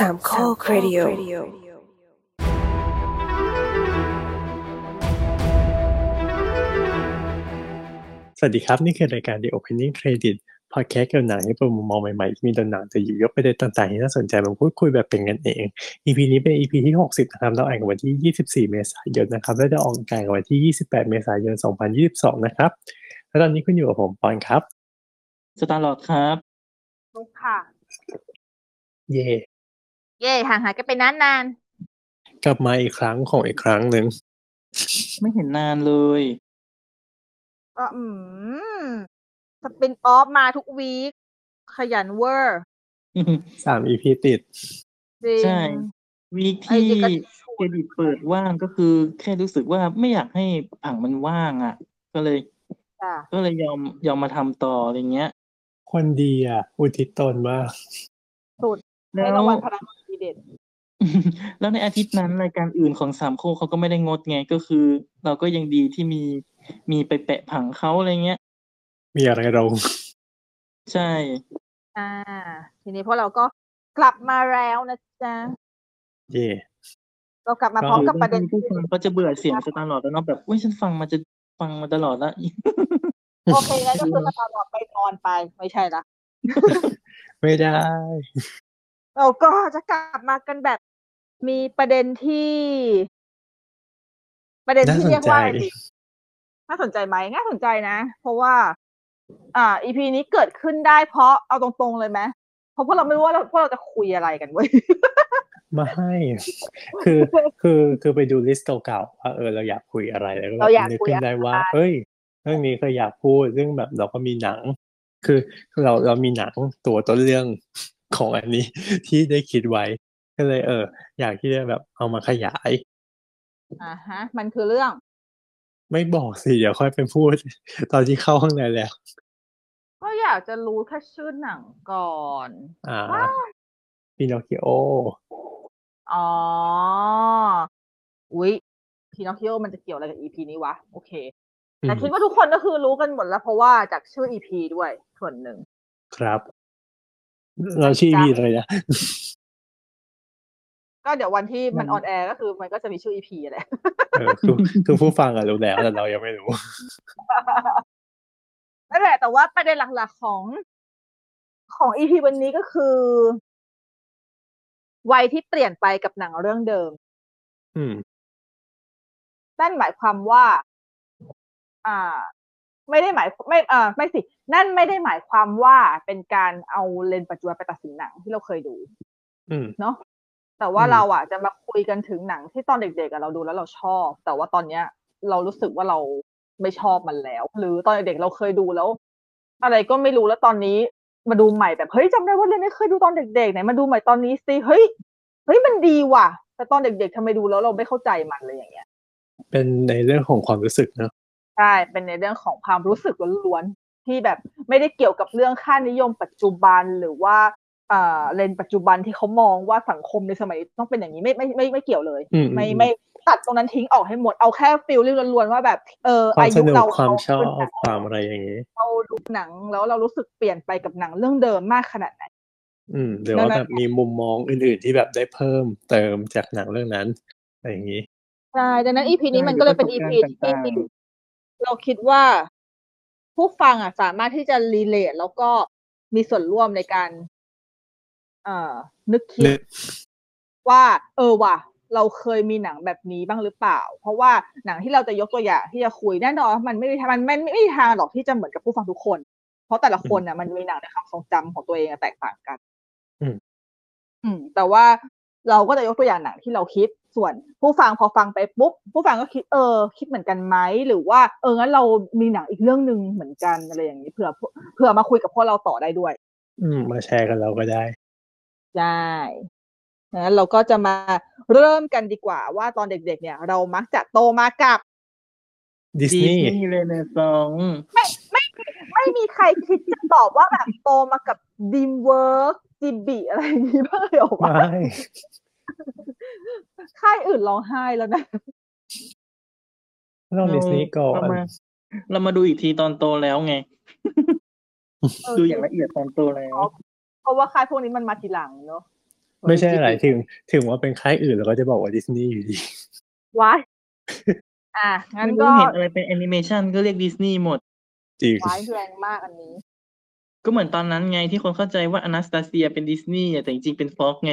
สามข้อครดิโอสวัสดีครับ นี่คือรายการ The Opening Credit พอแคสเกี่ยวหนังให้เปิดมุมมองใหม่ๆที่มีตัวหนังจะหยิบยกประเด็นต่างๆที่น่าสนใจมาพูดคุยแบบเป็นกันเอง EP นี้เป็น EP ที่ 60 นะครับ เราอ่านกันวันที่ 24 เมษายนนะครับ และจะออกอากาศกันวันที่ 28 เมษายน 2022 นะครับ แล้วตอนนี้คุณอยู่กับผมปอนครับ สตาร์ลอดครับนุกค่ะ เย่ เย่ห่างหายกันไปนานนานกลับมาอีกครั้งของอีกครั้งหนึ่งไม่เห็นนานเลยๆก็อืมสปินออฟมาทุกวีคขยันเวอร์สาม EP ติดจริงใช่วีคไอ้ที่เด็กก็เครดิตเปิดว่างก็คือ แค่รู้สึกว่าไม่อยากให้อ่างมันว่างอะ ก็เลยจ้ะก็เลยยอมยอมมาทำต่ออะไรเงี้ยคนดีอะ อุทิศตนมากสุดแล้ให้ว รางวัลพลังดีเด่นแล้วในอาทิตย์นั้นรายการอื่นของสามโคกเขาก็ไม่ได้งดไงก็คือ เราก็ยังดีที่มีมีไปแปะผังเขาอะไรเงี้ย มีอะไรลงใช่ อ่า ทีนี้พวกเราก็กลับมาแล้วนะจ๊ะ เย่เรากลับมาพร้อมกับประเด็นผู้ฟังก็จะเบื่อเสียงสตาร์ลอดแล้วเนาะแบบอุ้ยฉันฟังมาจะฟังมาตลอดแล้วโอเคงั้นก็คือตลอดไปนอนไปไม่ใช่ละไม่ได้ เราก็จะกลับมากันแบบมีประเด็นที่ ประเด็นที่น่าสนเรียกว่าใจอะไรดีน่าสนใจไหมน่าสนใจนะ เพราะว่า อ่า อีพีนี้เกิดขึ้นได้เพราะเอาตรงๆเลยไหมเพราะพวกเราไม่รู้ว่าเราพวกเราจะคุยอะไรกันเว้ยไม่ คือ คือ คือไปดูลิสต์เก่าๆว่าเออเราอยากคุยอะไรแล้วก็เราอยากนึกคุยขึ้นอะไรได้ว่า เอ้ย เรื่องนี้ก็อยากพูดซึ่งแบบเราก็มีหนังคือคือเราเรามีหนังตัวต้นเรื่อง ของอันนี้ที่ได้คิดไว้ ก็เลย เออ อยากที่จะแบบเอามาขยายอ่าฮะ มันคือเรื่อง ไม่บอกสิ เดี๋ยวค่อยไปพูด ตอนที่เข้าข้างในแล้ว ก็อยากจะรู้แค่ชื่อหนังก่อน อ่าว้าว Pinocchio อ๋อ อุ๊ย Pinocchio มันจะเกี่ยวอะไรกับ EP นี้วะ โอเค แต่คิดว่าทุกคนก็คือรู้กันหมดแล้ว เพราะว่าจากชื่อ EP ด้วยส่วนหนึ่ง ครับ เราชื่อ EP อะไรนะก็เดี๋ยววันที่มันมัน on air ก็คือมันก็จะมีชื่อ EP แหละเออคือคือผู้ฟังอะรู้แล้วแต่เรายังไม่รู้นั่นแหละแต่ว่าประเด็นหลักๆของ ของอีพีวันนี้ก็คือ วัยที่เปลี่ยนไปกับหนังเรื่องเดิม อืมนั่นหมายความว่า อ่า ไม่ได้หมายไม่อ่าไม่สินั่นไม่ได้หมายความว่าเป็นการเอาเลนส์ปัจจุบันไปตัดสินหนังที่เราเคยดูอืมเนาะแต่ว่าอืมเราอะจะมาคุยกันถึงหนังที่ตอนเด็กๆอะเราดูแล้วเราชอบ แต่ว่าตอนเนี้ย เรารู้สึกว่าเราไม่ชอบมันแล้ว หรือตอนเด็กๆเราเคยดูแล้ว อะไรก็ไม่รู้แล้วตอนนี้มาดูใหม่แบบเฮ้ยจำได้ว่าเรื่องนี้เคยดูตอนเด็กๆไหนมาดูใหม่ตอนนี้สิเฮ้ยเฮ้ยมันดีว่ะ แต่ตอนเด็กๆทำไมดูแล้วเราไม่เข้าใจมันเลยอย่างเงี้ย เป็นในเรื่องของความรู้สึกเนอะ ใช่เป็นในเรื่องของความรู้สึกล้วนๆที่แบบไม่ได้เกี่ยวกับเรื่องค่านิยมปัจจุบันหรือว่าอ่าเลนส์ปัจจุบันที่เขามองว่าสังคมในสมัยนี้ต้องเป็นอย่างนี้ไม่ไม่ไม่ไม่เกี่ยวเลยอืมไม่อืไม่ตัดตรงนั้นทิ้งออกให้หมดเอาแค่ฟิลลิ่งล้วนๆว่าแบบเออความอาสยุนุกเราความชอบเรความอะไรอย่างนี้เราดูหนังแล้วเรารู้สึกเปลี่ยนไปกับหนังเรื่องเดิมมากขนาดไหนอืมหรือว่าดังนั้นแบบมีมุมมองอื่นๆที่แบบได้เพิ่มเติมจากหนังเรื่องนั้นอะไรอย่างนี้ใช่ดังนั้นอีพีนี้มันก็เลยเป็นอีพีประสบการณ์ที่ต่าง เราคิดว่าผู้ฟังอะสามารถที่จะรีเลทแล้วก็มีส่วนร่วมในการ เอ่อ นึกคินึดกว่า เออว่ะ เราเคยมีหนังแบบนี้บ้างหรือเปล่า เพราะว่าหนังที่เราจะยกตัวอย่างที่จะคุยแน่นอนมันไม่มีทางมันไม่ไม่มีทางหรอกที่จะเหมือนกับผู้ฟังทุกคน เพราะแต่ละคนน่ะมันมีหนังในความทรงจำของตัวเองอะแตกต่างกันอืมอืม แต่ว่าเราก็จะยกตัวอย่างหนังที่เราคิด ส่วนผู้ฟังพอฟังไปปุ๊บผู้ฟังก็คิดเออ คิดเหมือนกันไหมหรือว่าเอองั้นเรามีหนังอีกเรื่องหนึ่งเหมือนกันอะไรอย่างนี้เผื่อเผื่อมาคุยกับพวกเราต่อได้ด้วย อืมมาแชร์กันเราก็ได้ได้งั้นเราก็จะมาเริ่มกันดีกว่าว่าตอนเด็กๆ เนี่ย เรามักจะโตมากับดิสดิสนีย์นีย์เรเนซองไม่มีใครคิดจะตอบว่าแบบโตมากับ DreamWorksจิบิอะไรอย่างนี้บ้างเลยเหรอวะไม่ ค่ายอื่นร้องไห้แล้วนะต้องดิสนีย์ก่อนเรามาเรามาดูอีกทีตอนโตแล้วไงเออดูอย่างละเอียดตอนโตแล้ว เพราะว่าค่ายพวกนี้มันมาทีหลังเนอะไม่ใช่อะไรถึง ถึงว่าเป็นค่ายอื่นเราก็จะบอกว่าดิสนีย์อยู่ดีว้ายอะ งั้นไม่ก็รู้เห็นอะไรเป็นแอนิเมชันก็เรียกดิสนีย์หมดจริงว้ายแรงมากอันนี้ ก็เหมือนตอนนั้นไงที่คนเข้าใจว่าอนาสตาเซียเป็นดิสนีย์แต่จริงๆเป็นฟ็อกไง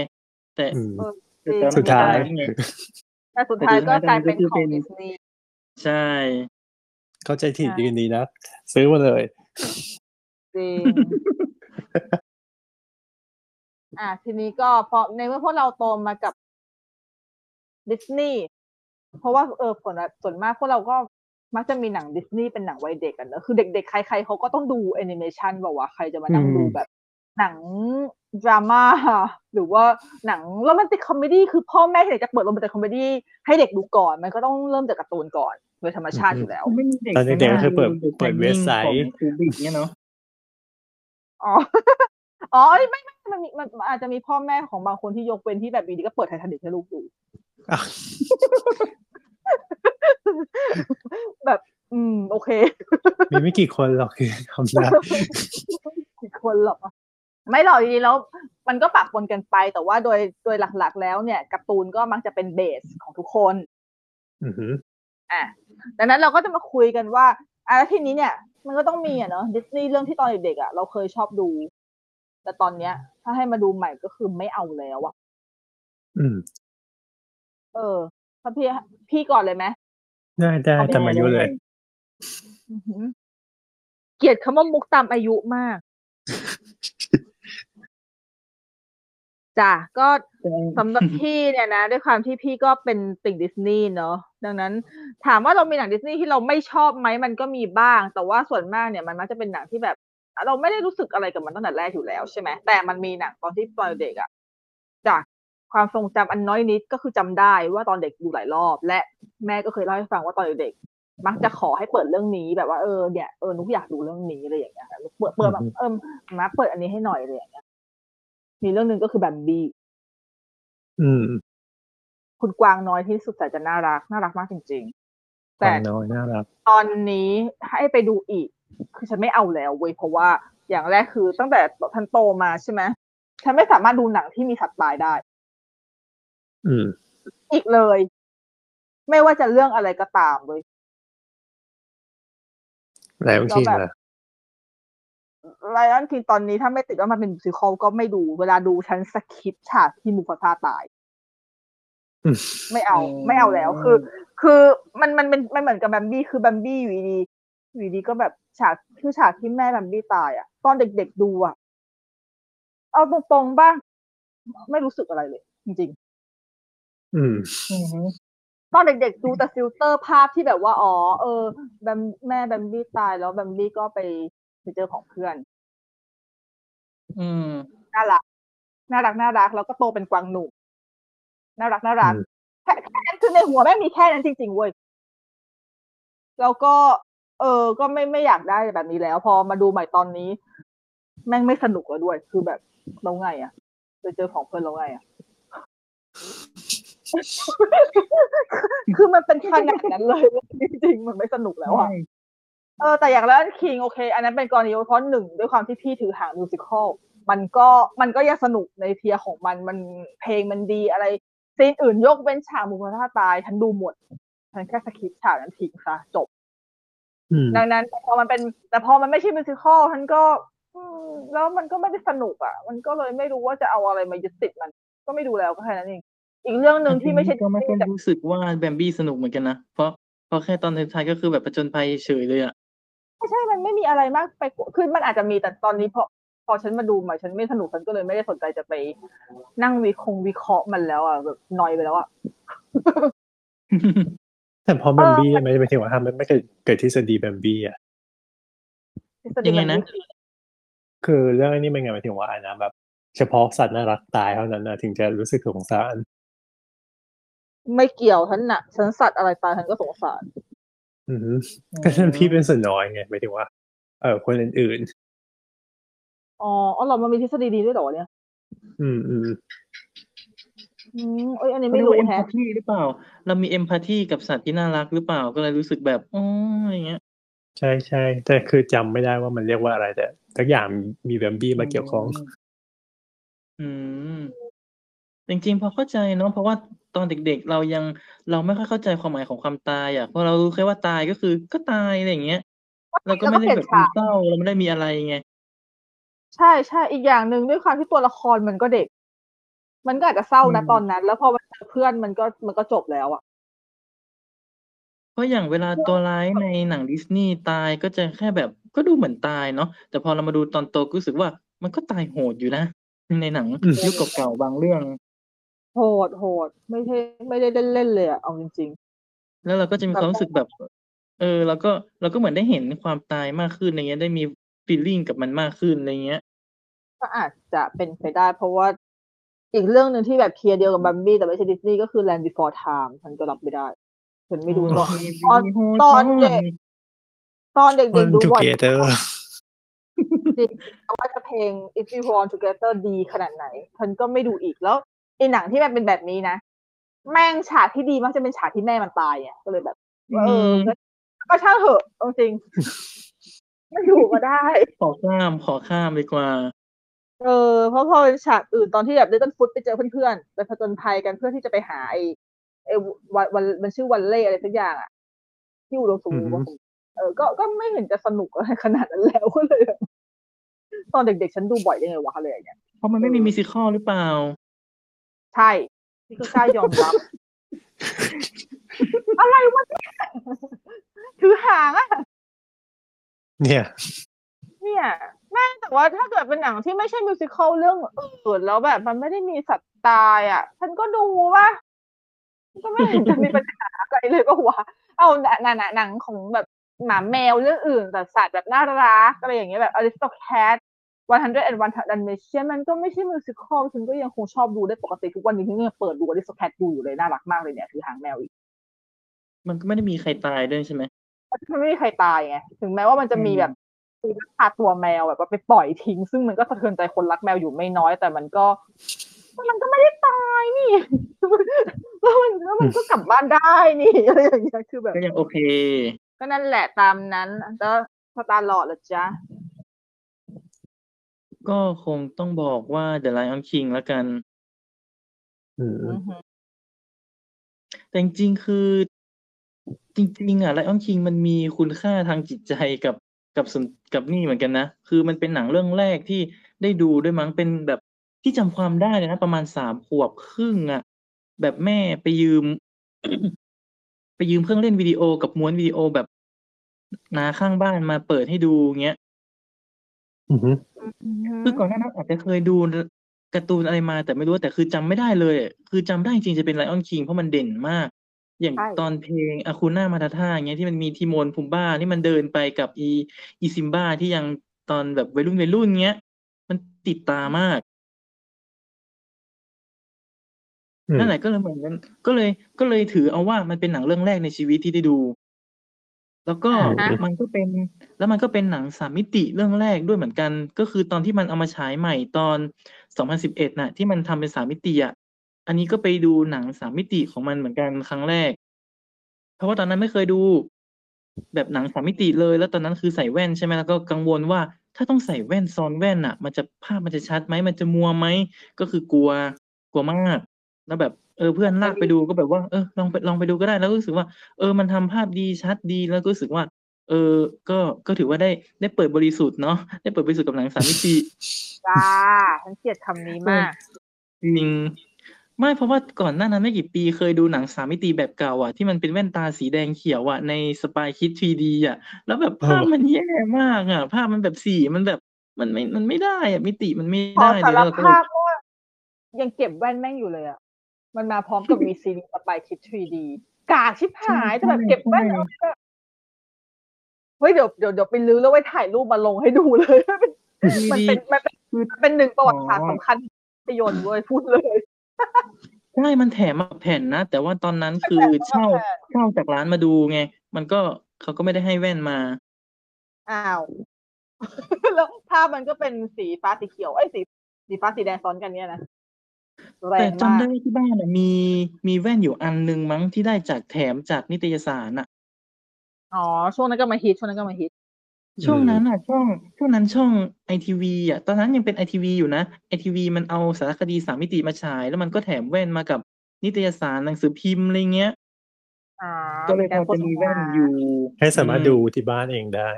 แต่ อืมเออแต่ตอนสุดท้ายนั้นไงแต่สุดท้ายก็กลายเป็นของดิสนีย์ใช่ เข้าใจผิดใช่ยืนดีนะ ซื้อมาเลยจริงอะทีนี้ก็พอในเมื่อพวกเราโตมากับดิสนีย์เพราะว่าเออผลส่วนมากพวกเราก็มักจะมีหนังดิสนีย์เป็นหนังวัยเด็กกันเนอะคือเด็กๆ ใครๆเขาก็ต้องดูแอนิเมชันบอกว่าวะใครจะมานั่งอืมดูแบบ หนังดราม่าหรือว่าหนัง romantic comedy คือพ่อแม่ที่ไหนจะเปิด romantic comedy ให้เด็กดูก่อน มันก็ต้องเริ่มจากการ์ตูนก่อน โดยธรรมชาติอยู่แล้วไม่มีเด็กตอนเด็กๆก็คือเปิดดูเปิดเว็บไซต์ของคูบริกเนี่ยเนาะอ๋ออ๋อเอ้ยไม่ไม่มันมีมันอาจจะมีพ่อแม่ของบางคนที่ยกเว้นที่แบบอยู่ดีก็เปิดไททานิกให้ลูกดูอะแบบ อืม โอเค มีไม่กี่คนหรอกคือทำได้กี่คนหรอก ไม่หรอกจริงๆแล้วมันก็ปะปนกันไป แต่ว่าโดยโดยหลักๆ แล้วเนี่ยการ์ตูนก็มักจะเป็นเบสของทุกคน อือหืออะดังนั้นเราก็จะมาคุยกันว่าอะแล้วทีนี้เนี่ย มันก็ต้องมีอะเนาะดิสนีย์เรื่องที่ตอนเด็กๆอะเราเคยชอบดู แต่ตอนเนี้ย ถ้าให้มาดูใหม่ก็คือไม่เอาแล้วอะอืม เออถ้าพี่พี่ก่อนเลยไหมได้ได้ตามอายุเลยอื้อหือเกลียดคำว่ามุกตามอายุมาก จ้ะก็สำหรับพี่เนี่ยนะ ด้วยความที่พี่ก็เป็นติ่งดิสนีย์เนาะดังนั้นถามว่าเรามีหนังดิสนีย์ที่เราไม่ชอบไหมมันก็มีบ้าง แต่ว่าส่วนมากเนี่ยมันมักจะเป็นหนังที่แบบ เราไม่ได้รู้สึกอะไรกับมันตั้งแต่แรกอยู่แล้วใช่ไหมแต่มันมีหนังตอนที่ตอนเด็กอะจากความทรงจำอันน้อยนิดก็คือจำได้ว่าตอนเด็กดูหลายรอบ และแม่ก็เคยเล่าให้ฟังว่าตอนเด็กมักจะขอให้เปิดเรื่องนี้แบบว่าเออเนี่ยเออนุกอยากดูเรื่องนี้อะไรอย่างเงี้ยเปิดเปิดแบบเออมาเปิดอันนี้ให้หน่อยอะไรอย่างเงี้ย มีเรื่องหนึ่งก็คือแบมบี้อืม คุณกวางน้อยที่สุดแต่จะน่ารัก น่ารักมากจริงๆแต่แต่น้อยน่ารัก ตอนนี้ให้ไปดูอีก คือฉันไม่เอาแล้วเว้ยเพราะว่าอย่างแรกคือตั้งแต่ทันโตมาใช่ไหมฉันไม่สามารถดูหนังที่มีสัตว์ตายได้ อืม อีกเลย ไม่ว่าจะเรื่องอะไรก็ตามเลยแล้วที่เราแบบล่ะ ไลออนคิงตอนนี้ถ้าไม่ติดว่ามันเป็นมิวสิคอลก็ไม่ดู เวลาดูฉันสคิปฉากที่มูฟาซาตายอืมไม่เอาอืมไม่เอาแล้ว คือ คือมันมันเป็นมันเหมือนกับแบมบี้คือแบมบี้อยู่ดีๆอยู่ดีก็แบบฉากคือฉากที่แม่แบมบี้ตายอะ ตอนเด็กๆดูอะ เอาตรงๆบ้างไม่รู้สึกอะไรเลย จริงอืมอือฮึๆตอนเด็กๆดูแต่ฟิลเตอร์ภาพที่แบบว่า อ๋อ เออแบมแม่แบมบี้ตายแล้วแบมบี้ก็ไปไป เจอของเพื่อน อืมน่ารักน่ารักน่ารักแล้วก็โตเป็นกวางหนุ่มน่ารักน่ารักอืมแค่แค่นั้นคือในหัวแม่งมีแค่นั้นจริงๆเว้ยแล้วก็ เออ ก็ไม่ไม่อยากได้แบบนี้แล้ว พอมาดูใหม่ตอนนี้ แม่งไม่สนุกแล้วด้วย คือแบบเราไงอะไปเจอของเพื่อนเราไงอะคือมันเป็นขนาดนั้นเลยจริงๆมันไม่สนุกแล้วอะ เออแต่อย่างแล้วคิงโอเค อันนั้นเป็นกรณีเพราะหนึ่งด้วยความที่พี่ถือหางมิวสิควลมันก็มันก็ยังสนุกใน tier ของมันมันเพลงมันดีอะไร scene อื่นยกเว้นฉากมูฟาซาตาย ฉันดูหมด ฉันแค่ skip ฉากนั้นทิ้งซะจบอืมดังนั้นพอมันเป็น แต่พอมันไม่ใช่ musical ฉันก็อืมแล้วมันก็ไม่ได้สนุกอะ มันก็เลยไม่รู้ว่าจะเอาอะไรมายึดติดมัน ก็ไม่ดูแล้วก็แค่นั้นเองอีกเรื่องหนึ่งที่ไม่ใช่ก็ไม่ค่อยรู้สึกว่าแบมบี้สนุกเหมือนกันนะเพราะเพราะแค่ตอนท้ายๆก็คือแบบประจนภัยเฉยเลยอะ ไม่ใช่มันไม่มีอะไรมากไปกว่าคือมันอาจจะมีแต่ตอนนี้พอพอฉันมาดูใหม่ฉันไม่สนุกฉันก็เลยไม่ได้สนใจจะไป นั่งวิคงวิเคราะห์มันแล้วอะแบบนอยไปแล้วอะแต่พอแบมบี้ไม่ไม่ถึงว่าทำไม่ไม่เกิดเกิดทฤษฎีแบมบี้อะยังไงนะคือเรื่องนี้มันไงหมายถึงว่าอันนะแบบ เฉพาะสัตว์น่ารักตายเท่านั้นนะถึงจะรู้สึกสงสาร ไม่เกี่ยวฉันน่ะฉันสัตว์อะไรตายฉันก็สงสาร อืมก็นั่นพี่เป็นส่วนน้อยไงหมายถึงว่า เออคนอื่นอ๋ออ๋อเหรามันมีทฤษฎีดีด้วยเหรอวะเนี่ยๆอืมอืมอืมเอ้ยอันนี้เขาไม่เรียกรู้ว่าเอมแฮะพัตตีหรือเปล่า เรามีเอมพัตตีกับสัตว์ที่น่ารักหรือเปล่าก็เลยรู้สึกแบบอ๋ออย่างเงี้ย ใช่ใช่แต่คือจำไม่ได้ว่ามันเรียกว่าอะไรแต่ทุกอย่างมีแบมบี้มาเกี่ยวข้อง อืม จริงๆ พอเข้าใจเนาะเพราะว่าตอนเด็กๆ เรายังเราไม่ค่อยเข้าใจความหมายของความตายอะเพราะเรารู้แค่ว่าตายก็คือก็ตายอะไรอย่างเงี้ยเราก็ไม่ได้แบบมีเศร้าเราไม่ได้มีอะไรไงใช่ใช่อีกอย่างหนึ่งด้วยความที่ตัวละครมันก็เด็ก มันก็อาจจะเศร้านะอืมตอนนั้น แล้วพอมันเจอเพื่อนมันก็มันก็จบแล้วอะเพราะอย่างเวลาตัวร้ายในหนังดิสนีย์ตายก็จะแค่แบบก็ดูเหมือนตายเนาะแต่พอเรามาดูตอนโตก็รู้สึกว่ามันก็ตายโหดอยู่นะในหนังอืมยุคเก่าๆบางเรื่อง โหดโหดไม่ใช่ไม่ได้เล่นๆเลยอะเอาจริงแล้วเราก็จะมีความรู้สึกแบบ เออเราก็เราก็เหมือนได้เห็นความตายมากขึ้นอะไรเงี้ยได้มีฟีลลิ่งกับมันมากขึ้นอะไรเงี้ยๆก็อาจจะเป็นไปได้ เพราะว่าอีกเรื่องหนึ่งที่แบบเคลียร์เดียวกับบัมบี้แต่ไม่ใช่ดิสนีย์ก็คือ Land Before Time ฉันก็รับไม่ได้ฉันไม่ดูตอนตอนตอนเด็กตอนเด็ก One ๆดูบ่อย Together จริงแต่ว่าจะเพลง If We Want Together ดีขนาดไหนฉันก็ไม่ดูอีกแล้ว ไอหนังที่แบบเป็นแบบนี้นะ แม่งฉากที่ดีมักจะเป็นฉากที่แม่มันตายอะก็เลยแบบเออก็ก็ช่างเถอะเอาจริงไม่ดูก็ได้ ขอข้ามขอข้ามดีกว่า เออ เพราะพอเป็นฉากอื่นตอนที่แบบเดตันฟุตไปเจอเพื่อนๆไปผจญภัยกันเพื่อที่จะไปหาไอ้ไอ้วันวันมันชื่อวันเล่อะไรสักอย่างอะที่อุดมสมบูรณ์อือฮึว่าผมเออก็ก็ไม่เห็นจะสนุกอะไรขนาดนั้นแล้วก็เลยแบบตอนเด็กๆฉันดูบ่อยได้ไงวะอะไรอย่างเงี้ยเพราะมันไม่มีมิวสิคอลหรือเปล่า ใช่นี่ก็กล้ายอมรับ อะไรวะเนี่ยถือหางอะเนี่ย เนี่ยแม่งแต่ว่าถ้าเกิดเป็นหนังที่ไม่ใช่มิวสิควลเรื่องอื่นแล้วแบบ มันไม่ได้มีสัตว์ตายอะฉันก็ดูว่าก็ไม่เห็นจะมีปัญหาอะไรเลยก็ว่าเอาหนังหนังหนังของแบบหมาแมวเรื่องอื่นแต่สัตว์แบบน่ารักอะไรอย่างเงี้ยแบบ Aristocrat 101 Dalmatian มันก็ไม่ใช่มิวสิควลฉันก็ยังคงชอบดูได้ปกติทุกวันนี้ที่เนี่ยเปิดดู Aristocrat ดูอยู่เลยน่ารักมากเลยเนี่ยคือหางแมวอีก มันก็ไม่ได้มีใครตายด้วยใช่ไหมมันไม่มีใครตายไงถึงแม้ว่ามันจะมีอืมแบบคือลักพาตัวแมวแบบว่าไปปล่อยทิ้ง ซึ่งมันก็สะเทือนใจคนรักแมวอยู่ไม่น้อย แต่มันก็ มันก็ไม่ได้ตายนี่แล้วมันแล้วมันก็กลับบ้านได้นี่อะไรอย่างเงี้ยคือแบบก็ยังโอเค ก็นั่นแหละตามนั้นแล้วสตาร์ลอดเหรอจ๊ะ ก็คงต้องบอกว่า The Lion King แล้วกัน อืมอือหือแต่จริง ๆ คือ จริง ๆอะ Lion King มันมีคุณค่าทางจิตใจกับ กับส่วน กับนี่เหมือนกันนะ คือมันเป็นหนังเรื่องแรกที่ได้ดูด้วยมั้ง เป็นแบบที่จำความได้เลยนะประมาณสามขวบครึ่งอะแบบแม่ไปยืม ไปยืมเครื่องเล่นวิดีโอกับม้วนวิดีโอแบบนาข้างบ้านมาเปิดให้ดู เงี้ย อืมคือก่อนหน้านั้นอาจจะเคยดูการ์ตูนอะไรมา แต่ไม่รู้ แต่คือจำไม่ได้เลยอะ คือจำได้จริง ๆ จะเป็นไลออนคิงเพราะมันเด่นมาก อย่างใช่ ตอนเพลงอาคูน่ามาทาท่าอย่างเงี้ย ที่มันมีทีโมนพุมบ้าที่มันเดินไปกับอี อีซิมบ้าที่ยัง ตอนแบบวัยรุ่นวัยรุ่นเงี้ย มันติดตามาก อืมนั่นแหละ ก็เลยเหมือนกัน ก็เลย ก็เลยถือเอาว่า มันเป็นหนังเรื่องแรกในชีวิตที่ได้ดู แล้วก็อ่าฮะมันก็เป็นแล้วมันก็เป็นหนังสามมิติเรื่องแรกด้วยเหมือนกัน ก็คือตอนที่มันเอามาฉายใหม่ตอน 2011 น่ะ ที่มันทำเป็นสามมิติอะอันนี้ก็ไปดูหนังสามมิติของมันเหมือนกันครั้งแรก เพราะว่าตอนนั้นไม่เคยดู แบบหนังสามมิติเลย แล้วตอนนั้นคือใส่แว่นใช่ไหมแล้วก็กังวลว่าถ้าต้องใส่แว่นซ้อนแว่นอะ มันจะภาพมันจะชัดไหมมันจะมัวไหมก็คือกลัวกลัวมาก แล้วแบบเออเพื่อนลากไปดูก็แบบว่าเออลองไปลองไปดูก็ได้ แล้วก็รู้สึกว่า เออมันทำภาพดีชัดดีแล้วก็รู้สึกว่า เออ ก็ก็ถือว่าได้ได้เปิดบริสุทธิ์เนาะได้เปิดบริสุทธิ์กับหนังสามมิติจ้าฉันเกลียดคำนี้มากจริงไม่เพราะว่าก่อนหน้านั้นไม่กี่ปีเคยดูหนังสามมิติแบบเก่าอะที่มันเป็นแว่นตาสีแดงเขียวอะในสปายคิด 3D อะ แล้วแบบภาพมันแย่มากอะ ภาพมันแบบสีมันแบบมันไม่มันไม่ได้อะมิติมันไม่ขอได้สาเลยรแล้วเราก็เลภายพว่ายังเก็บแว่นแม่งอยู่เลยอะ มันมาพร้อมกับ v ีซีสไปคิด 3D กากชิบหายแต่แบบเก็บแว่นเอาไว้ก็เฮ้ยเดี๋ยวเดี๋ยวเดี๋ยวไปลื้อแล้วไว้ถ่ายรูปมาลงให้ดูเลยมันเป็นมันเป็นมันเป็นหนึ่งประวัติศาสตร์สำคัญประโยชน์เว้ยพูดเลยใช่มันแถมมาแผ่นนะ แต่ว่าตอนนั้นคือเช่าแผ่นเช่าจากร้านมาดูไง มันก็เขาก็ไม่ได้ให้แว่นมา อ้าว แล้วภาพมันก็เป็นสีฟ้าสีเขียวไอ้ยสีสีฟ้าสีแดงซ้อนกันเนี่ยนะ แรแต่งจำมาก ได้ว่าที่บ้านน่ะมี มีแว่นอยู่อันหนึ่งมั้งที่ได้จากแถมจากนิตยสารน่ะ อ๋อ ช่วงนั้นก็มาฮิต ช่วงนั้นก็มาฮิตช่วงอืมนั้นอะช่องช่วงนั้นช่องไอทีวีอะตอนนั้นยังเป็นไอทีวีอยู่นะไอทีวีมันเอาสารคดีสามมิติมาฉาย แล้วมันก็แถมแว่นมากับนิตยสารหนังสือพิมพ์อะไรเงี้ย อ่า ก็เลยพอจะมีแว่นอยู่ ให้สามารถอืดูที่บ้านเองได้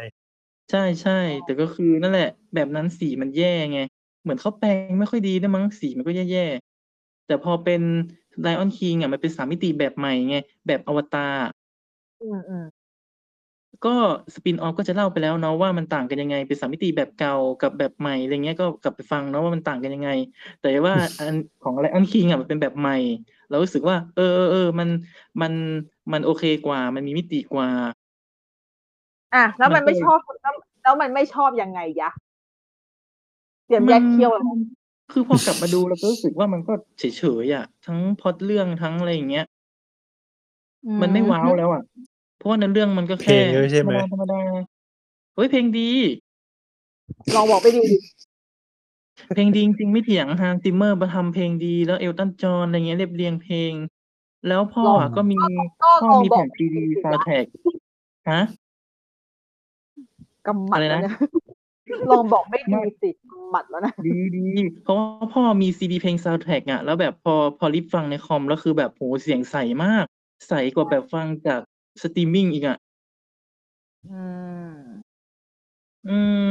ใช่ใช่แต่ก็คือนั่นแหละ แบบนั้นสีมันแย่ไง เหมือนเขาแปลงไม่ค่อยดีด้วยมั้งสีมันก็แย่ๆ แต่พอเป็นไลออนคิงอะมันเป็นสามมิติแบบใหม่ไง แบบอวตารอืมอืมก็สปินออฟก็จะเล่าไปแล้วเนาะว่ามันต่างกันยังไง เป็นสามมิติแบบเก่ากับแบบใหม่อะไรเงี้ยก็กลับไปฟังเนาะว่ามันต่างกันยังไง แต่ว่าอันของไลออนคิงอะมันเป็นแบบใหม่ เรารู้สึกว่า เออเออเออมันมันมันโอเคกว่า มันมีมิติกว่า อะแล้วมัมันนก็ไม่ชอบแล้วแล้วมันไม่ชอบยังไงยะเตรียมแยกเคี้ยวแล้วมัน คือพอกลับมาดูเราก็รู้สึกว่ามันก็เฉยๆอะ ทั้งพล็อตเรื่องทั้งอะไรอย่างเงี้ยมันไม่ว้าวแล้วอะ เพราะว่าในเรื่องมันก็เพลแค่งด้วยใช่ไหมธรรมดาๆเฮ้ยเพลงดี ลองบอกไปดีเพลงดีจริงๆไม่เถียงฮานซิมเมอร์มาทำเพลงดีแล้วเอลตันจอห์นอะไรเงี้ยเรียบเรียงเพลง แล้วพ่อลองอะก็มีก็พ่อลองมีบอแผ่กนซีดีซาวแท็กฮะ กำหมัดอะไรแล้วนะเนี่ย ลองบอกไม่ดีสิกำหมัดแล้วนะ ดีดีเพราะว่าพ่อมีซีดีเพลงซาวแท็กอะแล้วแบบพอพอ rip ฟังในคอมแล้วคือแบบโหเสียงใสมาก ใสกว่าแบบฟังจากสตรีมมิ่งอีกอะอืมอื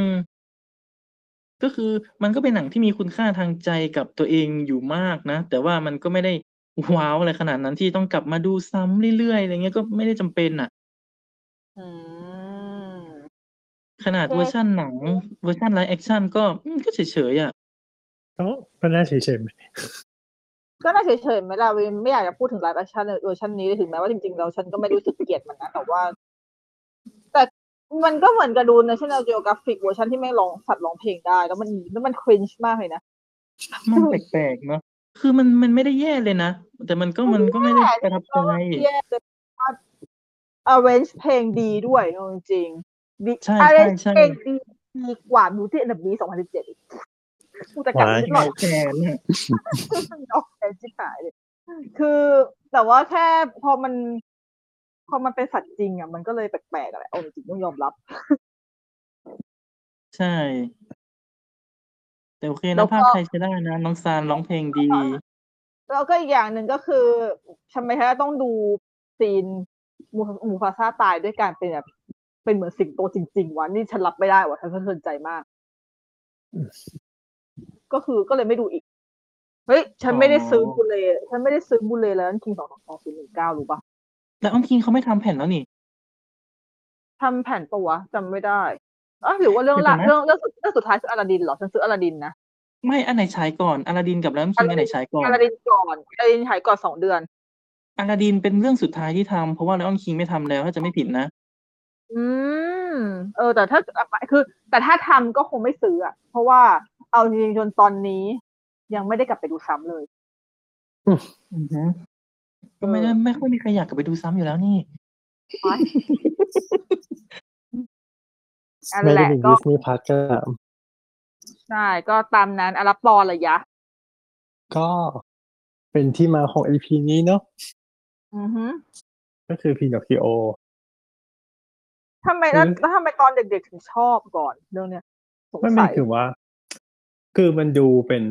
ม ก็คือมันก็เป็นหนังที่มีคุณค่าทางใจกับตัวเองอยู่มากนะ แต่ว่ามันก็ไม่ได้ wow อะไรขนาดนั้นที่ต้องกลับมาดูซ้ำเรื่อยๆอะไรเงี้ยก็ไม่ได้จำเป็นอะ อืม ขนาดโอเคเวอร์ชันหนังเวอร์ชัน live action ก็อืมก็เฉยๆอะก็ก็น่าเฉยๆไหมก็น่าเฉยๆไหมล่ะเวนไม่อยากจะพูดถึง live action เวอร์ชันนี้เลยถึงแม้ว่าจริงๆเราฉันก็ไม่รู้สึกเกลียดมันนะแต่ว่า แต่มันก็เหมือนกับดู National Geographic เวอร์ชันที่ไม่ร้องสัตว์ร้องเพลงได้ แล้วมันแล้วมัน cringe มากเลยนะมันแปลกๆเนาะคือมันมันไม่ได้แย่เลยนะ แต่มันก็มันก็ไม่ได้ประทับใจแย่แต่ว่า arrange เพลงดีด้วยเอาจริง ๆดีใช่ arrange ใช่เพลงดีดีกว่า Beauty and the Beast 2017อีกกูจะกลับไปนิดหน่อยแทนน่ะออกแทนชิบหายเลยคือแต่ว่าแค่พอมัน พอมันเป็นสัตว์จริงอะมันก็เลยแปลกๆอะไรเอาจริงๆต้องยอมรับ ใช่แต่โอเคแล้นะวก็ภาพไทยใช้ได้นะ น้องซานร้องเพลงดี แล้วก็อีกอย่างหนึ่งก็คือทำไมแท้ต้องดูซีนมูมูฟาซาตายด้วยการเป็นแบบ เป็นเหมือนสิงโตจริงๆวะนี่ฉันรับไม่ได้วะฉันสะเทือนใจมาก ก็คือก็เลยไม่ดูอีก เฮ้ย ฉันไม่ได้ซื้ออ๋อบูเลฉันไม่ได้ซื้อบูเลแล้วคิงสองสองสองศูนย์หนึ่งเก้ารู้ปะแล้วอ้อมคิงเขาไม่ทำแผ่นแล้วนี่ทำแผ่นปะวะจำไม่ได้อะหรือว่าเรื่องละเดี๋ยวก่อนนะเรื่องเรื่องสุดเรื่องสุดท้ายคืออลาดินเหรอฉันซื้ออลาดินนะไม่อันไหนฉายก่อนอลาดินกับแล้วอ้อมคิงอันไหนฉายก่อนอลาดินก่อนอลาดินฉายก่อนสองเดือนอลาดินเป็นเรื่องสุดท้ายที่ทำเพราะว่าแล้วอ้อมคิงไม่ทำแล้วถ้าจะไม่ผิดนะ อืม เออ แต่ถ้าคือ แต่ถ้าทำก็คงไม่ซื้ออะเพราะว่าเอาจริงๆจนตอนนี้ ยังไม่ได้กลับไปดูซ้ำเลยอือฮึก็ไม่ได้ไม่ค่อยมีใครอยากกลับไปดูซ้ำอยู่แล้วนี่อันไม่แหได้ละเป็นก็ดิสนีย์พัทก็ตามใช่ก็ตามนั้นอะรับปอระยะ ก็เป็นที่มาของ EP นี้เนาะอือฮึก็คือพีนอคคิโอ ทำไมแล้วอืมแล้วทำไมตอนเด็กๆถึงชอบก่อนเรื่องเนี้ยสงไม่ไม่สัยถึงว่า คือมันดูเป็น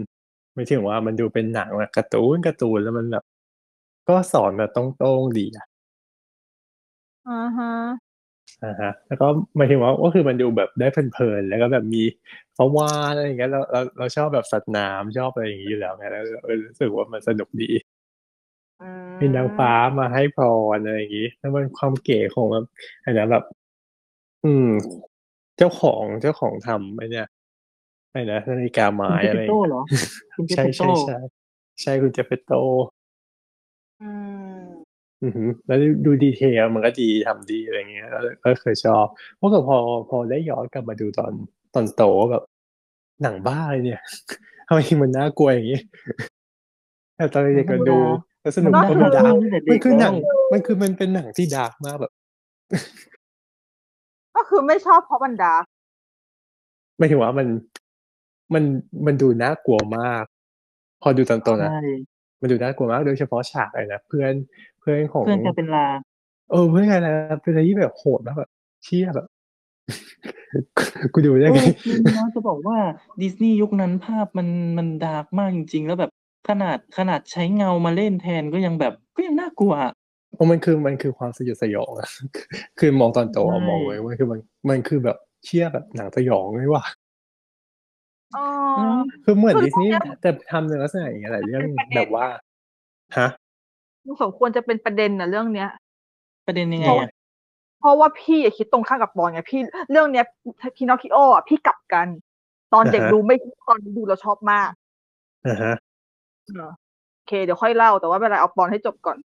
ไม่ถึงว่ามันดูเป็นหนังแบบการ์ตูนการ์ตูนแล้วมันแบบ ก็สอนแบบตรงๆดีอะอ่าฮะอ่าฮะ แล้วก็หมายถึงว่าก็คือมันดูแบบได้เพลินๆแล้วก็แบบมีปลาวาฬอะไรอย่างเงี้ยเราเราเราชอบแบบสัตว์น้ำชอบอะไรอย่างงี้อยู่แล้วไงแล้วเออรู้สึกว่ามันสนุกดีอืมีนางฟ้ามาให้พรอะไรอย่างงี้แล้วมันความเก๋ของแบบอันนั้นแบบ อืม เจ้าของเจ้าของทำไอ้เนี่ยไอ้นะนาฬิกาไม้คุณเจอะไรเปโต้เหรอคุณเจใช่เปใช่โต้ใช่ใช่คุณเจเปโต อืมอือหือแล้วดูดีเทลมันก็ดีทำดีอะไรเงี้ยแล้วก็เคยชอบเพราะกับพอพอได้ย้อนกลับมาดูตอนตอนโตแบบ หนังบ้าเลยเนี่ย ทำไมมันน่ากลัวอย่างนี้แต่ตอนเด็กก็ดูแล้วสนุกมันเพราะน่ามันดูดาร์กตั้งแต่มัเด็นกคือหนังแล้วมันคือมันเป็นหนังที่ดาร์กมากแบบ ก็คือไม่ชอบเพราะบันดาไม่ถึงว่ามันมันมันดูน่ากลัวมาก พอดูตอนโตนะใช่มันดูน่ากลัวมากโดยเฉพาะฉากอะไรนะเพื่อนเพื่อนของเพื่อนจะเป็นลาเออเพื่อนอะไรนะเป็นอะไรที่แบบโหดมากแบบเชี่ยแบบกูดูได้เอไงอจริงนะจะบอกว่าดิสนีย์ยุคนั้นภาพมันมันดาร์กมากจริง ๆ แล้วแบบขนาดขนาดใช้เงามาเล่นแทนก็ยังแบบก็ยังน่ากลัวอะ เพราะมันคือมันคือความสยดสยองอะคือมองตอนโตอะใช่มองไว้ว่าคือมันมันคือแบบเชี่ยแบบหนังสยองเลยว่ะอ๋ออืมคือเหมือนคือดิสนีย์เรื่องเนี้ยแต่ทำในลักษณะอย่างเงี้ยหลายเรื่องเป็นประเด็นแบบว่าฮะมันสมควรจะเป็นประเด็นนะเรื่องเนี้ย ประเด็นยังไงอะเพราะว่าพี่อะคิดตรงข้ามกับปอนไงพี่เรื่องเนี้ยพินอคคิโออะพี่กลับกัน ตอนเด็กอ่าฮะดูไม่ตอนนี้ดูเราชอบมากอ่าฮะเออโอเคเดี๋ยวค่อยเล่าแต่ว่าเวลาเอาปอนให้จบก่อน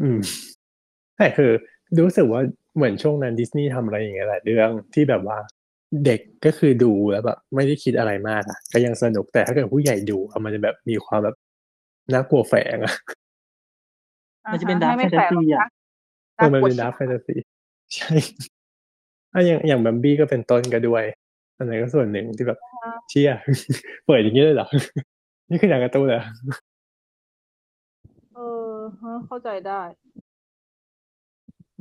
อืมแต่คือรู้สึกว่าเหมือนช่วงนั้นดิสนีย์ทำอะไรอย่างเงี้ยหลายเรื่องที่แบบว่าเด็กก็คือดูแล้วแบบไม่ได้คิดอะไรมากอะก็ยังสนุกแต่ถ้าเกิดผู้ใหญ่ดูอะมันจะแบบมีความแบบน่ากลัวแฝงอะมันจะเป็นอ่า dark ฮไม่ไม่แปลกหรอก fantasy อะนะเออมันเป็นกลัวดาร์ k แฟนตาซีใช่อะอย่างอย่างบัมบี้ก็เป็นต้นก็ด้วยอันนั้นก็ส่วนหนึ่งที่แบบเชี่ยเปิดอย่างนี้เลยเหรอนี่คือหนังการ์ตูนเหรอ เออฮะเข้าใจได้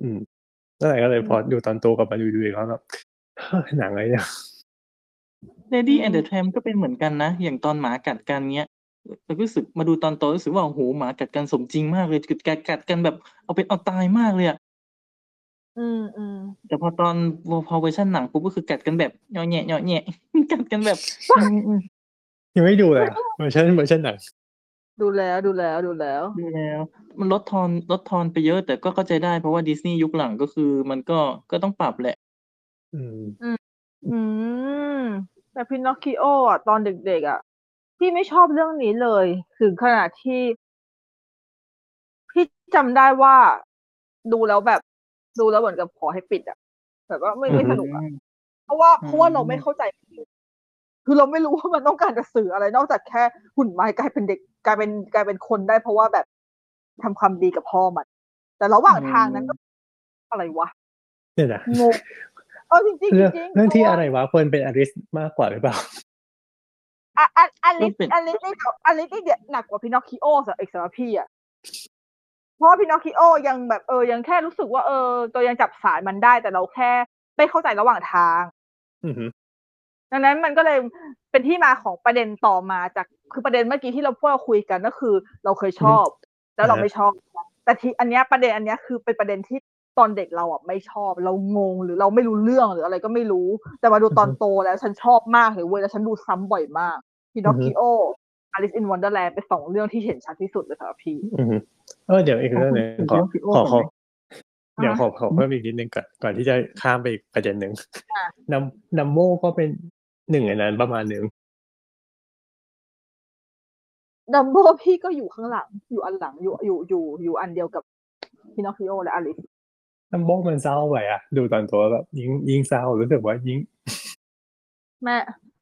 อืมนั่นแหละก็เลยพอดูตอนโตกลับมาดูดูอีกแล้วแบบหนังอะไรเนี่ย Lady and the Tramp ก็เป็นเหมือนกันนะ อย่างตอนหมากัดกันเนี้ยเรารู้สึกมาดูตอนโตรู้สึกว่าโอ้โหหมากัดกันสมจริงมากเลยกัดกัดกัดกันแบบ เอาเป็นเอาตายมากเลยอะอืมอืมแต่พอตอนพอเวอร์ชันหนังปุ๊บก็คือกัดกันแบบเหยาะแหยะเหยาะแหยะกัดกันแบบอืมอืมยังไม่ดูเลยอะเวอร์ชันเวอร์ชันหนัง ดูแล้วดูแล้วดูแล้ว ดูแล้ว มันลดทอนลดทอนไปเยอะ แต่ก็เข้าใจได้เพราะว่าดิสนีย์ยุคหลังก็คือ มันก็ก็ต้องปรับแหละ อืม อืม แต่พินอคคิโออะตอนเด็กๆอะพี่ไม่ชอบเรื่องนี้เลย ถึงขนาดที่ พี่จำได้ว่าดูแล้วแบบ ดูแล้วเหมือนกับขอให้ปิดอะแบบว่าไม่ไม่สนุกอะ เพราะว่าอืมเพราะว่าเราไม่เข้าใจ คือเราไม่รู้ว่ามันต้องการจะสื่ออะไร นอกจากแค่หุ่นไม้กลายเป็นเด็กกลายเป็นกลายเป็นคนได้ เพราะว่าแบบทำความดีกับพ่อมัน แต่ระหว่างทางนั้นก็อะไรวะเนี่ยนะงงเออจริงๆจริงเรื่องๆเรื่องที่พาว่าอะไรวะควรเป็นอลิซมากกว่าหรือเปล่าอะอันอันลิสก็เป็นอันลิสนี่อันลิสนี่เดี๋ยวหนักกว่าพินอคคิโอสำหรับเอกสำหรับพี่อะเพราะว่าพินอคคิโอยังแบบเออยังแค่รู้สึกว่าเออ ตัวยังจับสายมันได้แต่เราแค่ไม่เข้าใจระหว่างทาง อือหือ ดังนั้นมันก็เลยเป็นที่มาของประเด็นต่อมาจากคือประเด็นเมื่อกี้ที่เราพวกเราคุยกันก็คือ เราเคยชอบ แล้วเราไม่ชอบ แต่ทีอันเนี้ยประเด็นอันเนี้ยคือเป็นประเด็นที่ตอนเด็กเราอะไม่ชอบ เรางงหรือเราไม่รู้เรื่องหรืออะไรก็ไม่รู้ แต่มาดูตอนโตแล้วฉันชอบมากเลยเว้ยแล้วฉันดูซ้ำบ่อยมากพินอคคิโอ Alice in Wonderland เป็นสองเรื่องที่เห็นชัดที่สุดเลยสำหรับพี่อือหือเออเดี๋ยวอีกเรื่องหนึ่งขอเดี๋ยวขอขออ่าเดี๋ยวขอขอเพิ่มอีกนิดนึงก่อนก่อนที่จะข้ามไปอีกประเด็นหนึ่งอะนัมนัมโมก็เป็น หนึ่งในนั้นประมาณหนึ่งดัมโบพี่ก็อยู่ข้างหลัง อยู่อันหลังอยู่อยู่อยู่อยู่อันเดียวกับพินอคคิโอและอลิสนัมโมมันเศร้าไปอะ ดูตอนโตแล้วแบบยิ่งยิ่งเศร้ารู้สึกว่ายิ่งแม่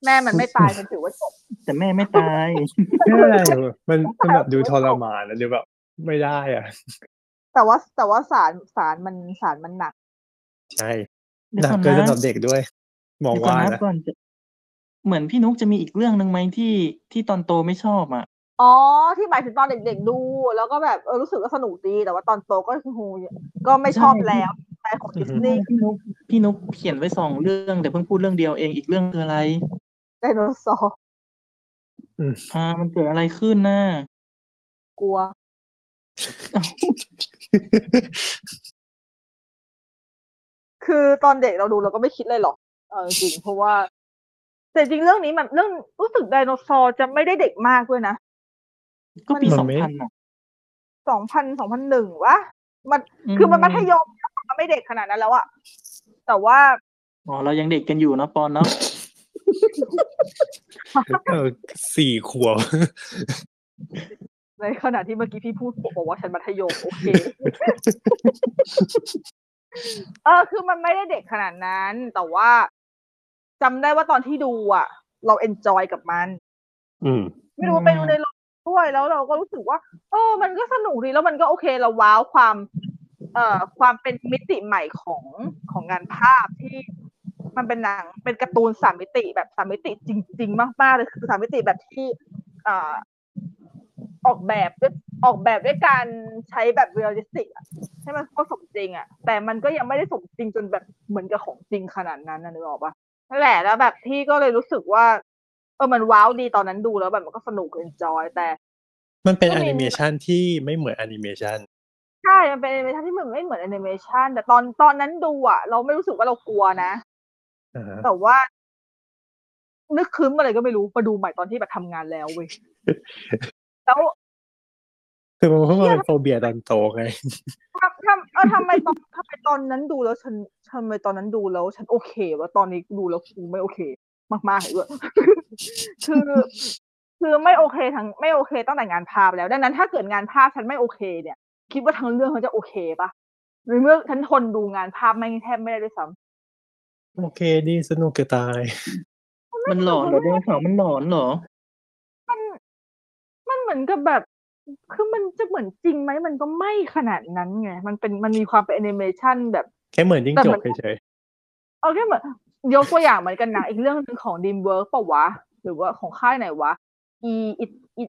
แม่มันไม่ตายมันถือว่าจบแต่แม่ไม่ตายไม่ได้มันมันแบบดูทรมานอะดูแบบไม่ได้อะ แต่ว่าแต่ว่าสารสารมันสารมันหนัก ใช่เดี๋ยหวนักก่อนเกินนะสำหรับเด็กด้วย มองเดี๋ยวก่อนว่านะนะก่อนจะ เหมือนพี่นุกจะมีอีกเรื่องหนึ่งไหมที่ที่ตอนโตไม่ชอบอะ อ๋อ ที่หมายถึงตอนเด็กๆดู แล้วก็แบบเออรู้สึกว่าสนุกดีแต่ว่าตอนโตก็คือโหก็ไม่ชอบแล้วสไตล์ของดิสนีย์พี่นุกพี่นุกเขียนไว้สองเรื่องแต่เพิ่งพูดเรื่องเดียวเองอีกเรื่องคืออะไรไดโนเสาร์อ่ามันเกิดอะไรขึ้นน่ะกลัว คือตอนเด็กเราดูเราก็ไม่คิดเลยหรอกเออจริงเพราะว่า แต่จริงเรื่องนี้มันเรื่องรู้สึกไดโนเสาร์จะไม่ได้เด็กมากด้วยนะก็ปีมันสองไม่พันอะสองพันสองพันหนึ่งวะมันคือมันมัธยมมันไม่เด็กขนาดนั้นแล้วอะแต่ว่าอ๋อเรายังเด็กกันอยู่เนอะปอนเนาะเออสี่ขวบในขณะที่เมื่อกี้พี่พูดบอกว่าฉันมัธยมโอเคเออคือมันไม่ได้เด็กขนาดนั้น แต่ว่า จำได้ว่าตอนที่ดูอะ เรา enjoy กับมัน อืม ไม่รู้ว่าไปดูในโรงด้วยแล้วเราก็รู้สึกว่า เออ มันก็สนุกดีแล้วมันก็โอเคเรา wow ความ เอ่อ ความเป็นมิติใหม่ของของงานภาพที่มันเป็นหนังเป็นการ์ตูนสามมิติแบบสามมิติจริง ๆ มากๆเลยคือสามมิติแบบที่เอ่อออกแบบด้วยออกแบบด้วยการใช้แบบ realistic อะให้มันเข้าสมจริงอะแต่มันก็ยังไม่ได้สมจริงจนแบบเหมือนกับของจริงขนาดนั้นนะนึกออกปะ นั่นแหละแล้วแบบพี่ก็เลยรู้สึกว่า เออมัน wow ดีตอนนั้นดูแล้วแบบมันก็สนุก enjoy แต่ มันเป็นก็แอมีนิเมชันที่ไม่เหมือนแอนิเมชันใช่ มันเป็นแอนิเมชันที่มันไม่เหมือนแอนิเมชันแต่ตอนตอนนั้นดูอะ เราไม่รู้สึกว่าเรากลัวนะอ่าฮะแต่ว่า นึกครึ้มอะไรก็ไม่รู้มาดูใหม่ตอนที่แบบทำงานแล้วเว้ยแล้ว คือมันเพิ่งมาเป็น phobia ตอนโตไงทำทำเออทำไมตอนทำไมตอนนั้นดูแล้วฉันทำไมตอนนั้นดูแล้ว ฉันโอเควะตอนนี้ดูแล้วกูไม่โอเค มากๆเลยด้วยคือคือไม่โอเคทั้งไม่โอเคตั้งแต่งานภาพแล้ว ดังนั้นถ้าเกิดงานภาพฉันไม่โอเค เนี่ย คิดว่าทั้งเรื่องเขาจะโอเคปะหรือเมื่อฉันทนดูงานภาพไม่งแทบไม่ได้ด้วยซ้ำโอเคดีสนุกจะตาย มันหลอนเหรอไดโนเสาร์มันหลอนเหรอมันมันเหมือนกับแบบ คือมันจะเหมือนจริงไหมมันก็ไม่ขนาดนั้นไงมันเป็นมันมีความเป็นแอนิเมชันแบบแค่เหมือนยิ่งแต่จมับนเฉยเอาแค่เหมือนยกตัวอย่างเหมือนกันหนังอีกเรื่องหนึ่งของ DreamWorks ปะวะ หรือว่าของค่ายไหนวะ อีอีอี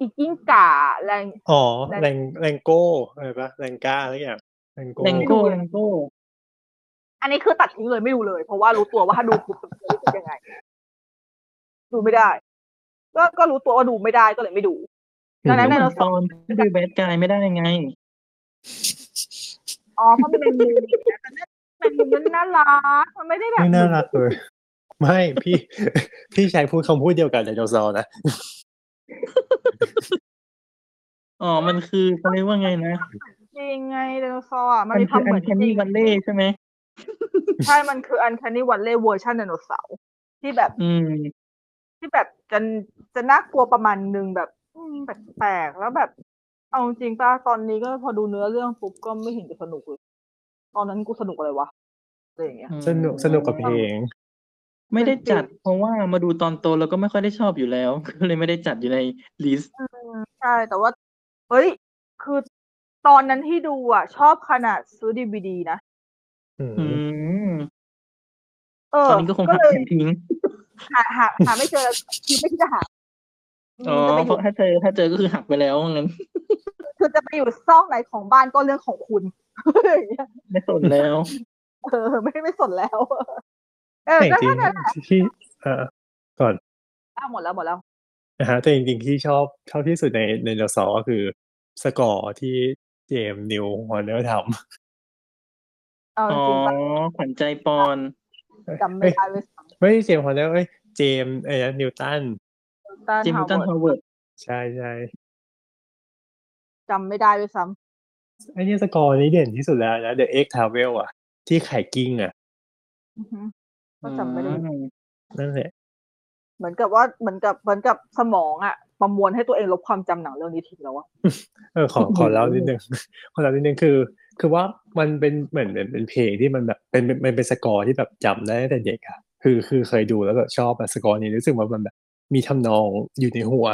อีกิ้งก่าแรงๆอ๋อแรงแรงแรงโก้อะไรปะแรงก้าอะไรอย่าง Rango Rango Rangoอันนี้คือตัดทิ้งเลยไม่ดูเลย เพราะว่ารู้ตัวว่าถ้าดูปุ๊บจะรู้สึกยังไง ดูไม่ได้ ก็ก็รู้ตัวว่าดูไม่ได้ก็เลยไม่ดู ดังนั้นก็ไดเหมืโนอนเสาตร์อนที่ดูแบดกายไม่ได้ไง อ๋อเพราะมันเป็นมูนแต่นั่นเป็นมูนมันน่ารักมันไม่ได้แบบไม่น่ารักเลยไม่พี่พี่ใช้พูดคำพูดเดียวกันไดโนเสาร์นะอ๋อ มันคือเขาเรียกว่าไงนะจริงไงไดโนเสาร์อะมันมันมีคคืวามอเหอัมืนอนแคนนี่จริงวันเล่ใช่ไหมใช่ มันคือ uncanny valley เวอร์ชันไดโนเสาร์ที่แบบ อืม ที่แบบจะจะน่ากลัวประมาณนึงแบบอืม แปลกๆแล้วแบบ เอาจริงป่ะตอนนี้ก็พอดูเนื้อเรื่องปุ๊บก็ไม่เห็นจะสนุกเลยตอนนั้นกูสนุกอะไรวะอะไรอย่างเงี้ยสนุกสนุกกับเพลงไม่ได้จัด เพราะว่ามาดูตอนโตแล้วก็ไม่ค่อยได้ชอบอยู่แล้วก็เลยไม่ได้จัดอยู่ใน listอืมใช่แต่ว่า เฮ้ย คือตอนนั้นที่ดูอะ ชอบขนาดซื้อดีวดีนะอืมอืมเออตอนนี้ก็คงหักเลยแขนทิ้งหาหาหาไม่เจอคือไม่คิดจะหา อ๋อจะไปอเพยู่ราะถ้าเจอถ้าเจอก็คือหักไปแล้วงั้นคือจะไปอยู่ซอกไหนของบ้านก็เรื่องของคุณอย่างเงี้ยไม่สนแล้ว เออ ไม่ไม่สนแล้ว เออแต่ก็จริแค่งนั้นแหละๆที่เอ่อก่อนอ้าวหมดแล้วหมดแล้วนะฮะแต่จริงๆที่ชอบชอบที่สุดในในเดลซอก็คือ สกอร์ที่เจมส์นิวฮอร์เนอร์ทเอาอ๋อจริงปะขวัญใจปอนำจำไม่ได้เลยซ้ไม่ใช่เจมส์ฮอร์เนอร์เอ้ยเจมส์เอ้ยนิวตันำ ต้านจิมฮาตันวฮาเวิร์ดร์เวิร์ดใช่ใช่จำไม่ได้ด้วยซ้ไอ้เนี่ยสกอร์นี้เด่นที่สุดแล้วนะ The X Travel อะ ที่ไข่กิ้งอะำอือฮึก็จำไม่ได้อืมนั่นแหละเหมือนกับว่าเหมือนกับเหมือนกับสมองอะ ประมวลให้ตัวเองลบความจำหนังเรื่องนี้ทิ้งแล้วอะเออขอขอเล่านิดนึงขอเล่านิดนึงคือ คือว่ามันเป็นเหมือนเป็นเป็นเพลงที่มันแบบเป็นเป็นมันเป็นสกอร์ที่แบบจำได้ตั้งแต่เด็กอะคือคือเคยดูแล้วแบบชอบอะสกอร์นี้รู้สึกว่ามันแบบ มีทำนองอยู่ในหัว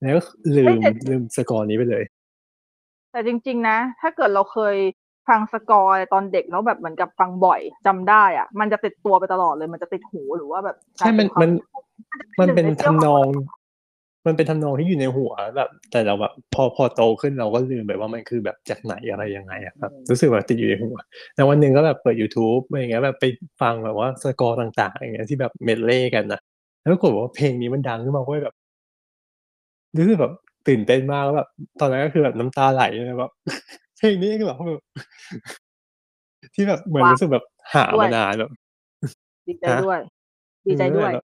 แล้วก็ลืมลืมสกอร์นี้ไปเลย แต่จริง ๆ นะ ถ้าเกิดเราเคยฟังสกอร์ตอนเด็กแล้วแบบเหมือนกับฟังบ่อยจำได้อะ มันจะติดตัวไปตลอดเลย มันจะติดหูหรือว่าแบบใช่มันกลายมันเป็มันควาเป็นหงใชื่ทำนองขมันเป็นทำนองที่อยู่ในหัวแบบ แต่เราแบบพอพอโตขึ้นเราก็ลืมไปว่ามันคือแบบจากไหนอะไรยังไงอะครับรู้สึกว่าติดอยู่ในหัวแล้ววันหนึ่งก็แบบเปิด YouTube อะไรอย่างเงี้ยแบบไปฟังแบบว่าสกอร์ต่าง ๆ อย่างเงี้ยที่แบบเมดเล่กันนะ แล้วปรากฏว่าเพลงนี้มันดังขึ้นมาเว้ยแบบรู้สึกแบบตื่นเต้นมากแล้วแบบตอนนั้นก็คือแบบน้ำตาไหลเลยแบบเพลงนี้คือแบบแบบที่แบบเหมือนรู้สึกแบบหามานานแบบดีใจด้วย ดีใจด้วยแบบ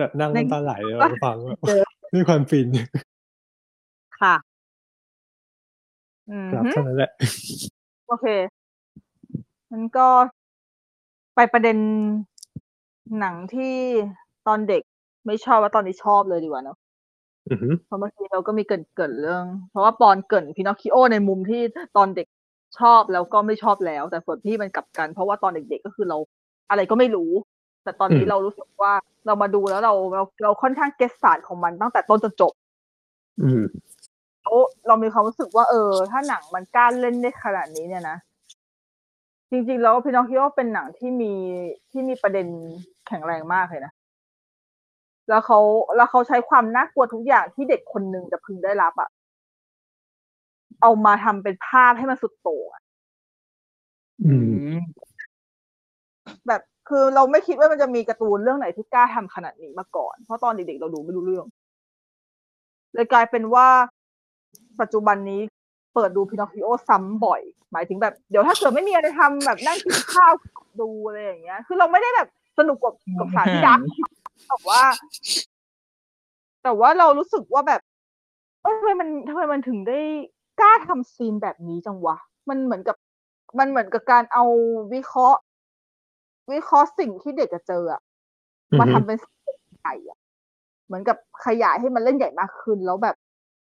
แบบนั่งในน้ำตาไหลเลยก็ฟังแบบเจอด้วยความฟินค่ะอืมครับฮึเท่านั้นแหละโอเคมันก็ไปประเด็นหนังที่ ตอนเด็กไม่ชอบว่าตอนนี้ชอบเลยดีกว่าเนาะอือหือเพราะเมื่อกี้เราก็มีเกรินเกรินเรื่อง เพราะว่าปอนเกรินพินอคคิโอในมุมที่ตอนเด็กชอบแล้วก็ไม่ชอบแล้ว แต่ส่วนพี่มันกลับกัน เพราะว่าตอนเด็กๆก็คือเรา อะไรก็ไม่รู้ แต่ตอนนี้เรารู้สึกว่าเรามาดูแล้วเราเราเราค่อนข้างเก็ตศาสตร์ของมันตั้งแต่ต้นจนจบ อืมแล้วเรามีความรู้สึกว่าเออ ถ้าหนังมันกล้าเล่นได้ขนาดนี้เนี่ยนะจริงๆแล้วพินอคคิโอเป็นหนังที่มีที่มีประเด็นแข็งแรงมากเลยนะ แล้วเขาแล้วเขาใช้ความน่ากลัวทุกอย่างที่เด็กคนหนึ่งจะพึงได้รับอะเอามาทำเป็นภาพให้มันสุดโต่งอะอืมมแบบคือเราไม่คิดว่ามันจะมีการ์ตูนเรื่องไหนที่กล้าทำขนาดนี้มาก่อน เพราะตอนเด็กๆเราดูไม่รู้เรื่องเลยกลายเป็นว่าปัจจุบันนี้เปิดดูพินอคคิโอซ้ำบ่อย หมายถึงแบบเดี๋ยวถ้าเกิดไม่มีอะไรทำแบบนั่งกินข้าวดูอะไรอย่างเงี้ย คือเราไม่ได้แบบสนุกกับกับสารที่ดัก แต่ว่า แต่ว่าเรารู้สึกว่าแบบเอ้ยทำไมมันทำไมมันถึงได้กล้าทำซีนแบบนี้จังวะ มันเหมือนกับ มันเหมือนกับการเอาวิเคราะห์ วิเคราะห์สิ่งที่เด็กจะเจออะมาทำเป็นใหญ่อะเหมือนกับขยายให้มันเล่นใหญ่มากขึ้นแล้วแบบ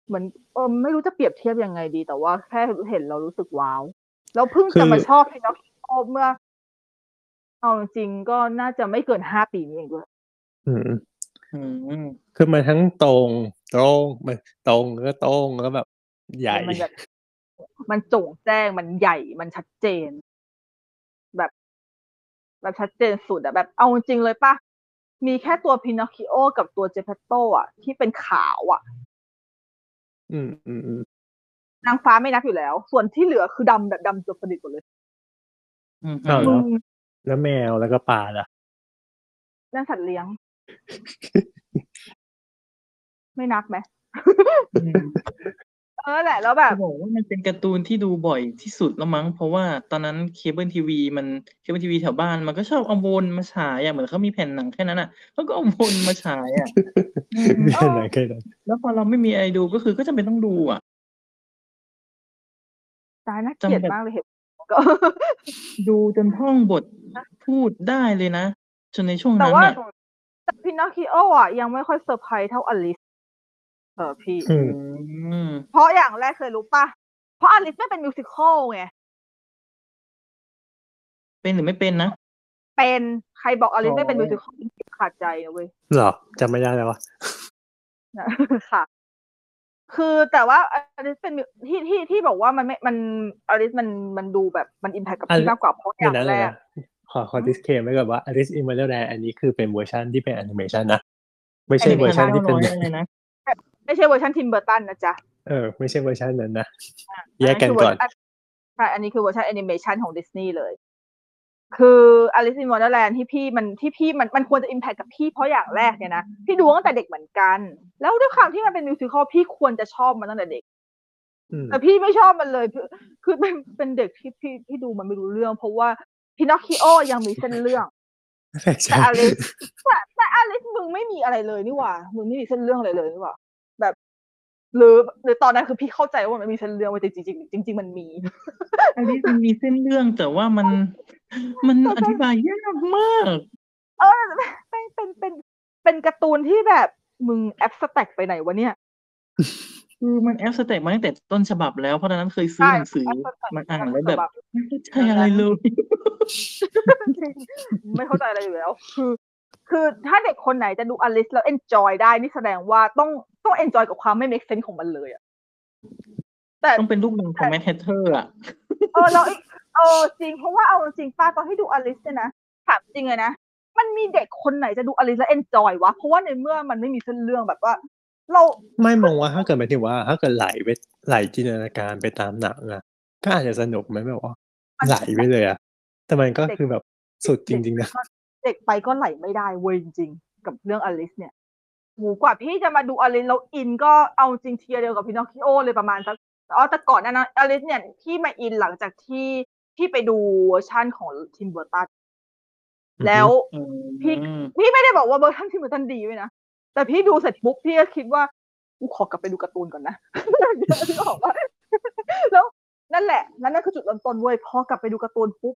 เหมือนเออไม่รู้จะเปรียบเทียบยังไงดี แต่ว่าแค่เห็นเรารู้สึกว้าวแล้วเพิ่งคือจะมาชอบพินอคคิโอเมื่อ เอาจริงๆก็น่าจะไม่เกินห้าปีนี้เองด้วย อืม อืม คือมันทั้งตรง ตรง มันตรงแล้วก็ตรงแล้วก็แบบใหญ่ มันแบบมันโจ่งแจ้งมันใหญ่มันชัดเจน แบบแบบชัดเจนสุดอะแบบเอาจริงเลยปะมีแค่ตัวพินอคคิโอกับตัวเจเปโตอะที่เป็นขาวอะอืมอืมอืมนางฟ้าไม่นับอยู่แล้ว ส่วนที่เหลือคือดำแบบดำจนสนิทหมดเลยอืมอ้าวเหรมึองแล้วแมวแล้วก็ปลาล่ะนั่นสัตว์เลี้ยง ไม่นับไหมอืมเออแหละแล้วแบบจะบอกว่ามันเป็นการ์ตูนที่ดูบ่อยที่สุดแล้วมั้ง เพราะว่าตอนนั้นเคเบิลทีวีมันเคเบิลทีวีแถวบ้านมันก็ชอบเอาวนมาฉายอะเหมือนเขามีแผ่นหนังแค่นั้นอะเขาก็เอาวนมาฉายอะอืมแค่ไหนแค่นั้นแล้วพอเราไม่มีอะไรดูก็คือก็จำเป็นต้องดูอะตายน่าเกลียดจำแบบมากเลยเห็นก็ดูจนท่องบทพูดได้เลยนะจนในช่วงแต่นั้นว่าอะ แต่พินอคคิโออะ ยังไม่ค่อยเซอร์ไพรส์เท่าอลิสเออพี่อือืมมเพราะอย่างแรกเคยรู้ปะเพราะอลิสไม่เป็นมิวสิควลไง เป็นหรือไม่เป็นนะ เป็นใครบอกอลิสอ๋อไม่เป็นมิวสิควลขาดใจนะเว้ยหรอจำไม่ได้แล้ววะนะค่ะ คือแต่ว่าอลิสเป็น mu- ที่ที่ที่บอกว่ามันไม่มันอลิสมันมันดูแบบมันอิมแพคกับพี่ Alice มากกว่าเพราะอเดี๋ยย่าวงนะแรเดี๋ยวกนะ ขอขอดิสเคมไว้ก่อนว่า Alice in Wonderland อันนี้คือเป็นเวอร์ชันที่เป็นแอนิเมชันนะ ไม่ใช่เวอร์ชันที่เป็นแอะไรนะไม่ใช่เวอร์ชันทิมเบอร์ตันนะจ๊ะ เออ ไม่ใช่เวอร์ชันนั้นนะอะแยกกันก่อนใช่อันนี้คือเวอร์ชันแอนิเมชันของดิสนีย์เลย คือ Alice in Wonderland ที่พี่มันที่พี่มันมันควรจะ impact กับพี่เพราะอย่างแรกเนี่ยนะ พี่ดูตั้งแต่เด็กเหมือนกัน แล้วด้วยความที่มันเป็น musical พี่ควรจะชอบมันตั้งแต่เด็กอืมแต่พี่ไม่ชอบมันเลย คือคือเป็นเป็นเด็กที่พี่พี่ดูมันไม่รู้เรื่อง เพราะว่า พินอคคิโอยังมีเส้นเรื่องใช่แต่ใช่อลิสแต่แต่อลิสมึงไม่มีอะไรเลยนี่หว่า มึงไม่มีเส้นเรื่องอะไรเลยนี่หว่า แบบ หรือหรือตอนนั้นคือพี่เข้าใจว่ามันไม่มีเส้นเรื่องไว้แต่จริงๆจริงๆมันมีอันนี้มันมีเส้นเรื่องแต่ว่ามันมันอธิบายยากมาก เออเป็นเป็นเป็นเป็นการ์ตูนที่แบบมึง abstract ไปไหนวะเนี่ย คือมัน abstract มาตั้งแต่ต้นฉบับแล้วเพราะฉะนั้นเคยซื้อหนังสือใช่ abstract มาอ่านแล้วแบบฉบับไม่เข้าใจอะไรเลยไม่เข้าใจอะไรอยู่แล้วคือคือถ้าเด็กคนไหนจะดูอลิสแล้ว enjoy ได้นี่แสดงว่าต้องต้อง enjoy กับความไม่ make sense ของมันเลยอะแต่ต้องเป็นลูกหนึ่งของ Mad Hatter อะเออแล้วอีกเออจริงเพราะว่าเอาจริงปะตอนที่ดูอลิสเนี่ยนะถามจริงเลยนะมันมีเด็กคนไหนจะดูอลิสแล้ว enjoy วะเพราะว่าในเมื่อมันไม่มีเส้นเรื่องแบบว่า เราไม่มองว่าถ้าเกิดหมายถึงว่า ถ้าเกิดไหลไปไหลจินตนาการไปตามหนังอะก็อาจจะสนุกไหมแบบว่าไหลไปเลยอะแต่มันก็คือแบบสุดจริงๆนะเด็กไปก็ไหลไม่ได้เว้ยจริงๆกับเรื่องอลิสเนี่ยโหกว่าพี่จะมาดูอลิสแล้ว in ก็เอาจริง tier เดียวกับพินอคคิโอเลยประมาณสักอ๋อแต่ก่อนหนั้นนะอลิสเนี่ยพี่มา in หลังจากที่ที่ไปดูเวอร์ชั่นของทิมเบอร์ตันแล้วอืมพี่พี่ไม่ได้บอกว่าเวอร์ชันทิมเบอร์ตันดีไว้นะ แต่พี่ดูเสร็จปุ๊บพี่ก็คิดว่ากูขอกลับไปดูการ์ตูนก่อนนะพี่บอกว่า แล้วนั่นแหละนั่นนั่นคือจุดเริ่มต้นเว้ยพอกลับไปดูการ์ตูนปุ๊บ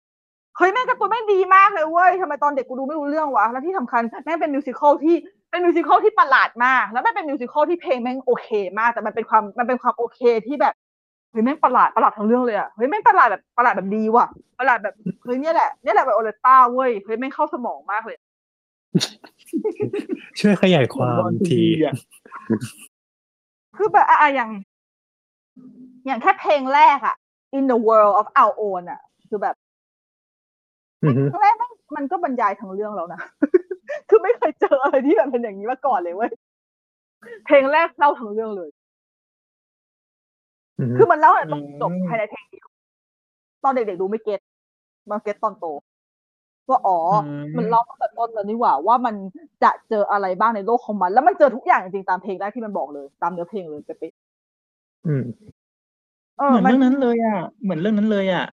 เฮ้ยแม่งการ์ตูนแม่งดีมากเลยเว้ยทำไมตอนเด็กกูดูไม่รู้เรื่องวะแล้วที่สำคัญแม่งเป็น musical ที่เป็น musical ที่ประหลาดมาก แล้วแม่งเป็น musical ที่เพลงแม่งโอเค มากแต่มันเป็นความมันเป็นความโอเคที่แบบเฮ้ยแม่งประหลาดประหลาดทั้งเรื่องเลยอะเฮ้ยแม่งประหลาดแบบประหลาดแบบดีว่ะประหลาดแบบเฮ้ยเนี่ยแหละเนี่ยแหละไบโอเลต้าเว้ยเฮ้ยแม่งเข้าสมองมากเลย ช่วยขยายความทีอะคือแบบอะอะอย่าง อย่างแค่เพลงแรกอะ In the World of Our Own อะคือแบบอือฮึเพลงแรกมันมันก็บรรยายทั้งเรื่องแล้วนะ คือไม่เคยเจออะไรที่แบบเป็นอย่างนี้มาก่อนเลยเว้ย เพลงแรกเล่าทั้งเรื่องเลยอืมคือมันเล่าให้จบอืมจบภายในเพลงเดียว ตอนเด็กๆดูไม่เก็ตมาเก็ตตอนโต ว่าอ๋ออมมันเล่าตั้งแต่ต้นแล้วนี่หว่า ว่ามันจะเจออะไรบ้างในโลกของมัน แล้วมันเจอทุกอย่างจริงๆตามเพลงได้ที่มันบอกเลย ตามเนื้อเพลงเลยเป๊ะอืมๆเออเหมือนมันเรื่องนั้นเลยอะ เหมือนเรื่องนั้นเลยอะ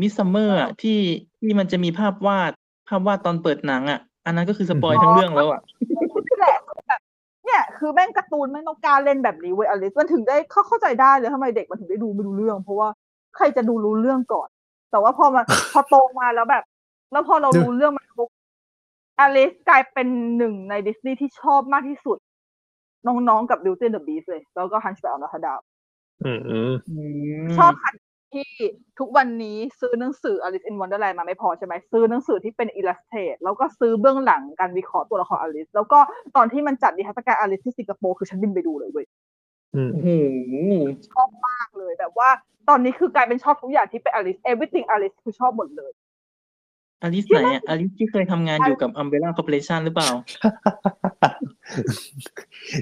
Midsommar อะที่ที่มันจะมีภาพวาด ภาพวาดตอนเปิดหนังอะ อันนั้นก็คือ spoil ทั้งเรื่องแล้วอะนี่แหละแบบเนี่ยคือแม่งการ์ตูนแม่งต้องการเล่นแบบนี้เว้ยอลิสมันถึงได้เข้าเข้าใจได้เลยทำไมเด็กมันถึงได้ดูไม่รู้เรื่อง เพราะว่าใครจะดูรู้เรื่องก่อน แต่ว่าพอมาพอโตมาแล้วแบบ แล้วพอเราดูรู้เรื่องมันปุ๊บอลิสกลายเป็นหนึ่งในดิสนีย์ที่ชอบมากที่สุด น้องๆ กับ Beauty and the Beast เลย แล้วก็ Hunchback of Notre Dame อืมอืมชอบคันที่ทุกวันนี้ซื้อหนังสือ Alice in Wonderland มาไม่พอใช่ไหมซื้อหนังสือที่เป็น illustrate แล้วก็ซื้อเบื้องหลังการวิเคราะห์ตัวละคร Alice แล้วก็ตอนที่มันจัดนิทรรศการ Alice ที่สิงคโปร์คือฉันบินไปดูเลยเว้ยอืมโอ้โหชอบมากเลยแบบว่า ตอนนี้คือกลายเป็นชอบทุกอย่างที่เป็น Alice everything Alice คือชอบหมดเลย อลิสไหนอะอลิสที่เคยทำงานอยู่กับ Umbrella Corporation หรือเปล่า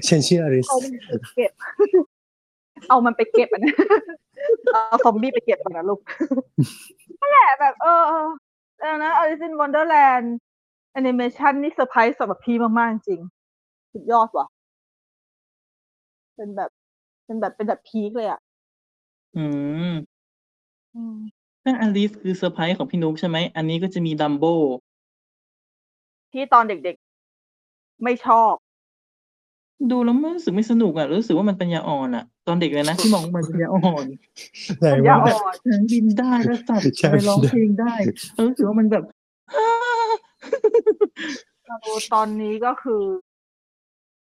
ฉันชื่ออลิสเอามันไปเก็บ เอามันไปเก็บอะนะเอาซอมบี้ไปเก็บมันนะลูกนั่นแหละแบบ เออเออเออนะ Alice in Wonderland แอนิเมชันนี่เซอร์ไพรส์สำหรับพี่มากๆจริง สุดยอดว่ะ เป็นแบบ เป็นแบบเป็นแบบ peak เลยอะ อืมอืม ถ้าอลิสคือเซอร์ไพรส์ของพี่นุ๊กใช่ไหม อันนี้ก็จะมีดัมโบที่ตอนเด็กๆไม่ชอบ ดูแล้วไม่รู้สึกไม่สนุกอะ รู้สึกว่ามันปัญญาอ่อนอะ ตอนเด็กเลยนะที่มองว่ามันปัญญาอ่อนไหนปัญญาว่าอ่อนฉันบินได้แล้วสัตว์ใช่ไปร้องเพลงได้เออรู้สึกว่ามันแบบตอนนี้ก็คือ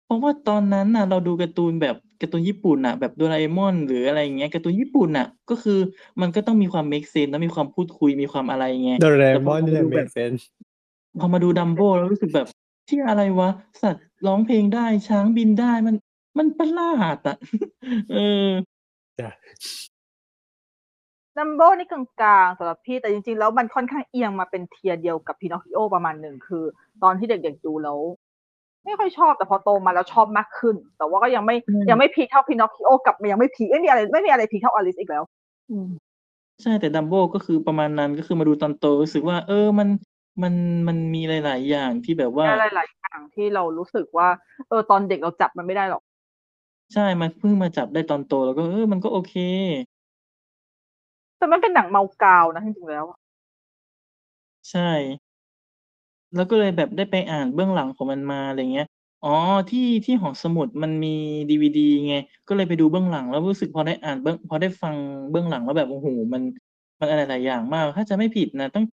เพราะว่าตอนนั้นน่ะ เราดูการ์ตูนแบบ การ์ตูนญี่ปุ่นน่ะแบบโดราเอมอนหรืออะไรอย่างเงี้ยการ์ตูนญี่ปุ่นน่ะก็คือมันก็ต้องมีความ make sense แล้วมีความพูดคุยมีความอะไรเงี้ยแต่โดเรมอนนี่แหละแบบดู make sense พอมาดูดัมโบแล้วรู้สึกแบบที่อะไรวะ สัตว์ร้องเพลงได้ช้างบินได้มันมันประหลาดอะเออจ้ะดัมโบนี่กลางๆสำหรับพี่แต่จริงๆ แล้วมันค่อนข้างเอียงมาเป็น tier เดียวกับพินอคคิโอประมาณหนึ่งคือ ตอนที่เด็กๆดูแล้ว ไม่ค่อยชอบแต่พอโตมาแล้วชอบมากขึ้น แต่ว่าก็ยังไม่อืมยังไม่พีคเท่าพินอคคิโอกับยังไม่พีคไม่มีอะไรไม่มีอะไรพีคเท่าอลิสอีกแล้วอืมใช่แต่ดัมโบก็คือประมาณนั้นก็คือมาดูตอนโตรู้สึกว่า เออมันมันมันมีหลาย ๆ อย่างที่แบบว่าอะไรหลาย ๆ อย่างที่เรารู้สึกว่า เออตอนเด็กเราจับมันไม่ได้หรอก ใช่มันเพิ่งมาจับได้ตอนโตแล้วก็เออมันก็โอเค แต่มันเป็นหนังเมากาวนะจริงๆแล้วอะใช่ แล้วก็เลยแบบได้ไปอ่านเบื้องหลังของมันมา อะไรเงี้ย อ๋อ ที่ที่หอสมุดมันมีดีวดีไง ก็เลยไปดูเบื้องหลัง แล้วรู้สึกพอได้อ่านเบื้องพอได้ฟังเบื้องหลังแล้วแบบโอ้โหมันมันอะไรหลายอย่างมาก ถ้าจำไม่ผิดนะต้อง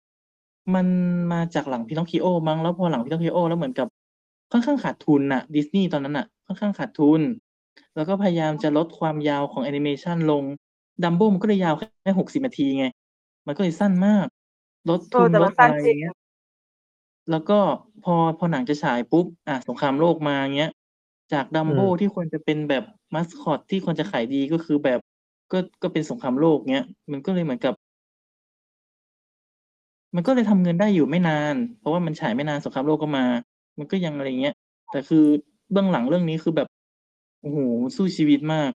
มันมาจากหลังพินอคคิโอมั้งแล้วพอหลังพินอคคิโอแล้วเหมือนกับค่อนข้างขาดทุนน่ะดิสนีย์ตอนนั้นน่ะค่อนข้างขาดทุน แล้วก็พยายามจะลดความยาวของแอนิเมชันลงดัมโบมันก็เลยยาวแค่หกสิบนาทีไง มันก็เลยสั้นมาก ลดทุนลดอะไรจริงเงี้ย แล้วก็พอพอหนังจะฉายปุ๊บ อะสงครามโลกมาเงี้ย จากดัมโบที่ควรจะเป็นแบบมัสคอตที่ควรจะขายดีก็คือแบบ ก็ก็เป็นสงครามโลกเงี้ย มันก็เลยเหมือนกับ มันก็เลยทำเงินได้อยู่ไม่นาน เพราะว่ามันฉายไม่นานสงครามโลกก็มา มันก็ยังอะไรเงี้ย แต่คือเบื้องหลังเรื่องนี้คือแบบโอ้โหสู้ชีวิตมาก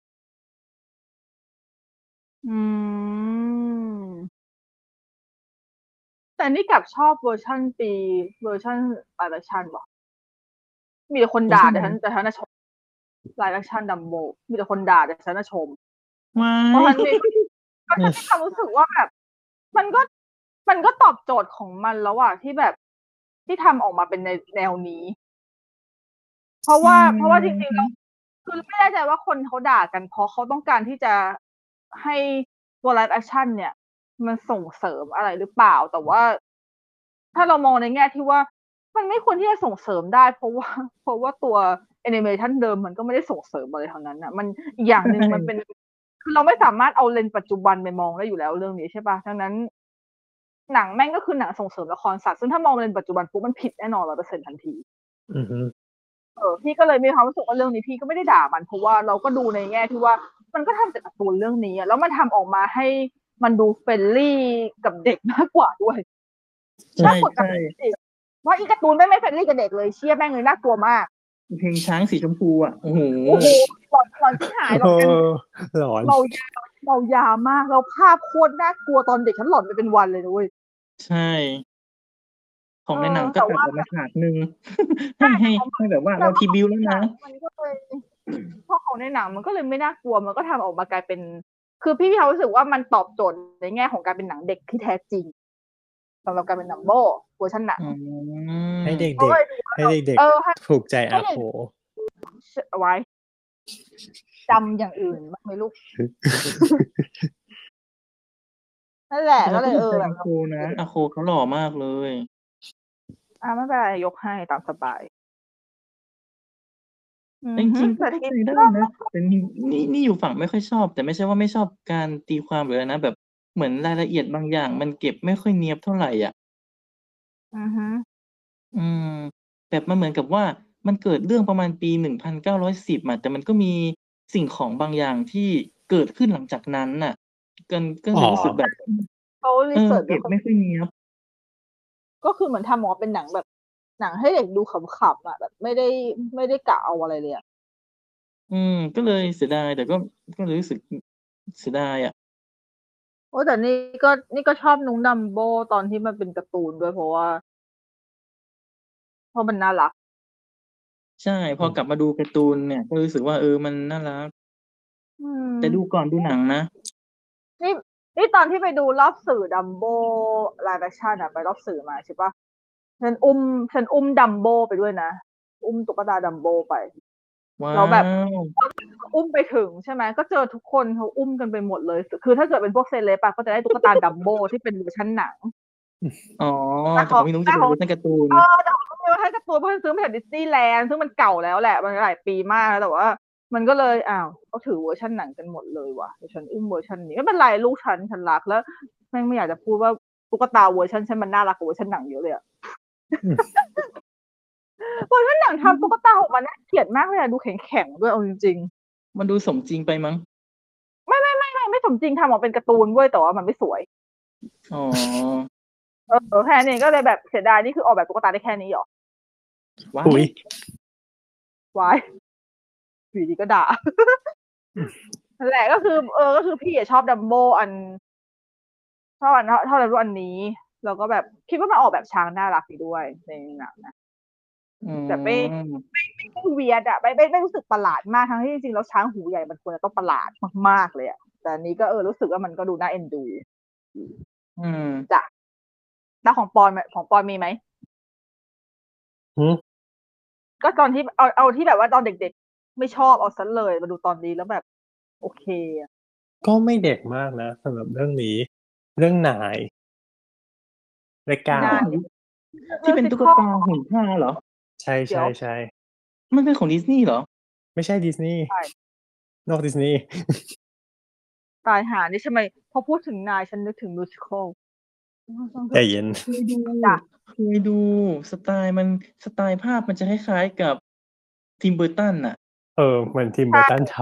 อืม แต่นี่กลับชอบเวอร์ชันปีเวอร์ชัน live action ว่ะมีแต่คนด่าเวอร์ชันแต่ฉันแต่ฉันน่ะชม live action ดัมโบ มีแต่คนด่าแต่ฉันน่ะชมว้าเพราะฉันมีเพราะฉันมีความรู้สึกว่าแบบ มันก็มันก็ตอบโจทย์ของมันแล้วอะที่แบบที่ทำออกมาเป็นในแนวนี้ เพราะว่าอืมเพราะว่าจริงๆแล้วคือไม่แน่ใจว่าคนเขาด่ากันเพราะเขาต้องการที่จะให้ตัว live action เนี่ย มันส่งเสริมอะไรหรือเปล่า แต่ว่า ถ้าเรามองในแง่ที่ว่า มันไม่ควรที่จะส่งเสริมได้ เพราะว่า เพราะว่าตัวแอนิเมชันเดิมมันก็ไม่ได้ส่งเสริมอะไรทั้งนั้นนะมันอีกอย่างหนึ่งมันเป็นคือเราไม่สามารถเอาเลนส์ปัจจุบันไปมองได้อยู่แล้วเรื่องนี้ใช่ปะดังนั้น หนังแม่งก็คือหนังส่งเสริมละครสัตว์ซึ่งถ้ามองเลนส์ปัจจุบันปุ๊บมันผิดแน่นอนร้อยเปอร์เซ็นทันทีอือฮึเออพี่ก็เลยมีความรู้สึกว่าเรื่องนี้พี่ก็ไม่ได้ด่ามันเพราะว่าเราก็ดูในแง่ที่ว่า มันก็ทำจากการ์ตูนเรื่องนี้อะแล้วมันทำออกมาให้ มันดู friendly กับเด็กมากกว่าด้วยใช่น่ากลัวกับใช่เด็กว่าอีการ์ตูนไม่ไม่ friendly กับเด็กเลยเชี่ยแม่งเลยน่ากลัวมากเพลงช้างสีชมพูอะโอ้โหโอ้โหหลอนหลอนที่หายหลโอ้อนกันหลอนเรายาวเรายามากแล้วภาพโคตรน่ากลัวตอนเด็กฉันหลอนไปเป็นวันเลยนะเว้ยใช่ ของในหนังเออก็แต่ตัดว่าออกมาฉากหนึ่งให้ให้ให้แบบว่าเราทีบิวแล้วนะมันก็เลยพอของในหนังมันก็เลยไม่น่ากลัวมันก็ทำออกมากลายเป็น คือพี่พี่เขารู้สึกว่ามันตอบโจทย์ในแง่ของการเป็นหนังเด็กที่แท้จริงสำหรับการเป็นหนังโบ้เวอร์ชันหนังอืมให้เด็กเขาก็เลยดูๆให้เด็กเออให้ๆถูกใจอาโคเอาไว้จำอย่างอื่นบ้างไหมลูกนั่นแหละก็เลยเออแบบอาโคนะอาโคเขาหล่อมากเลย อะไม่เป็นไรยกให้ตามสบาย อืมจริงๆก็แต่เข้าที่ใจได้นะ แต่นี่ นี่ นี่อยู่ฝั่งไม่ค่อยชอบ แต่ไม่ใช่ว่าไม่ชอบการตีความหรืออะไรนะ แบบเหมือนรายละเอียดบางอย่างมันเก็บไม่ค่อยเนียบเท่าไหร่อะอือฮึ อืม แบบมันเหมือนกับว่า มันเกิดเรื่องประมาณปีหนึ่งพันเก้าร้อยสิบอะแต่มันก็มีสิ่งของบางอย่างที่เกิดขึ้นหลังจากนั้นน่ะ กัน ก็เลยรู้สึกแบบ เขารีเออเสิร์ชเก็บไม่ค่อยเนียบ ก็คือเหมือนทำออกมาเป็นหนังแบบ หนังให้เด็กดูขำๆอะแบบไม่ได้ไม่ได้กะเอาอะไรเลยอะอืม ก็เลยเสียดายแต่ก็ก็เลยรู้สึกเสียดายอะโอ้แต่นี่ก็นี่ก็ชอบนุ้งดัมโบตอนที่มันเป็นการ์ตูนด้วยเพราะว่า เพราะมันน่ารัก ใช่ พอกลับมาดูการ์ตูนเนี่ย ก็รู้สึกว่าเออมันน่ารักอืมแต่ดูก่อนดูหนังนะนี่นี่ตอนที่ไปดูรอบสื่อดัมโบ live action อะไปรอบสื่อมาใช่ปะ ฉันอุ้มฉันอุ้มดัมโบไปด้วยนะ อุ้มตุ๊กตาดัมโบไปว้าเราแบบวอุ้มไปถึงใช่ไหมก็เจอทุกคนเขาอุ้มกันไปหมดเลย คือถ้าเกิดเป็นพวกเซเลบอะก็จะได้ตุ๊กตาดัมโบที่เป็นเวอร์ชันหนังอ๋อแต่แต่ขของพี่นุ้งจะเป็นเวอร์ชันการ์ตูนเออแต่ของเวอร์ชันการ์ตูนเพราะฉันซื้อมาจากดิสนีย์แลนด์ซึ่งมันเก่าแล้วแหละมันหลายปีมากแล้วแต่ว่า มันก็เลยอ้าวก็ถือเวอร์ชันหนังกันหมดเลยว่ะเดี๋ยวฉันอุ้มเวอร์ชันนี้ไม่เป็นไรลูกฉันฉันรักแล้วแม่งไม่อยากจะพูดว่าตุ๊กตาเวอร์ชันฉันมันน่ารักกว่าเวอร์ชันหนังเยอะเลยอะ เวอร์ชันหนังทำตุ๊กตาออกมาน่าเกลียดมากเลยอะดูแข็งๆด้วยเอาจริงมันดูสมจริงไปมั้งๆไม่ไม่ไม่ไม่ไม่สมจริงทำออกเป็นการ์ตูนเว้ยแต่ว่ามันไม่สวย อ๋อ เออแค่นี้ก็เลยแบบเสียดายนี่คือออกแบบตุ๊กตาได้แค่นี้เหรอว้าอุ้ยวายอยู่ดีก็ด่านั่นแหละก็คือ เออ ก็คือพี่อะชอบดัมโบอันชอบอันชอบดัมโบอันนี้ แล้วก็แบบคิดว่ามันออกแบบช้างน่ารักดีด้วยในหนังนะอืมแต่ไม่ไม่เวียดอะไม่ไม่ไม่รู้สึกประหลาดมากทั้งที่จริงๆแล้วช้างหูใหญ่มันควรจะต้องประหลาดมากๆเลยอะแต่อันนี้ก็เออรู้สึกว่ามันก็ดูน่าเอ็นดู อืมจ้ะแล้วของปอนมีของปอนมีไหมหืมก็ตอนที่เอาเอาที่แบบว่าตอนเด็กๆ ไม่ชอบเอาซะเลยมาดูตอนนี้แล้วแบบ โอเคอะก็ไม่เด็กมากนะสำหรับเรื่องนี้ เรื่องนาย และก้าวได้ ที่เป็นตุ๊กตาหุ่นผ้าเหรอ ใช่ใช่ใช่มันเป็นของดิสนีย์เหรอ ไม่ใช่ดิสนีย์ใช่ นอกดิสนีย์ ตายหานี่ใช่ไหมพอพูดถึงนายฉันนึกถึงมิวสิควล ใจเย็น เคยดูจ้ะ เคยดูสไตล์มันสไตล์ภาพมันจะคล้ายๆกับทิมเบอร์ตันน่ะเออเหมือนทีมเบอร์ตันท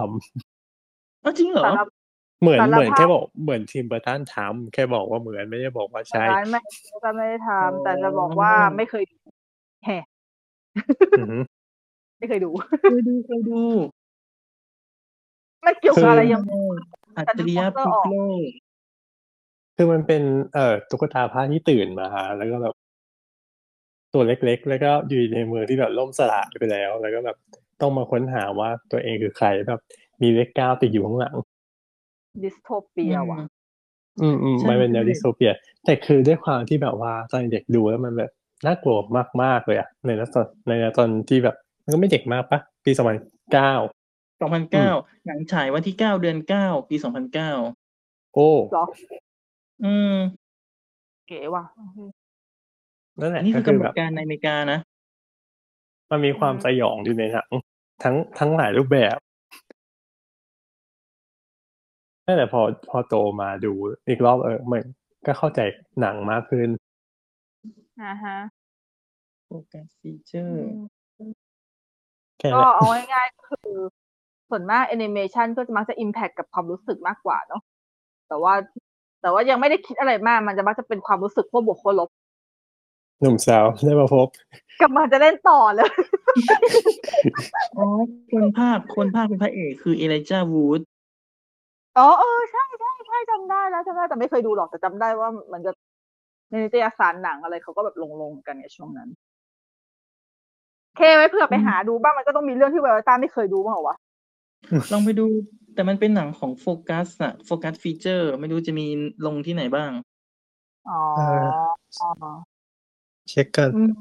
อ้าวจริงเหรอ สารพัดำ เหมือนสารภาพเหมือนแค่บอกเหมือนทีมเบอร์ตันทำแค่บอกว่าเหมือนไม่ได้บอกว่าใช่ร้านไม่ก็ไม่ได้ทำแต่จะบอกอ๋อว่าไม่เคยดูแฮะอือหือไม่เคยดูเคยดูเคยดูไม่เกี่ยวกับอะไรยังอัจฉริยะแต่พนึกลิกว่าโลกคือมันเป็นเอ่อตุ๊กตาผ้าที่ตื่นมาแล้วก็แบบตัวเล็กๆ แล้วก็อยู่ในเมืองที่แบบล่มสลายไปแล้ว แล้วก็แบบต้องมาค้นหาว่าตัวเองคือใครแบบมีเลขเก้าติดอยู่ข้างหลัง dystopia ว่ะ อืมอืมใช่มันเป็นแนวใช่ dystopia แต่คือด้วยความที่แบบว่าตอนเด็กดูแล้วมันแบบน่ากลัวมากๆเลยอะในตอนในตอนที่แบบ มันก็ไม่เด็กมากปะปีสองพันเก้าสองพันเก้าหนังฉายวันที่เก้าเดือนเก้าปีสองพันเก้าโอ้เหรออืม เก๋ว่ะนั่นแหอัละนนี้ก็คือคืกำอหนแบดบการในอเมริกานะ มันมีความอืมสยองอยู่ในหนังทั้งทั้งหลายรูปแบบ แหละพอพอโตมาดูอีกรอบเออมันก็เข้าใจหนังมากขึ้นอ่าฮะโฟกัสฟีเจอร์แค่ก็นั้นเอาง่ายๆคือส่วนมากแอนิเมชันก็จะมักจะอิมแพคกับความรู้สึกมากกว่าเนาะแต่ว่า แต่ว่ายังไม่ได้คิดอะไรมาก มันจะมักจะเป็นความรู้สึกขั้วบวกขั้วลบหนุ่มสาวได้มาพบกลับมาจะเล่นต่อเลยอ๋อคนภาคคนภาคเป็นพระเอกคือเอลิจาวูด อ๋อเออใช่ใช่ใช่จำได้แล้วจำได้แต่ไม่เคยดูหรอกแต่จำได้ว่ามันจะในนิตยสารหนังอะไรเขาก็แบบลงลงกันในช่วงนั้นเคไว้เผื่อไปหาดูบ้างมันก็ต้องมีเรื่องที่ไวโอต้าไม่เคยดูบ้างเหรอวะลองไปดู แต่มันเป็นหนังของโฟกัสอะ Focus Features ไม่รู้จะมีลงที่ไหนบ้างอ๋อเอออ๋อเช็คกันอืม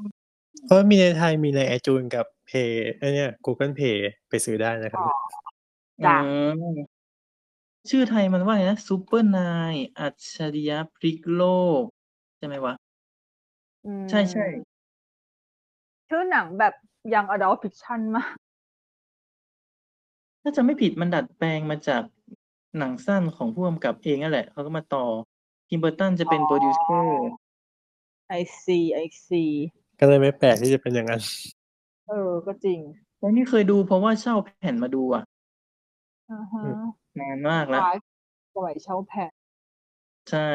เพราะมีในไทยมีในไอจูนกับเพย์ไอเนี่ย Google Play ไปซื้อได้นะครับอ๋อจ้ะอืม ชื่อไทยมันว่าอะไรนะซูเปอร์นายอัจฉริยะพลิกโลก ใช่ไหมวะ อืมใช่ใช่ชื่อหนังแบบยัง adult fiction มาก ถ้าจะไม่ผิดมันดัดแปลงมาจากหนังสั้นของผู้กำกับเองนั่นแหละ เขาก็มาต่อ Tim Burton จะเป็นอ๋อ producer I see I see ก็เลยไม่แปลกที่จะเป็นอย่างนั้น เออ ก็จริงแล้วนี่เคยดูเพราะว่าเช่าแผ่นมาดูอะ อ่าฮะอืม นานมากแล้วคล้ายสมัยเช่าแผ่น ใช่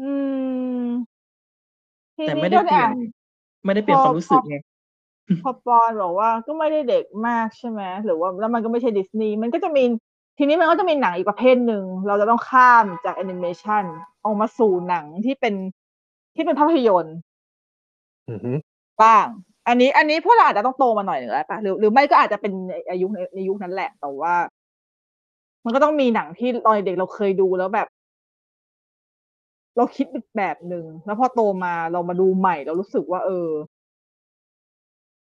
อืม ทีแต่นี้ไม่ได้ก็เปลี่ยนอะไม่ได้เปลี่ยนพอความรู้สึกไง พอปอนบอกว่า ก็ไม่ได้เด็กมากใช่ไหม หรือว่า แล้วมันก็ไม่ใช่ดิสนีย์ มันก็จะมี ทีนี้มันก็จะมีหนังอีกประเภทหนึ่ง เราจะต้องข้ามจากแอนิเมชัน ออกมาสู่หนังที่เป็น ที่เป็นภาพยนตร์ อือฮึ บ้าง อันนี้อันนี้พวกเราอาจจะต้องโตมาหน่อยหนึ่งแล้วปะหรือหรือไม่ก็อาจจะเป็นในอายุในในยุคนั้นแหละแต่ว่า มันก็ต้องมีหนังที่ตอนเด็กเราเคยดูแล้วแบบ เราคิดอีกแบบหนึ่งแล้วพอโตมาเรามาดูใหม่ เรารู้สึกว่า เออ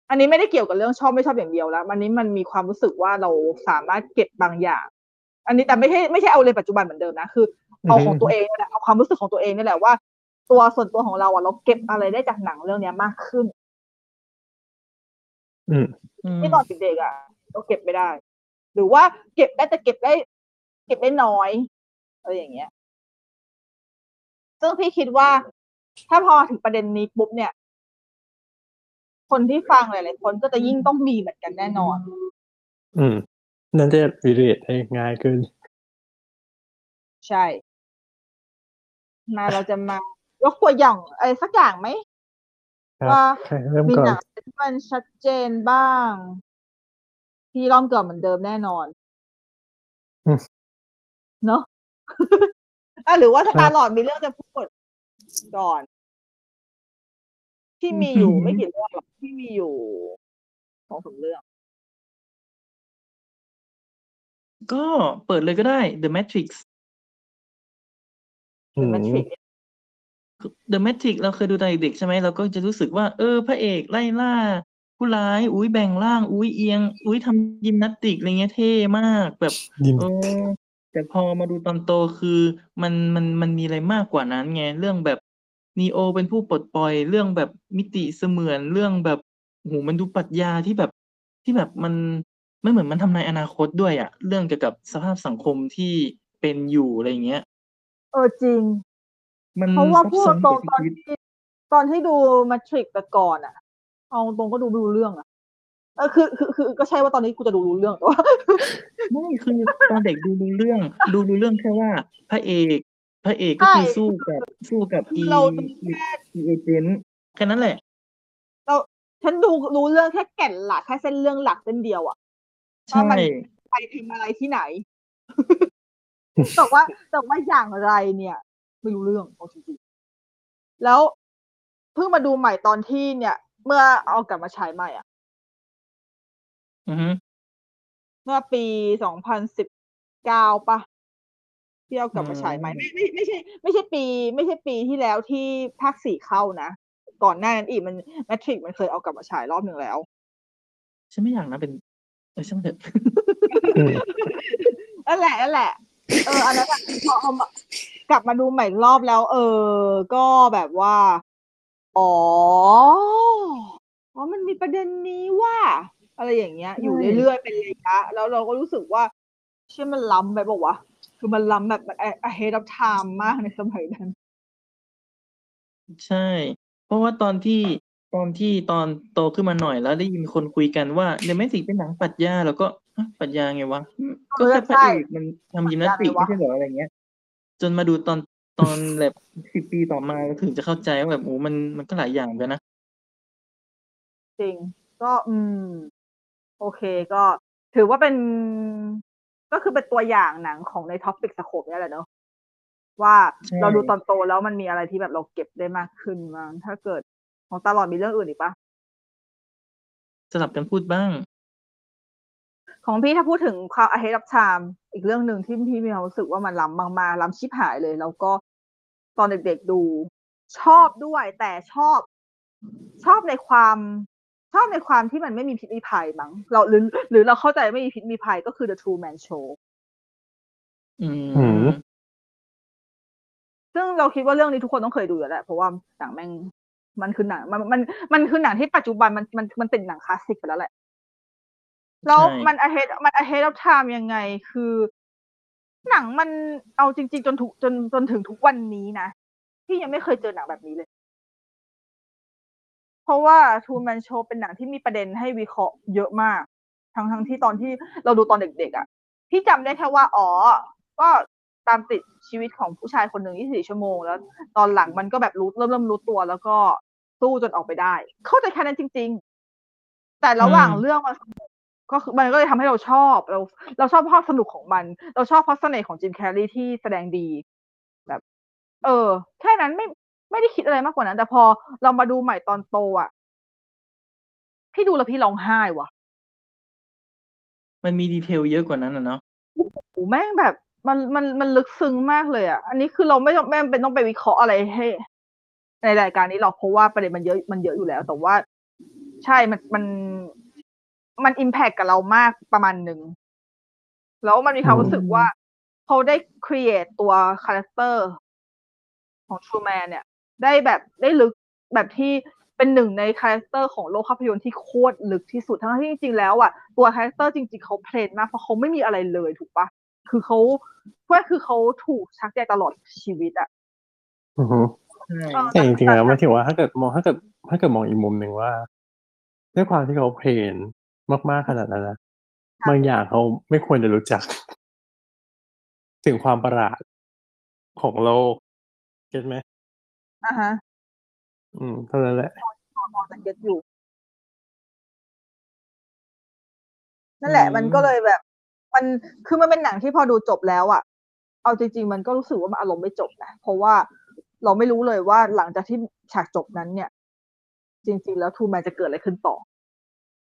อันนี้ไม่ได้เกี่ยวกับเรื่องชอบไม่ชอบอย่างเดียวแล้วอันนี้มันมีความรู้สึกว่าเราสามารถเก็บบางอย่าง อันนี้แต่ไม่ใช่ไม่ใช่เอาเลยปัจจุบันเหมือนเดิมนะคือเอาของตัวเองนี่แหละเอาความรู้สึกของตัวเองนี่แหละว่าตัวส่วนตัวของเราอะเราเก็บอะไรได้จากหนังเรื่องเนี้ยมากขึ้นอืมอืม ที่ตอนเด็กๆอะเราเก็บไม่ได้ หรือว่าเก็บได้แต่เก็บได้ เก็บได้น้อยอะไรอย่างเงี้ย ซึ่งพี่คิดว่า ถ้าพอถึงประเด็นนี้ปุ๊บเนี่ย คนที่ฟังหลายๆคนก็จะยิ่งต้องมีเหมือนกันแน่นอน อืม นั่นจะรีเลทได้ง่ายขึ้น ใช่ มาเราจะมายกตัวอย่างอะไรสักอย่างไหมครับ ว่าใครเริ่มมีก่อหนนังที่มันชัดเจนบ้าง ที่ร่อมเกิดเหมือนเดิมแน่นอนอืมเนาะอะหรือว่าสครัตาบร์ลอร์ดมีเรื่องจะพูดก่อน ที่มีอยู่ไม่กี่เรื่องหรอกที่มีอยู่สองสามเรื่อง ก็เปิดเลยก็ได้ The Matrix อืมแมทริก The Matrix เราเคยดูตอนเด็กๆใช่ไหมเราก็จะรู้สึกว่า เออ พระเอกไล่ล่า ผู้ร้าย อุ้ยแบ่งร่าง อุ้ยเอียง อุ้ยทำยิมนาสติกอะไรเงี้ยเท่มากแบบยิมเออแต่พอมาดูตอนโตคือมันมันมันมีอะไรมากกว่านั้นไงเรื่องแบบนีโอเป็นผู้ปลดปล่อยเรื่องแบบมิติเสมือนเรื่องแบบโอ้โหมันดูปรัชญาที่แบบที่แบบมันไม่เหมือนมันทำนายอนาคตด้วยอะเรื่องเกี่ยวกับสภาพสังคมที่เป็นอยู่อะไรเงี้ย เออจริง มันเพราะว่าซับพูดซ้อนตรกับงๆตอนชีวิตที่ตอนที่ดูมาทริกแต่ก่อนอะเอาตรงก็ดูไม่รู้เรื่องอะเออคือคือคือก็ใช่ว่าตอนนี้กูจะดูรู้เรื่องแต่ว่าไม่คือตอนเด็กดูรู้เรื่อง ดูรู้เรื่องแค่ว่า พระเอกพระเอกก็คือใช่สู้กับสู้กับอีเราอีอีเอเจนต์แค่นั้นแหละเราฉันดูรู้เรื่องแค่แก่นหลักแค่เส้นเรื่องหลักเส้นเดียวอะใช่ว่ามันไปทำอะไรที่ไหนแต่ว่าแต่ว่าอย่างไรเนี่ย ไม่รู้เรื่องเอาจริงๆแล้วเพิ่งมาดูใหม่ตอนที่เนี่ย เมื่อเอากลับมาฉายใหม่อะอือฮึเมื่อปีสองพันสิบเก้าปะที่เอากลับมาฉายใหม่ไม่ไม่ไม่ใช่ ไม่ใช่ปี ไม่ใช่ปีที่แล้วที่ภาคสี่เข้านะก่อนหน้านั้นอีกมันแมทริกมันเคยเอากลับมาฉายรอบหนึ่งแล้วฉันไม่อยากนะเป็นเออช่างเถอะอืมนั่นแหละนั่นแหละ เอออันนั้นอะพอเอามา กลับมาดูใหม่อีกรอบแล้ว เออ ก็แบบว่า อ๋ออ๋อมันมีประเด็นนี้ว่า อะไรอย่างเงี้ย อยู่ใช่เรื่อยๆเป็นระยะแล้วเราก็รู้สึกว่า เชื่อมันล้ำไปบอกว่าวะคือมันล้ำแบบมัน ahead of time มากในสมัยนั้น ใช่ เพราะว่าตอนที่ตอนที่ตอนโตขึ้นมาหน่อยแล้วได้ยินคนคุยกันว่า The Matrix เป็นหนังปรัชญาแล้วก็ฮะปรัชญาไงวะอืมก็แค่พระเอกมันทำยิมนาสติกปรัไม่ชญาไงวะไม่ใช่เหรออะไรเงี้ย จนมาดูตอนตอนแบบสิบปีต่อมาถึงจะเข้าใจว่าแบบโอ้มันมันก็หลายอย่างเหมือนกันนะ จริง ก็อืม โอเคก็ ถือว่าเป็น ก็คือเป็นตัวอย่างหนังของใน topic scope นี่แหละเนอะว่าใช่ เราดูตอนโตแล้วมันมีอะไรที่แบบเราเก็บได้มากขึ้นมั้งถ้าเกิดของตลอดมีเรื่องอื่นอีกปะ สลับกันพูดบ้าง ของพี่ถ้าพูดถึงความ ahead of time อีกเรื่องหนึ่งที่พี่มีความรู้สึกว่ามันล้ำมากๆล้ำชิบหายเลย แล้วก็ตอนเด็กๆดูชอบด้วยแต่ชอบ ชอบในความชอบในความที่มันไม่มีพิษมีภัยมั้งเราหรือหรือเราเข้าใจไม่มีพิษมีภัยก็คือ The True Man Show อือืมมซึ่งเราคิดว่าเรื่องนี้ทุกคนต้องเคยดูอยู่แล้วแหละเพราะว่าหนังแม่งมันคือหนัง มันมันมันคือหนังที่ปัจจุบันมันมันมันเป็นหนังคลาสสิกไปแล้วแหละ แล้วใช่มัน ahead มัน ahead of time ยังไง คือ หนังมันเอาจริง ๆ จนถูกจนจนถึงทุกวันนี้นะพี่ยังไม่เคยเจอหนังแบบนี้เลย เพราะว่า True Man Show เป็นหนังที่มีประเด็นให้วิเคราะห์เยอะมาก ทั้งทั้งที่ตอนที่เราดูตอนเด็กๆอะ่ะพี่จำได้แค่ว่าอ๋อ ก็ตามติดชีวิตของผู้ชายคนหนึ่ง24 ชั่วโมง แล้ว ตอนหลังมันก็แบบรู้เริ่มเริ่มรู้ตัว แล้วก็สู้จนออกไปได้ เข้าใจแค่นั้นจริง ๆ แต่ระหว่างอืมเรื่องมัน ก็คือมันก็เลยทำให้เราชอบ เราเราชอบภาพสนุกของมัน เราชอบเพราะเสน่ห์ของจิมแคร์รีที่แสดงดีแบบ เออ แค่นั้นไม่ไม่ได้คิดอะไรมากกว่านั้น แต่พอเรามาดูใหม่ตอนโตอะ พี่ดูแล้วพี่ร้องไห้ว่ะ มันมี detail เยอะกว่านั้นอะเนาะโอ้โหแม่งแบบ มันมันมันลึกซึ้งมากเลยอะ อันนี้คือเราไม่ต้องไม่จำเป็นต้องไปวิเคราะห์อะไรให้ ในรายการนี้หรอกเพราะว่าประเด็นมันเยอะมันเยอะอยู่แล้ว แต่ว่า ใช่มันมัน มัน impact กับเรามากประมาณหนึ่ง แล้วมันมีความรู้สึกว่าเขาได้ create ตัว character ของ Truman เนี่ย ได้แบบได้ลึกแบบที่เป็นหนึ่งใน character ของโลกภาพยนตร์ที่โคตรลึกที่สุดทั้งที่จริงๆแล้วอะตัว character จริง ๆเขา plain มากเพราะเขาไม่มีอะไรเลยถูกปะคือเขาเพื่อคือเขาถูกชักใยตลอดชีวิตอะอือฮึใช่แต่จริงๆแล้วหมายถึงว่าถ้าเกิดมองถ้าเกิดถ้าเกิดมองอีกมุมหนึ่งว่าด้วยความที่เขา plain มาก ๆ ขนาดนั้นนะบางอย่างเขาไม่ควรจะรู้จัก ถึงความประหลาดของโลก เก็ตไหมอะฮะ อืม เท่านั้นแหละ พอจะเก็ตอยู่ นั่นแหละ มันก็เลยแบบ มัน คือมันเป็นหนังที่พอดูจบแล้วอะ เอาจริง ๆ มันก็รู้สึกว่า มันอารมณ์ไม่จบนะ เพราะว่าเราไม่รู้เลยว่า หลังจากที่ฉากจบนั้นเนี่ย จริง ๆ แล้วทูแมนจะเกิดอะไรขึ้นต่อ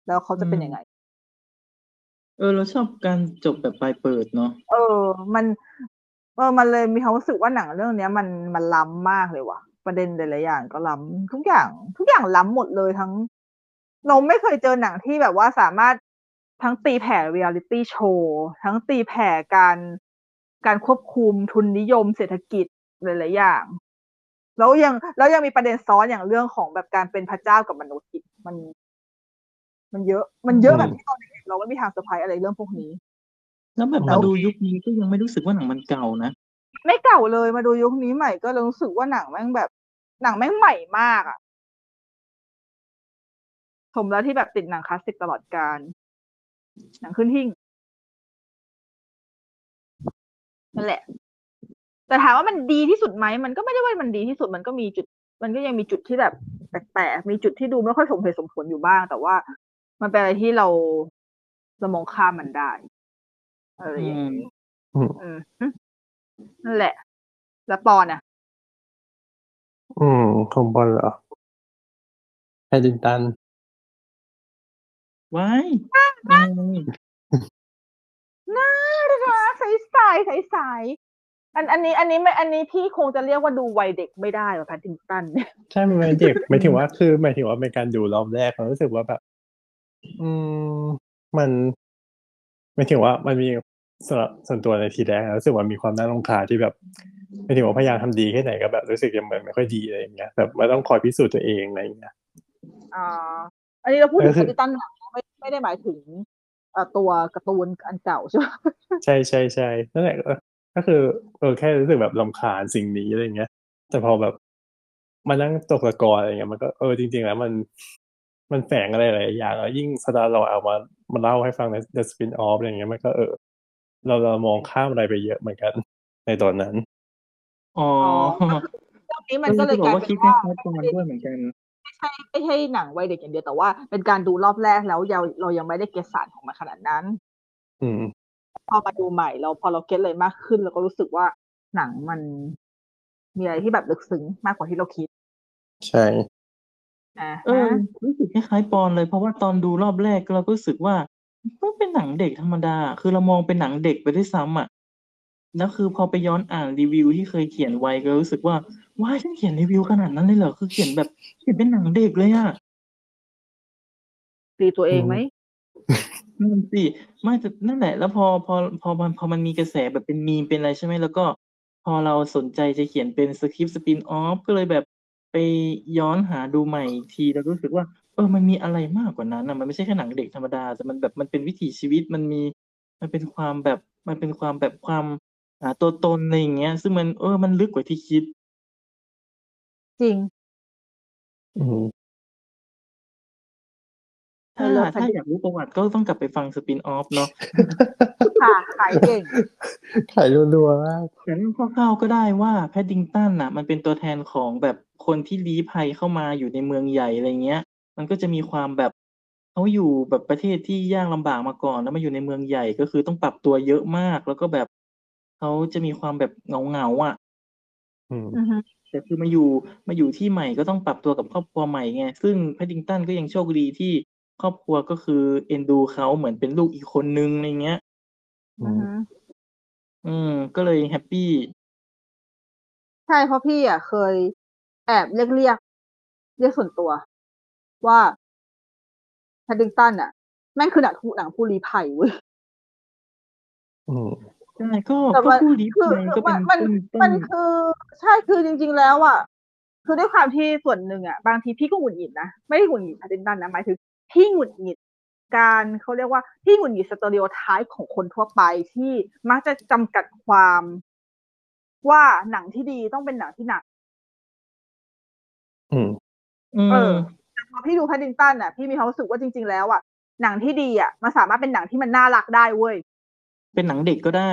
แล้วเขาจะเป็นยังไง เออ เราชอบการจบแบบปลายเปิดเนาะเออ มัน เออ มันเลยมีความรู้สึกว่าหนังเรื่องเนี้ย มันมันล้ำมากเลยว่ะ ประเด็นหลายๆอย่างก็ล้ำทุกอย่าง ทุกอย่างล้ำหมดเลยทั้ง เราไม่เคยเจอหนังที่แบบว่าสามารถทั้งตีแผ่เรียลิตี้โชว์ทั้งตีแผ่การการควบคุมทุนนิยมเศรษฐกิจหลายๆอย่าง แล้วยังแล้วยังมีประเด็นซ้อนอย่างเรื่องของแบบการเป็นพระเจ้ากับมนุษย์อีกมัน มันเยอะ มันเยอะแบบที่ตอนเด็กๆเราไม่มีทางเซอร์ไพรส์อะไรเรื่องพวกนี้ แล้วแบบแล้วมาดูยุคนี้ก็ยังไม่รู้สึกว่าหนังมันเก่านะ ไม่เก่าเลยมาดูยุคนี้ใหม่ก็เลยรู้สึกว่าหนังแม่งแบบ หนังแม่งใหม่มากอะสมแล้วที่แบบติดหนังคลาสสิกตลอดกาล หนังขึ้นหิ้งนั่นแหละ แต่ถามว่ามันดีที่สุดไหม มันก็ไม่ได้ว่ามันดีที่สุด มันก็มีจุด มันก็ยังมีจุดที่แบบแปลกๆ มีจุดที่ดูไม่ค่อยสมเหตุสมผลอยู่บ้าง แต่ว่า มันเป็นอะไรที่เราเรามองข้ามมันได้อะไรอย่างนี้อืมอืมนั่นแหละ แล้วปอนอะ อืมของบอลเหรอแพดดินตันว้ายยังไงน่ารักใสใสใสใสอันอันนี้ อันนี้ไม่อันนี้พี่คงจะเรียกว่าดูวัยเด็กไม่ได้หรอแพทติงตันเนี่ยใช่มันเป็นเด็กหมายถึงว่าคือหมายถึงว่าเป็นการดูรอบแรกเรารู้สึกว่าแบบ อืมมันหมายถึงว่ามันมีส่วนส่วนตัวในทีแรกรู้สึกว่ามีความน่ารำคาญที่แบบหมายถึงว่าพยายามทำดีแค่ไหนก็แบบรู้สึกยังเหมือนไม่ค่อยดีอะไรอย่างเงี้ยแบบไม่ต้องคอยพิสูจน์ตัวเองอะไรอย่างเงี้ยอ่าอันนี้เราพูดถึงก็คือแพทติงตันหนังไม่ไม่ได้หมายถึงเอ่อตัวการ์ตูนอันเก่าใช่ไหมใช่ใช่ใช่นั่นแหละก็ก็คือเออแค่รู้สึกแบบรำคาญสิ่งนี้อะไรเงี้ย แต่พอแบบมานั่งตกตะกอนอะไรเงี้ยมันก็เออจริง ๆ แล้วมัน มันแฝงอะไรหลายอย่างแล้วยิ่งสตาร์เราเอามามาเล่าให้ฟังใน The Spin Off อะไรเงี้ยมันก็เออ เราเรามองข้ามอะไรไปเยอะเหมือนกัน ในตอนนั้น อ๋อเรื่องนี้มันก็เลยบกอกลายว่าเป็คิดนคล้าว่ายๆปอนด้วยเหมือนกันไม่ใช่ไม่ใช่หนังวัยเด็กอย่างเดียวแต่ว่าเป็นการดูรอบแรกแล้วเราเรายังไม่ได้เก็ตสารของมันขนาดนั้น อืม พอมาดูใหม่เราพอเราเก็ตเลยมากขึ้นเราก็รู้สึกว่าหนังมันมีอะไรที่แบบลึกซึ้งมากกว่าที่เราคิด ใช่ อ่าเออรู้สึกคล้าย ๆ ปอนเลย เพราะว่าตอนดูรอบแรก เราก็รู้สึกว่ามันเป็นหนังเด็กธรรมดาคือเรามองเป็นหนังเด็กไปด้วยซ้ำอะแล้วคือพอไปย้อนอ่านรีวิวที่เคยเขียนไว้ ก็รู้สึกว่า ว้าย ฉันเขียนรีวิวขนาดนั้นเลยเหรอ คือเขียนแบบ เขียนเป็นหนังเด็กเลยอะตีตัวเองไหม นั่นสิ ไม่แต่ นั่นแหละ แล้วพอ พอ พอมัน พอมันมีกระแสแบบเป็นมีม เป็นอะไร ใช่ไหม แล้วก็พอเราสนใจจะเขียนเป็นสคริปต์สปินออฟก็เลยแบบ ไปย้อนหาดูใหม่อีกทีแล้วรู้สึกว่า เออ มันมีอะไรมากกว่านั้นอะมันไม่ใช่แค่หนังเด็กธรรมดา แต่มันแบบมันเป็นวิถีชีวิตมันมี มันเป็นความแบบมันเป็นความแบบความหาตัวตนอะไรอย่างเงี้ย ซึ่งมันเออมันลึกกว่าที่คิด จริง อืมถ้าเลิฟถ้าอยากรู้ประวัติก็ต้องกลับไปฟังสปินออฟเนาะค่ะขายเก่งขายรัวๆมาก แต่เรื่องคร่าวๆก็ได้ว่าแพดดิงตันน่ะ มันเป็นตัวแทนของแบบ คนที่ลี้ภัยเข้ามาอยู่ในเมืองใหญ่อะไรเงี้ย มันก็จะมีความแบบเขาอยู่แบบประเทศที่ยากลำบากมาก่อน แล้วมาอยู่ในเมืองใหญ่ก็คือต้องปรับตัวเยอะมาก แล้วก็แบบเขาจะมีความแบบเหงาๆอะ อืม อือฮึแต่คือมาอยู่มาอยู่ที่ใหม่ก็ต้องปรับตัวกับครอบครัวใหม่ไง ซึ่งแพดดิงตันก็ยังโชคดีที่ครอบครัวก็คือเอ็นดูเขาเหมือนเป็นลูกอีกคนนึงอะไรเงี้ย อือือมฮึอืม ก็เลยแฮปปี้ ใช่เพราะพี่อะเคยแอบเรียกเรียกเรียกส่วนตัว ว่าแพดดิงตันอะ แม่งคือหนังผู้หนังผู้ลี้ภัยเว้ยอืมใช่ก็แต่ก็ว่าผู้ลี้คือภัยก็เป็นมันต้นต้มันนคือ ใช่คือจริง ๆ แล้วอะคือด้วยความที่ส่วนหนึ่งอะบางทีพี่ก็หงุดหงิดนะไม่ได้หงุดหงิดแพดดิงตันนะหมายถึงพี่หงุดหงิดการเขาเรียกว่าพี่หงุดหงิดสตอริโอไทป์ของคนทั่วไปที่มักจะจำกัดความว่าหนังที่ดีต้องเป็นหนังที่หนัก อืมอืเอมอพอพี่ดูแพดดิงตันอะ พี่มีความรู้สึกว่าจริง ๆ แล้วอะหนังที่ดีอะมันสามารถเป็นหนังที่มันน่ารักได้เว้ย เป็นหนังเด็กก็ได้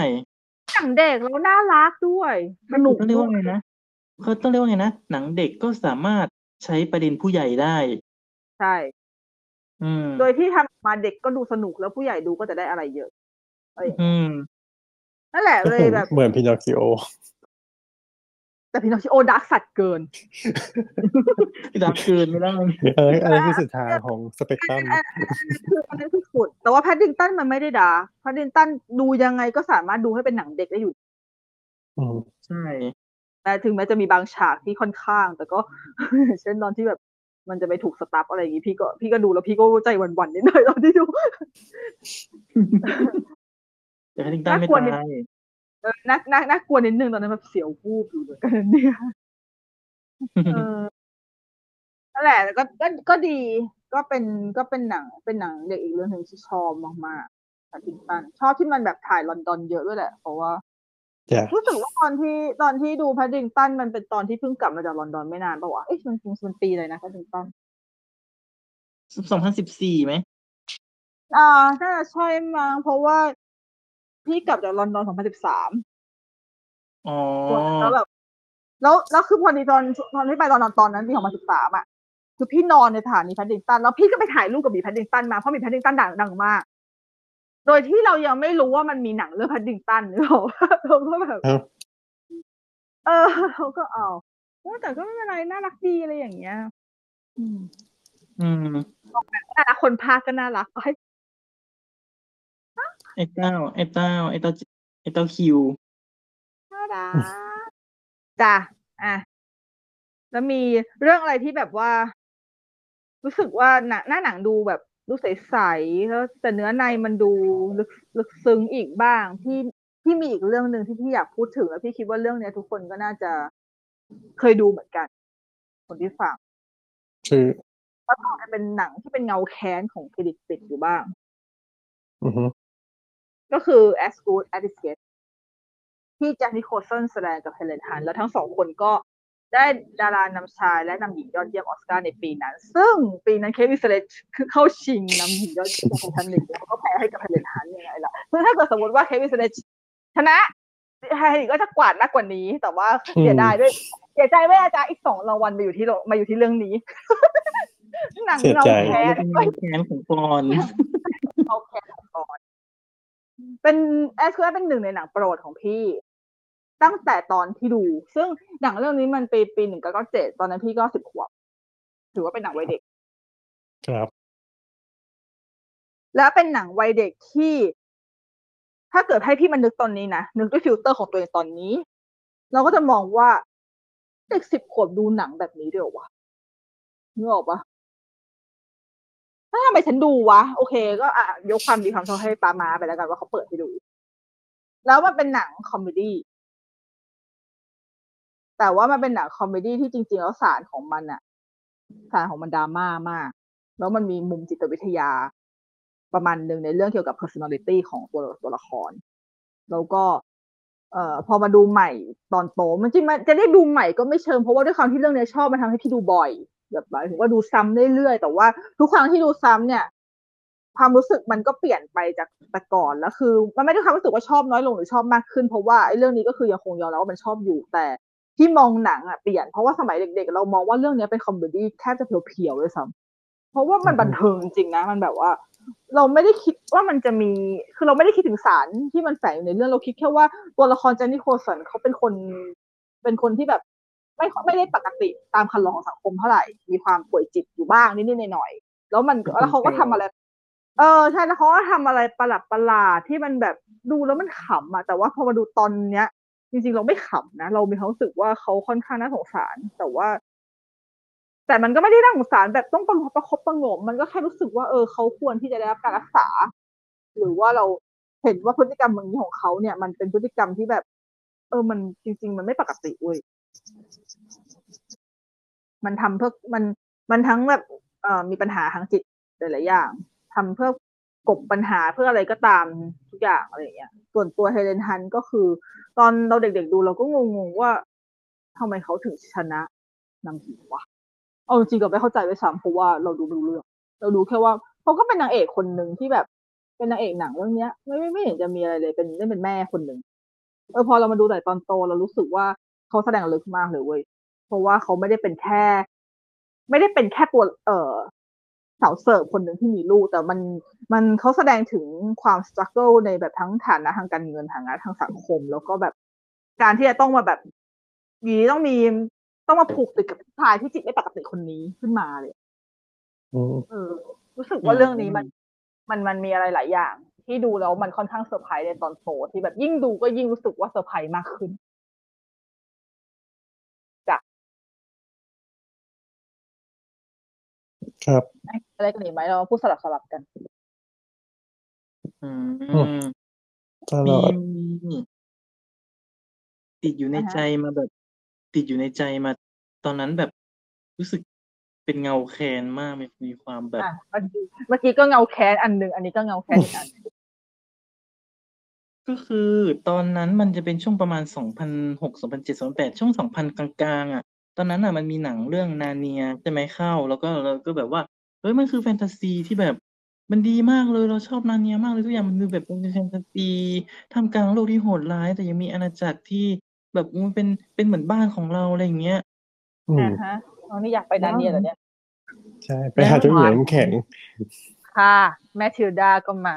หนังเด็กแล้วน่ารักด้วยสนุกต้องเรียกด้วว่าไงยนะเขาต้องเรียกว่าไงนะหนังเด็กก็สามารถใช้ประเด็นผู้ใหญ่ได้ ใช่อืมโดยที่ทำออกมาเด็กก็ดูสนุกแล้วผู้ใหญ่ดูก็จะได้อะไรเยอะอะไรอย่างเงี้ยอืมนั่นแหละก็เลเหยมือนแบบ เหมือนพินอคคิโอ แต่พี่น้องชิโอดักสัตว์เกิน ดักเกินไม่ได้อะไรอะไรคือสุดท้ายของสเปกตรัมอันนั้นคืออันนั้นคือสุด แต่ว่าแพดดิงตันมันไม่ได้ดาแพดดิงตันดูยังไงก็สามารถดูให้เป็นหนังเด็กได้อยู่อืมใช่แต่ถึงแม้จะมีบางฉากที่ค่อนข้าง แต่ก็ เช่นตอนที่แบบมันจะไปถูกสตัฟอะไรอย่างงี้พี่ก็พี่ก็ดูแล้วพี่ก็ใจหวั่นๆนิดหน่อยตอนที่ดูแต่แพดดิงตันไม่น่ากลัวนิดตาย เออน่าน่าน่ากลัวนิดนึงตอนนั้นแบบเสียววูบอยู่เหมือนกันเนี่ยเออนั่นแหละแล้วก็ก็ก็ดีก็เป็นก็เป็นหนังเป็นหนังเด็กอีกเรื่องหนึ่งที่ชอบมากๆแพดดิงตันชอบที่มันแบบถ่ายลอนดอนเยอะด้วยแหละ เพราะว่าจ้ะรู้สึกว่าตอนที่ตอนที่ดูแพดดิงตันมันเป็นตอนที่เพิ่งกลับมาจากลอนดอนไม่นานปะวะเอ๊ะมันมันมันปีอะไรนะแพดดิงตันสองพันสิบสี่ไหมอ่าน่าจะใช่มั้งเพราะว่า พี่กลับจากลอนดอน2013อ๋อแล้วแบบแล้วแล้วคือพอดีตอนตอนที่ไปตอนนอนตอนนั้นปี2013อะคือพี่นอนในสถานีแพดดิงตันแล้วพี่ก็ไปถ่ายรูปกับบีแพดดิงตันมาเพราะบีแพดดิงตันดังดังมากโดยที่เรายังไม่รู้ว่ามันมีหนังเรื่องแพดดิงตันหรือเปล่าเราก็แบบเอ้าเออเราก็เอาโอ้แต่ก็ไม่เป็นไรน่ารักดีอะไรอย่างเงี้ย อืม อืมน่ารักคนพากย์ก็น่ารักให้ ไอ้เต้า ไอ้เต้า ไอ้เต้า ไอ้เต้าคิว น่ารักจ้ะอะแล้วมีเรื่องอะไรที่แบบว่า รู้สึกว่าหนังหน้าหนังดูแบบดูใสๆแล้วแต่เนื้อในมันดูลึกลึกซึ้งอีกบ้างที่ที่มีอีกเรื่องหนึ่งที่พี่อยากพูดถึงแล้วพี่คิดว่าเรื่องเนี้ยทุกคนก็น่าจะเคยดูเหมือนกัน คนที่ฟังคือแล้วก็อาจจะเป็นหนังที่เป็นเงาแค้นของเครดิตปิดอยู่บ้าง อือฮึ ก็คือ As Good as It Gets ที่ Jack Nicholson แสดงกับ Helen Hunt แล้วทั้งสองคนก็ได้ดารานำชายและนำหญิงยอดเยี่ยมออสการ์ในปีนั้น ซึ่งปีนั้น Kate Winslet คือเข้าชิงนำหญิงยอดเยี่ยมของทันหนึ่งแล้วก็แพ้ให้กับ Helen Hunt ยังไงล่ะคือถ้าเกิดสมมติว่า Kate Winsletชนะไฮนิก็จะกวาดมากกว่านี้ แต่ว่าเสียดายด้วยเสียใจไม่อาจารย์อีกสองรางวัลมาอยู่ที่โรงมาอยู่ที่เรื่องนี้หนังเสียเงาใจแค้นเป็นแขนของปอนเงาแค้นของก่อน เป็นแอสคูเป็นหนึ่งในหนังโปรดของพี่ ตั้งแต่ตอนที่ดู ซึ่งหนังเรื่องนี้มันปีปีหนึ่งก็เจ็ดตอนนั้นพี่ก็สิบขวบ ถือว่าเป็นหนังวัยเด็ก ครับ และเป็นหนังวัยเด็กที่ ถ้าเกิดให้พี่มันนึกตอนนี้นะ นึกด้วยฟิลเตอร์ของตัวเองตอนนี้ เราก็จะมองว่าเด็กสิบขวบดูหนังแบบนี้ด้วยเหรอวะนึกออกปะ ถ้าทำไมฉันดูวะ โอเค ก็อะยกความดีความชอบให้ป๊าม้าไปแล้วกันว่าเขาเปิดให้ดู แล้วมันเป็นหนัง comedy แต่ว่ามันเป็นหนัง comedy ที่จริงๆแล้วสารของมันอะสารของมันดราม่ามาก แล้วมันมีมุมจิตวิทยา ประมาณหนึ่งในเรื่องเกี่ยวกับ personality ของตัวตัวละคร แล้วก็ เอ่อพอมาดูใหม่ตอนโต มันจริงมันจะได้ดูใหม่ก็ไม่เชิงเพราะว่าด้วยความที่เรื่องนี้ชอบมันทำให้พี่ดูบ่อย แบบหมายถึงว่าดูซ้ำเรื่อยๆแต่ว่าทุกครั้งที่ดูซ้ำเนี่ย ความรู้สึกมันก็เปลี่ยนไปจากแต่ก่อนแล้วคือ มันไม่ได้ความรู้สึกว่าชอบน้อยลงหรือชอบมากขึ้น เพราะว่าไอ้เรื่องนี้ก็คือยังคงยอมรับว่ามันชอบอยู่แต่ที่มองหนังอะเปลี่ยนเพราะว่าสมัยเด็ก ๆ เรามองว่าเรื่องนี้เป็น comedy แทบจะ pure ๆเลยซ้ำเพราะว่ามันบันเทิงจริงนะ มันแบบว่า เราไม่ได้คิดว่ามันจะมี คือเราไม่ได้คิดถึงสารที่มันแฝงอยู่ในเรื่องเราคิดแค่ว่าตัวละคร Jack Nicholson เขาเป็นคน เป็นคนที่แบบ ไม่ไม่ได้ปกติตามครรลองของสังคมเท่าไหร่ มีความป่วยจิตอยู่บ้างนิดๆหน่อยๆแล้วมันแล้วเขาก็ทำอะไร เออใช่แล้วเขาก็ทำอะไรประหลาดประหลาดที่มันแบบดูแล้วมันขำอะแต่ว่าพอมาดูตอนเนี้ย จริงๆเราไม่ขำนะ เรามีความรู้สึกว่าเขาค่อนข้างน่าสงสาร แต่ว่า แต่มันก็ไม่ได้น่าสงสารแบบต้องประประคบประหงม มันก็แค่รู้สึกว่าเออเขาควรที่จะได้รับการรักษา หรือว่าเราเห็นว่าพฤติกรรมอย่างนี้ของเขาเนี่ย มันเป็นพฤติกรรมที่แบบ เออมันจริง ๆ มันไม่ปกติเว้ย มันทำเพื่อมันมันทั้งแบบเอ่อมีปัญหาทางจิตหลายๆอย่างทำเพื่อกบปัญหาเพื่ออะไรก็ตามทุกอย่างอะไรอย่างเงี้ยส่วนตัวเฮเลนฮันก็คือ ตอนเราเด็กๆดูเราก็งงๆว่าทำไมเขาถึงชนะนางผีวะเอาจริงๆก็ไม่เข้าใจด้วยซ้ำเพราะว่าเราดูไม่รู้เรื่อง เราดูแค่ว่าเขาก็เป็นนางเอกคนหนึ่งที่แบบเป็นนางเอกหนังเรื่องเนี้ยไม่ไม่ไม่เห็นจะมีอะไรเลยเป็นได้เป็นแม่คนหนึ่งเออพอเรามาดูแต่ตอนโตเรารู้สึกว่าเขาแสดงลึกมากเลยเว้ย เพราะว่าเขาไม่ได้เป็นแค่ ไม่ได้เป็นแค่ตัว เออสาวเสิร์ฟคนหนึ่งที่มีลูก แต่มันมันเขาแสดงถึงความ struggle ในแบบทั้งฐานะทางการเงินฐานะทางสังคม แล้วก็แบบการที่จะต้องมาแบบยีต้องมีต้องมาผูกติดกับผู้ชายที่จิตไม่ปกติคนนี้ขึ้นมาเลยอืมเออ รู้สึกว่าเรื่องนี้มัน มันมันมีอะไรหลายอย่าง ที่ดูแล้วมันค่อนข้างเซอร์ไพรส์ในตอนโตที่แบบยิ่งดูก็ยิ่งรู้สึกว่าเซอร์ไพรส์มากขึ้น ครับอะไรกันอีกไหมเราพูดสลับสลับกัน อือืมตลมีอดมีติดอยู่ในอ่าฮะใจมาแบบ ติดอยู่ในใจมาตอนนั้นแบบรู้สึกเป็นเงาแคนมากมีมีความแบบอะเมื่อกี้เมื่อกี้ก็เงาแค้นอันหนึ่งอันนี้ก็เงาแค้นอีกอันหนึ่งก็คือตอนนั้นมันจะเป็นช่วงประมาณ2006 2007 2008ช่วง2000กลางๆอะ ตอนนั้นอะมันมีหนังเรื่องนาเนีย ใช่ไหม เข้า แล้วก็ เราก็แบบว่า เฮ้ย มันคือแฟนตาซีที่แบบมันดีมากเลย เราชอบนาเนียมากเลย ทุกอย่างมันดูแบบเป็นแฟนตาซีท่ามกลางโลกที่โหดร้าย แต่ยังมีอาณาจักรที่แบบมันเป็นเป็นเหมือนบ้านของเรา อะไรอย่างเงี้ย อืม อ่าฮะอ๋อนี่อยากไปนาเนียเหรอเนี่ย ใช่ ไปหาเจ้าหญิงน้ำแข็ง ค่ะ แมทธิลดาก็มา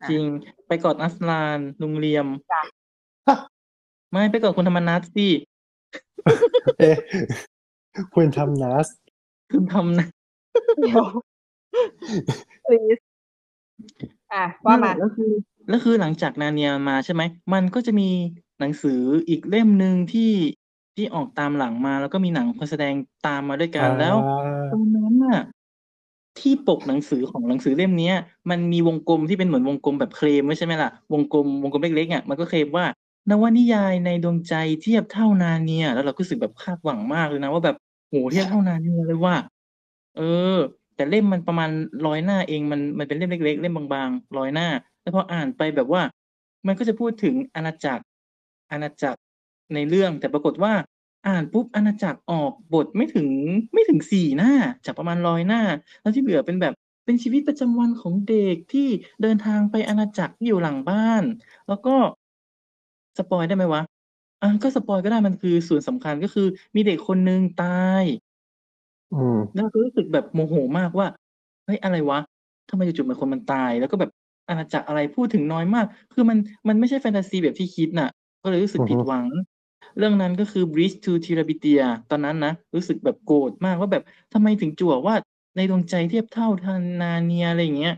อะจริง ไปกอดอัสลาน ลุงเลียม จ้ะ ไม่ไปกอดคุณธรรมนัสสิ เอ๊ะคุณทำนัสคุณทำนะเดี๋ยว please อะว่ามาแล้วคือแล้วคือหลังจากนาเนียมาใช่ไหม มันก็จะมีหนังสืออีกเล่มหนึ่งที่ที่ออกตามหลังมา แล้วก็มีหนังคนแสดงตามมาด้วยกันแล้วอ่าตอนนั้นน่ะที่ปกหนังสือของหนังสือเล่มเนี้ย มันมีวงกลมที่เป็นเหมือนวงกลมแบบเคลมไม่ใช่ไหมล่ะ วงกลมวงกลมเล็กๆอะมันก็เคลมว่า นวนิยายในดวงใจเทียบเท่านาเนีย แล้วเราก็รู้สึกแบบคาดหวังมากเลยนะว่าแบบโหเทียบเท่านาเนียเลยว่า เออ แต่เล่มมันประมาณร้อยหน้าเองมันมันเป็นเล่มเล็ก ๆ เล่มบางๆร้อยหน้า แล้วพออ่านไปแบบว่า มันก็จะพูดถึงอาณาจักรอาณาจักรในเรื่อง แต่ปรากฏว่า อ่านปุ๊บอาณาจักรออกบทไม่ถึงไม่ถึงสี่หน้า จากประมาณร้อยหน้า แล้วที่เหลือเป็นแบบเป็นชีวิตประจำวันของเด็กที่เดินทางไปอาณาจักรที่อยู่หลังบ้าน แล้วก็ spoil ได้ไหมวะ อะ ก็ spoil ก็ได้มันคือส่วนสำคัญก็คือ มีเด็กคนนึงตาย อืม แล้วก็รู้สึกแบบโมโหมากว่าเฮ้ยอะไรวะทำไมจู่ๆมันคนมันตาย แล้วก็แบบอาณาจักรอะไรพูดถึงน้อยมาก คือมันมันไม่ใช่แฟนตาซีแบบที่คิดน่ะ ก็เลยรู้สึกอือฮึผิดหวัง เรื่องนั้นก็คือ Bridge to Terabithia ตอนนั้นนะ รู้สึกแบบโกรธมากว่าแบบทำไมถึงจั่วว่าในดวงใจเทียบเท่าทานาเนียอะไรอย่างเงี้ย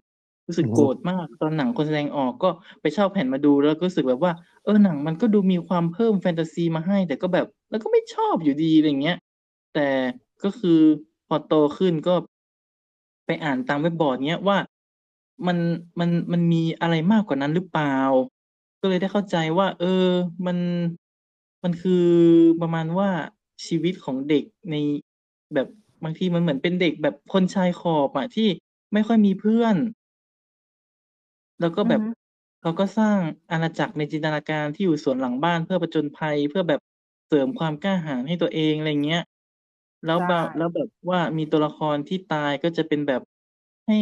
รู้สึกอือฮึโกรธมาก ตอนหนังคนแสดงออกก็ไปเช่าแผ่นมาดูแล้วก็รู้สึกแบบว่า เออหนังมันก็ดูมีความเพิ่มแฟนตาซีมาให้ แต่ก็แบบแล้วก็ไม่ชอบอยู่ดีอะไรอย่างเงี้ย แต่ก็คือพอโตขึ้นก็ไปอ่านตามเว็บบอร์ดเนี้ยว่ามันมันมันมีอะไรมากกว่านั้นหรือเปล่า ก็เลยได้เข้าใจว่า เออมันมันคือประมาณว่าชีวิตของเด็กในแบบบางทีมันเหมือนเป็นเด็กแบบคนชายขอบอะที่ไม่ค่อยมีเพื่อน แล้วก็อืแบอบฮึเขาก็สร้างอาณาจักรในจินตนาการที่อยู่สวนหลังบ้าน เพื่อผจญภัย เพื่อแบบเสริมความกล้าหาญให้ตัวเอง อะไรเงี้ย แล้วใช่แบบแล้วแบบว่ามีตัวละครที่ตายก็จะเป็นแบบ ให้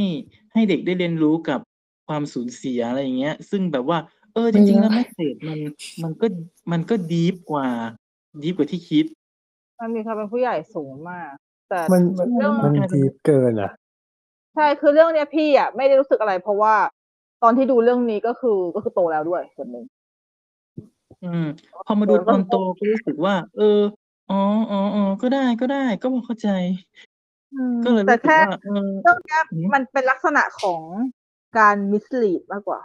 ให้เด็กได้เรียนรู้กับความสูญเสีย อะไรอย่างเงี้ย ซึ่งแบบว่า เออจไม่ริงๆได้แล้วแมสเสจมัน มันก็ มันก็ ดีฟกว่า ดีฟกว่าที่คิด มันมีความเป็นผู้ใหญ่สูงมาก แต่มัน มันใช่เรื่อง มันกลายเป็นดีฟเกินอะใช่ คือเรื่องเนี้ยพี่อะไม่ได้รู้สึกอะไร เพราะว่าต อนที่ดูเรื่องนี้ก็คือก็คือโตแล้วด้วยส่วนหนึ่งอืม พอมาดูตอนโตก็รู้สึกว่า เอออ๋ออ๋ออ๋อก็ได้ก็ได้ ก็พอเข้าใจอืมก็เลยแต่รู้สึกแค่ว่าเออเรื่องเนี้ยอืมมันเป็นลักษณะของการมิสลีดมากกว่า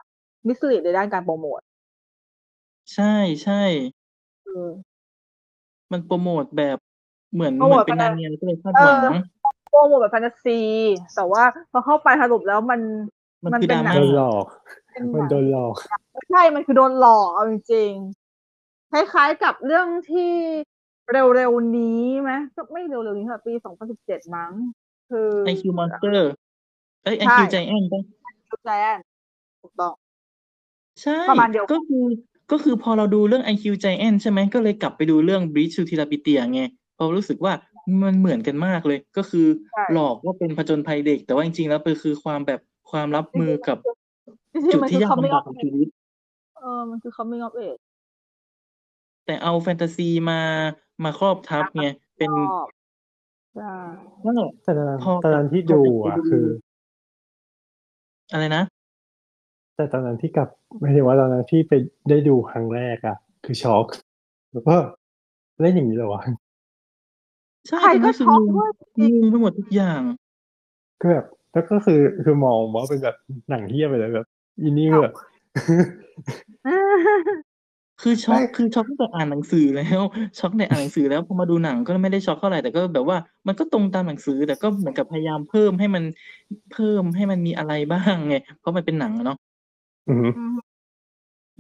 มิสลีดในด้านการโปรโมทใช่ใช่เออมันโปรโมทแบบเหมือนโปรเหโมมือทนเป็นไปนานะเนียก็เลยคาดเอหวัองโปรโมทแบบแฟนตาซี แต่ว่าพอเข้าไปสรุปแล้วมัน มันมันคือเป็ดนราหนัม่าโดงนหลอกเป็นหมันนังโดนหลอกใช่มันคือโดนหลอกเอาจริงๆคล้ายๆกับเรื่องที่เร็วๆนี้ไหมก็ไม่เร็วๆนี้ค่ะปี2017มั้ง คือ IQ Monster เอ้ยใช่ IQ Giant ป่ะยูแจนถูกต้องใช่ประมาณเดียวกันก็คือก็คือพอเราดูเรื่อง IQ Giant ใช่ไหมก็เลยกลับไปดูเรื่อง Breach to Terabithia ไงเพราะรู้สึกว่ามันเหมือนกันมากเลย ก็คือใช่หลอกว่าเป็นผจญภัยเด็ก แต่ว่าจริงๆแล้วมันคือความแบบ ความรับมือกับจริงจุดๆมันที่คือยาก coming ลำบาก of ของ age ชีวิต เออ มันคือ coming of age แต่เอาแฟนตาซีมามาครอบทับไงเป็นชอบใช่นั่นแหละแต่ตอนนั้นพอตอนนั้นที่พอดูกลับไปอะดูคือ อะไรนะ แต่ตอนนั้นที่กลับไม่ถึงว่าตอนนั้นที่ไปได้ดูครั้งแรกอะ คือช็อกแล้วก็เล่นอย่างนี้เหรอวะใช่ใครตอนก็นั้นคือช็อกงงด้วยจริงงงไปหมดทุกอย่างก็แบบ แล้วก็คือคือมองว่าเป็นแบบหนังเที่ยไปเลยแบบอินนี่แบบคือช็อกไม่คือช็อกตั้งแต่อ่านหนังสือแล้วช็อกในอ่านหนังสือแล้วพอมาดูหนังก็ไม่ได้ช็อกเท่าไหร่แต่ก็แบบว่ามันก็ตรงตามหนังสือ แต่ก็เหมือนกับพยายามเพิ่มให้มันเพิ่มให้มันมีอะไรบ้างไงเพราะมันเป็นหนังอะเนาะอืมอืม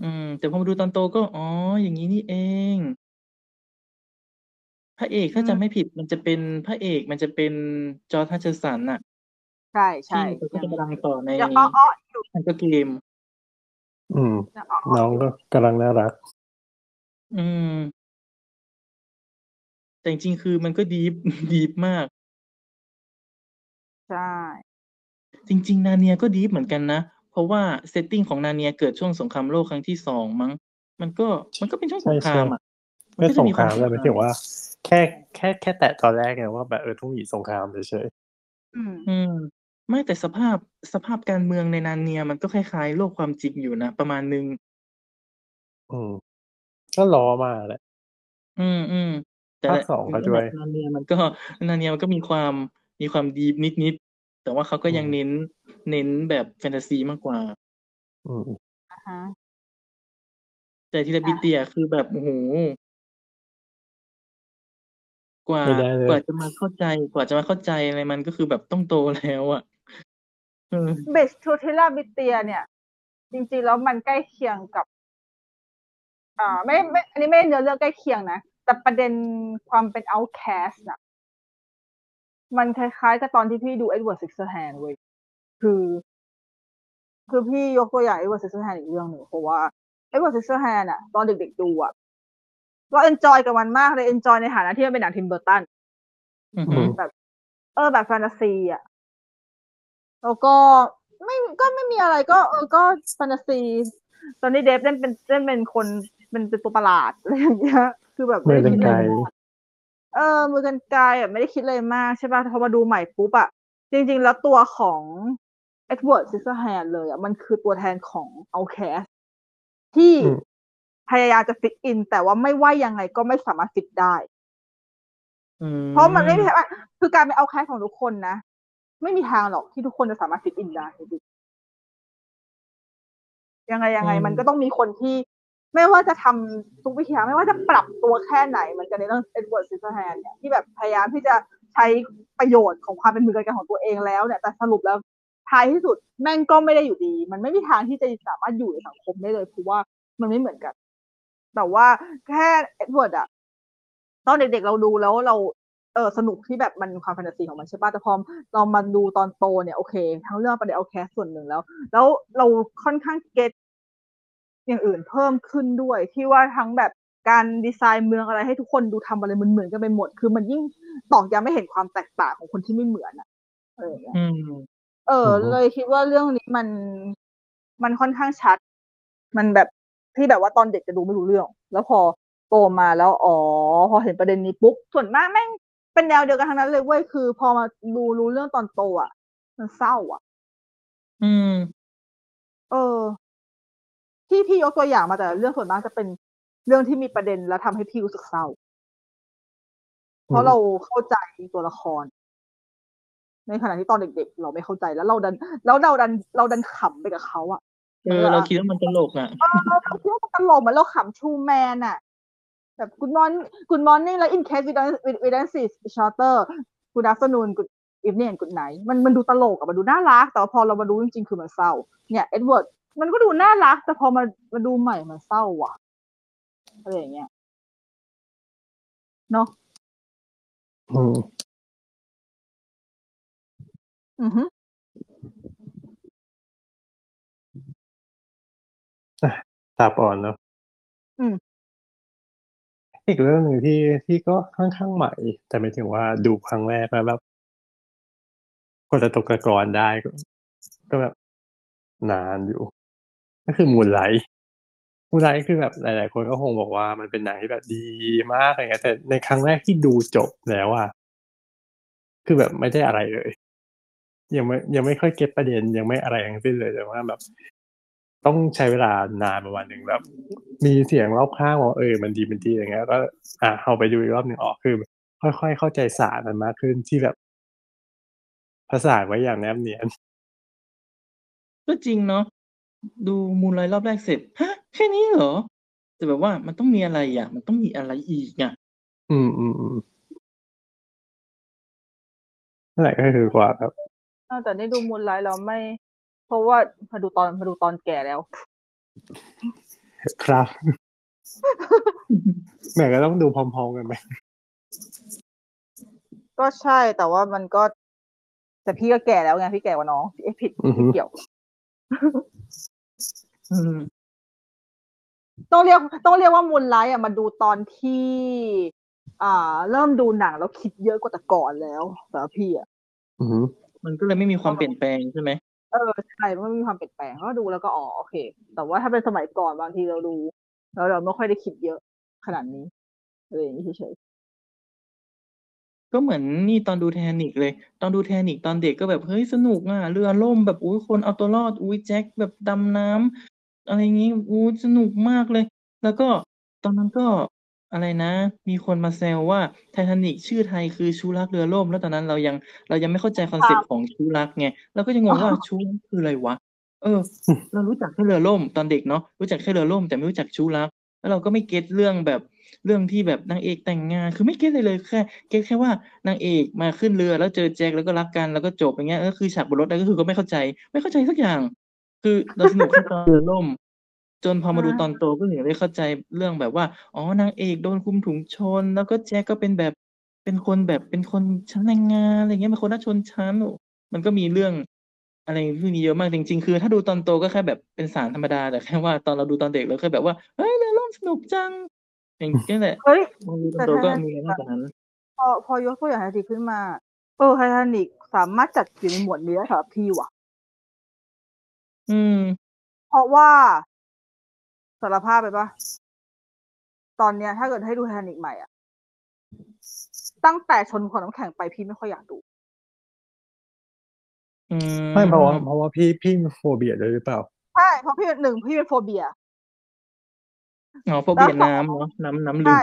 อืม แต่พอมาดูตอนโตก็อ๋ออย่างนี้นี่เอง พระเอกถ้าอืมจำไม่ผิดมันจะเป็นพระเอกมันจะเป็นJosh Hutcherson น่ะ ใช่ใช่ที่เขาก็ยังจะมาดังต่อในยังอ้ออ้ออยู่ Hunger Gamesอืมยังอ้ออ้อน้องอยู่ก็กำลังน่ารัก อืม แต่จริงๆคือมันก็ deep deep มาก ใช่ จริง ๆ นาเนียก็ deep เหมือนกันนะ เพราะว่า setting ของนาเนียเกิดช่วงสงครามโลกครั้งที่สองมั้ง มันก็มันก็เป็นช่วงสงคใช่รามอะใช่ใช่มันไม่ก็สจะงมีคความรามสเลยงหคมายรามถึงว่า แค่แค่แค่แตะตอนแรกไงว่าแบบเออต้องหนีสงครามเฉยอืมอืม ไม่แต่สภาพ สภาพการเมืองในนาเนียมันก็คล้ายๆ โลกความจริงอยู่นะ ประมาณนึงๆอืม ก็ล้อมาแหละอืมอืมแต่ภาคละสองก็นั่นด้แหวละยนาเนียมันก็นาเนียมันก็มีความมีความดีฟนิดๆแต่ว่าเขาก็ยังอืมเน้น เน้นแบบแฟนตาซีมากกว่า อืมอ่าฮะแต่ทีละบิอะเตียคือแบบโอ้โหกว่าไม่ได้เลกว่ายจะมาเข้าใจ กว่าจะมาเข้าใจอะไรมันก็คือแบบต้องโตแล้วอะ เออเบสทูเทล่าบิเตีย เนี่ย จริงๆแล้วมันใกล้เคียงกับ อ่า ไม่ไม่ อันนี้ไม่ได้เนื้อเรื่องใกล้เคียงนะ แต่ประเด็นความเป็น outcast น่ะ มันคล้ายๆกับตอนที่พี่ดู Edward Scissorhands เว้ย คือ คือพี่ยกตัวอย่าง Edward Scissorhands อีกเรื่องหนึ่งเพราะว่า Edward Scissorhands อะตอนเด็กๆดูอะก็ enjoy กับมันมากเลย enjoy ในฐานะที่มันเป็นหนัง Tim Burton อือฮึอืมแบบเออแบบแฟนตาซีอะ แล้วก็ไม่ก็ไม่มีอะไรก็เออก็แฟนตาซี Johnny Depp เล่นเป็นเล่นเป็นคนเป็นเป็นตัวประหลาดอะไรอย่างเงี้ยคือแบบมืไม่ได้กันคิดไกอะไรมากเออ มือกรรไกรอะไม่ได้คิดอะไรมากใช่ป่ะพอมาดูใหม่ปุ๊บอะจริง ๆ แล้วตัวของ Edward Scissorhands เลยอะมันคือตัวแทนของ outcast ที่อืมพยายามจะ fit in แต่ว่าไม่ว่ายังไงก็ไม่สามารถฟิตได้อืมเพราะมันไม่มีทางคือการเป็น outcast ของทุกคนนะ ไม่มีทางหรอกที่ทุกคนจะสามารถ fit in ได้ยังไงยังไง มันก็ต้องมีคนที่ ไม่ว่าจะทำทุกวิธีทางไม่ว่าจะปรับตัวแค่ไหน มันจะในเรื่อง Edward Scissorhands เนี่ยที่แบบพยายามที่จะใช้ประโยชน์ของความเป็นมือกรรไกรของตัวเองแล้วเนี่ย แต่สรุปแล้วท้ายที่สุดแม่งก็ไม่ได้อยู่ดี มันไม่มีทางที่จะสามารถอยู่ในสังคมได้เลยเพราะว่ามันไม่เหมือนกัน แต่ว่าแค่ Edward อะตอนเด็กๆเราดูแล้วเรา เออสนุกที่แบบมันความแฟนตาซีของมันใช่ป่ะแต่พอเรามาดูตอนโตเนี่ยโอเค ทั้งเรื่องประเด็น outcast ส่วนหนึ่งแล้ว แล้วเราค่อนข้าง get อย่างอื่นเพิ่มขึ้นด้วย ที่ว่าทั้งแบบการดีไซน์เมืองอะไรให้ทุกคนดูทำอะไรเหมือนกันไปหมด คือมันยิ่งตอกย้ำไม่เห็นความแตกต่างของคนที่ไม่เหมือนอะเอออย่างเงี้ยอืมเออ เลยคิดว่าเรื่องนี้มันมันค่อนข้างชัด มันแบบที่แบบว่าตอนเด็กจะดูไม่รู้เรื่อง แล้วพอโตมาแล้วอ๋อ พอเห็นประเด็นนี้ปุ๊บส่วนมากแม่ง เป็นแนวเดียวกันทั้งนั้นเลยเว้ยคือ พอมาดูรู้เรื่องตอนโตอะ มันเศร้าอะ อืม เออ ที่พี่ยกตัวอย่างมาแต่ละเรื่องส่วนมากจะเป็นเรื่องที่มีประเด็นแล้วทำให้พี่รู้สึกเศร้า เพราะเราเข้าใจตัวละคร ในขณะที่ตอนเด็กๆเราไม่เข้าใจแล้วเราดัน แล้วเราดัน เราดันขำไปกับเขาอะเออเราคิดว่ามันตลกอะเออเราคิดว่ามันตลกเหมือนเราขำชูแมนอะ แบบ good morning good morning แล้ว in case we don't we we don't see each other good afternoon good evening and good night มันมันดูตลกอะมันดูน่ารัก แต่ว่าพอเรามาดูจริงๆ คือมันเศร้า เนี่ยเอ็ดเวิร์ดมันก็ดูน่ารัก แต่พอมามาดูใหม่มันเศร้าว่ะอะไรอย่างเงี้ยเนาะอืมอือฮึตาปอนเนาะอืม อีกเรื่องหนึ่งที่ที่ก็ค่อนข้างใหม่ แต่ไม่ถึงว่าดูครั้งแรกแล้วแบบคนละตกตะกรอนได้ก็แบบนานอยู่ ก็คือมูนไลท์มูนไลท์คือแบบหลาย ๆ คนก็คงบอกว่ามันเป็นหนังที่แบบดีมากอะไรเงี้ยแต่ในครั้งแรกที่ดูจบแล้วอะคือแบบไม่ได้อะไรเลย ยังไม่ยังไม่ค่อยเก็ตประเด็นยังไม่อะไรทั้งสิ้นเลยแต่ว่าแบบ ต้องใช้เวลานานประมาณหนึ่งแบบ มีเสียงรอบข้างว่าเออมันดีมันดีอย่างเงี้ยก็อะเอาไปดูอีกรอบหนึ่งออกคือ ค่อยๆ เข้าใจศาสตร์มันมากขึ้นที่แบบภาษานไว้อย่างแนบเนียนก็จริงเนาะดูมูลไลท์รอบแรกเสร็จฮะแค่นี้เหรอ แต่แบบว่ามันต้องมีอะไรอะ มันต้องมีอะไรอีกอะอืมอืมอืมนั่นแหละก็คือกว่าแบบอ่าแต่ได้ดูมูลไลท์แล้วไม่ เพราะว่ามาดูตอนมาดูตอนแก่แล้ว ครับแหม่ก็ต้องดูพร้อมๆกันไหมก็ใช่แต่ว่ามันก็ แต่พี่ก็แก่แล้วไงพี่แก่กว่าน้องพี่เอ๊ะผิดอือฮึพี่เกี่ยวอืมต้องเรียกต้องเรียกว่ามูลไลท์อะมาดูตอนที่ อ่า เริ่มดูหนังแล้วคิดเยอะกว่าแต่ก่อนแล้วสำหรับพี่อะอืมมันก็เลยไม่มีความเปลี่ยนแปลงใช่ไหม เออใช่มันไม่มีความเปลี่ยนแปลงก็ดูแล้วก็อ๋อโอเค แต่ว่าถ้าเป็นสมัยก่อนบางทีเราดูแล้วเราไม่ค่อยได้คิดเยอะขนาดนี้อะไรอย่างนี้เฉยก็เหมือนนี่ตอนดูแทนิกเลย ตอนดูแทนิกตอนเด็กก็แบบเฮ้ยสนุกอะเรือล่มแบบอุ้ยคนเอาตัวรอดอุ้ยแจ็คแบบดำน้ำอะไรอย่างงี้อุ้ยสนุกมากเลย แล้วก็ตอนนั้นก็ อะไรนะ มีคนมาแซวว่าไททานิกชื่อไทยคือชู้รักเรือล่ม แล้วตอนนั้นเรายังเรายังไม่เข้าใจ concept ของชู้รักไงเราก็ยังงงว่าชู้รักคืออะไรวะ เออ เรารู้จักแค่เรือล่มตอนเด็กเนาะรู้จักแค่เรือล่ม แต่ไม่รู้จักชู้รัก แล้วเราก็ไม่ get เรื่องแบบเรื่องที่แบบนางเอกแต่งงาน คือไม่ get เลยเลยแค่ get แค่ว่านางเอกมาขึ้นเรือแล้วเจอแจ็คแล้วก็รักกันแล้วก็จบอย่างเงี้ยก็คือฉากบนรถนั่นก็คือก็ไม่เข้าใจ ไม่เข้าใจสักอย่าง คือเราสนุกแค่ตอนเรือล่ม จนพอมาดูตอนโตก็ถึงได้เข้าใจเรื่องแบบว่า อ๋อนางเอกโดนคุมถุงชน แล้วก็แจ็คก็เป็นแบบเป็นคนแบบเป็นคนชั้นแรงงานอะไรเงี้ยเป็นคนน่าชนชั้นโอ้มันก็มีเรื่องอะไรพวกนี้เยอะมากจริง ๆ คือ ถ้าดูตอนโตก็แค่แบบเป็นสารธรรมดาแต่แค่ว่าตอนเราดูตอนเด็กเราแค่แบบว่าเฮ้ยเรือล่มสนุกจังอย่างนี้แหละๆเฮ้ยพอดูตอนโตก็มีอะไรมากกว่านั้นพอพอยกตัวอย่างไททานิกขึ้นมา เออไททานิกสามารถจัดอยู่ในหมวดนี้ได้สำหรับพี่ว่ะ อืม เพราะว่า สารภาพไปปะตอนเนี้ย ถ้าเกิดให้ดูไททานิกใหม่อะ ตั้งแต่ชนภูเขาน้ำแข็งไปพี่ไม่ค่อยอยากดู อืมไม่เพราะว่าเพราะว่าพี่พี่มี phobia ด้วยหรือเปล่าใช่เพราะพี่หนึ่งพี่เป็น phobiaอ๋อ phobia น้ำเนาะน้ำน้ำลืใช่ไหม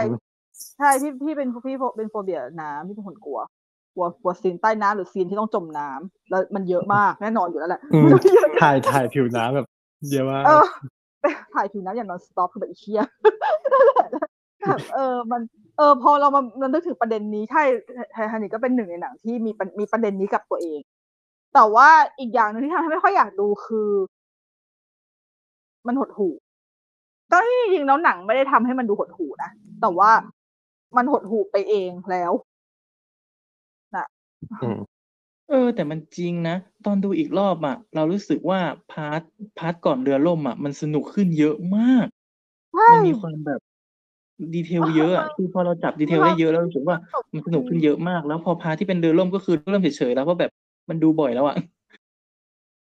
ใช่พี่พี่เป็นพี่เป็น phobia น้ำพี่เป็นคนกลัวกลัวกลัว scene ใต้น้ำหรือ scene ที่ต้องจมน้ำแล้วมันเยอะมากแน่นอนอยู่แล้วแหละอืมมันเยอะถ่ายถ่ายผิวน้ำแบบเยอะมาก ถ่ายผิวน้ำอย่างนอนสต็อปคือแบบอีเชียแบบเออมันเออพอเรามามันนึกถึงประเด็นนี้ใช่ไททานิกก็เป็นหนึ่งในหนังที่มีประมีประเด็นนี้กับตัวเอง แต่ว่าอีกอย่างหนึ่งที่ทำให้ไม่ค่อยอยากดูคือ มันหดหู่ตอนที่จริงแล้วหนังไม่ได้ทำให้มันดูหดหู่นะแต่ว่ามันหดหู่ไปเองแล้วอืม เออ แต่มันจริงนะ ตอนดูอีกรอบอะเรารู้สึกว่า part part ก่อนเรือล่มอะมันสนุกขึ้นเยอะมาก ใช่มันมีความแบบ detail เยอะอะคือพอเราจับ detail ได้เยอะแล้วรู้สึกว่ามันสนุกขึ้นเยอะมาก แล้วพอ part ที่เป็นเรือล่มก็คือเริ่มเฉยๆแล้วเพราะแบบมันดูบ่อยแล้วอะ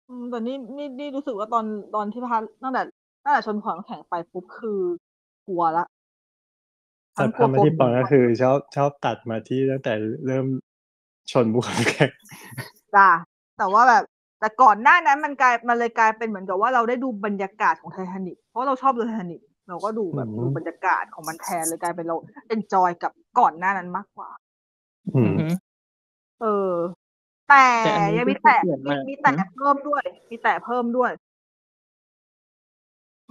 อืมแต่นี่นี่นี่รู้สึกว่าตอนตอนที่ part ตั้งแต่ตั้งแต่ชนภูเขาน้ำแข็งไปปุ๊บคือกลัวละแต่พามาที่ปอนก็คือ ชอบชอบตัดมาที่ตั้งแต่เริ่ม ชนบุคคลจ้าแต่ว่าแบบแต่ก่อนหน้านั้นมันกลายมันเลยกลายเป็นเหมือนกับว่าเราได้ดูบรรยากาศของไททานิกเพราะเราชอบดูไททานิกเราก็ดูแบบดูบรรยากาศของมันแทนเลยกลายเป็นเราเอนจอยกับก่อนหน้านั้นมากกว่า อืมอือฮึเออ แต่แต่อันนี้ยังมีก็แต่เปลี่ยนมีมามีแต่อืมเพิ่มด้วย มีแต่เพิ่มด้วย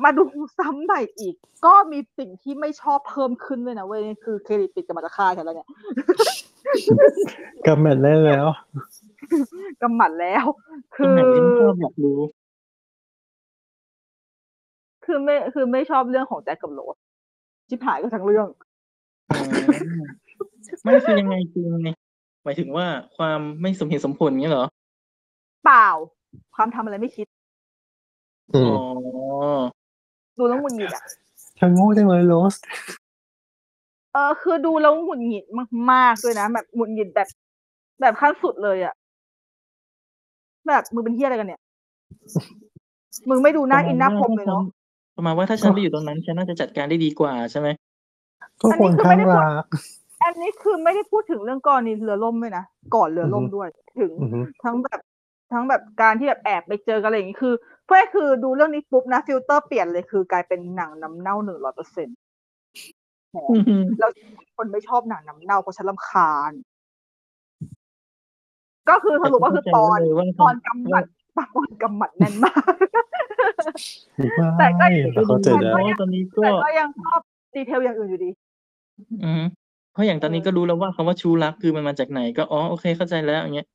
มาดูซ้ำใหม่อีก ก็มีสิ่งที่ไม่ชอบเพิ่มขึ้นด้วยนะเว้ยคือเครดิตปิดกับมาตาค่าฉันแล้วเนี่ย ก็แมนได้แล้วกำหมัดแล้วตรคืงอไหนที่ไม่ชอบอยากรู้ คือไม่คือไม่ชอบเรื่องของแจ็คกับโรสชิบหายก็ทั้งเรื่องอ๋อไม่คือยังไงคือยังไงหมายถึงว่าความไม่สมเหตุสมผลเงี้ยเหรอ เปล่า ความทำอะไรไม่คิดอือ๋มอดูแล้วหงุดหงิดอะเธอโง่จังเลยโรส เออคือดูแล้วหงุดหงิดมากๆด้วยนะแบบหงุดหงิดแบบ แบบขั้นสุดเลยอะแบบมึงเป็นเฮียอะไรกันเนี่ย มึงไม่ดูหน้าอินหน้าพรมเลยเนาะประมาณว่าถ้าฉันไปอยู่ตรงนั้นฉันน่าจะจัดการได้ดีกว่าใช่ไหมก็คนข้างรักอันนี้คือไม่ได้พูดถึงเรื่องกรณีเรือล่มด้วยนะก่อนเรือล่มอือฮึด้วย ถึงอือฮึทั้งแบบทั้งแบบการที่แบบแอบไปเจอกันอะไรอย่างนี้คือเพื่อคือดูเรื่องนี้ปุ๊บนะฟิลเตอร์เปลี่ยนเลยคือกลายเป็นหนังน้ำเน่าหนึ่งร้อยเปอร์เซ็นต์ แล้วคนไม่ชอบหนังน้ำเน่าเพราะฉันรำคาญ ก็คือสรุปว่าคือตอนแต่เข้าใจเลยว่าตอนกำหมัดตอนกำหมัดแน่นมาก แต่ไม่ก็เข้าใจได้เพราะว่าตอนนี้ก็แต่ก็ยังชอบ detail อย่างอื่นอยู่ดีอือฮึเพราะอย่างตอนนี้ก็รู้แล้วว่าคำว่าชูรักคือมันมาจากไหนก็อ๋อโอเคเข้าใจแล้วอย่างเงี้ย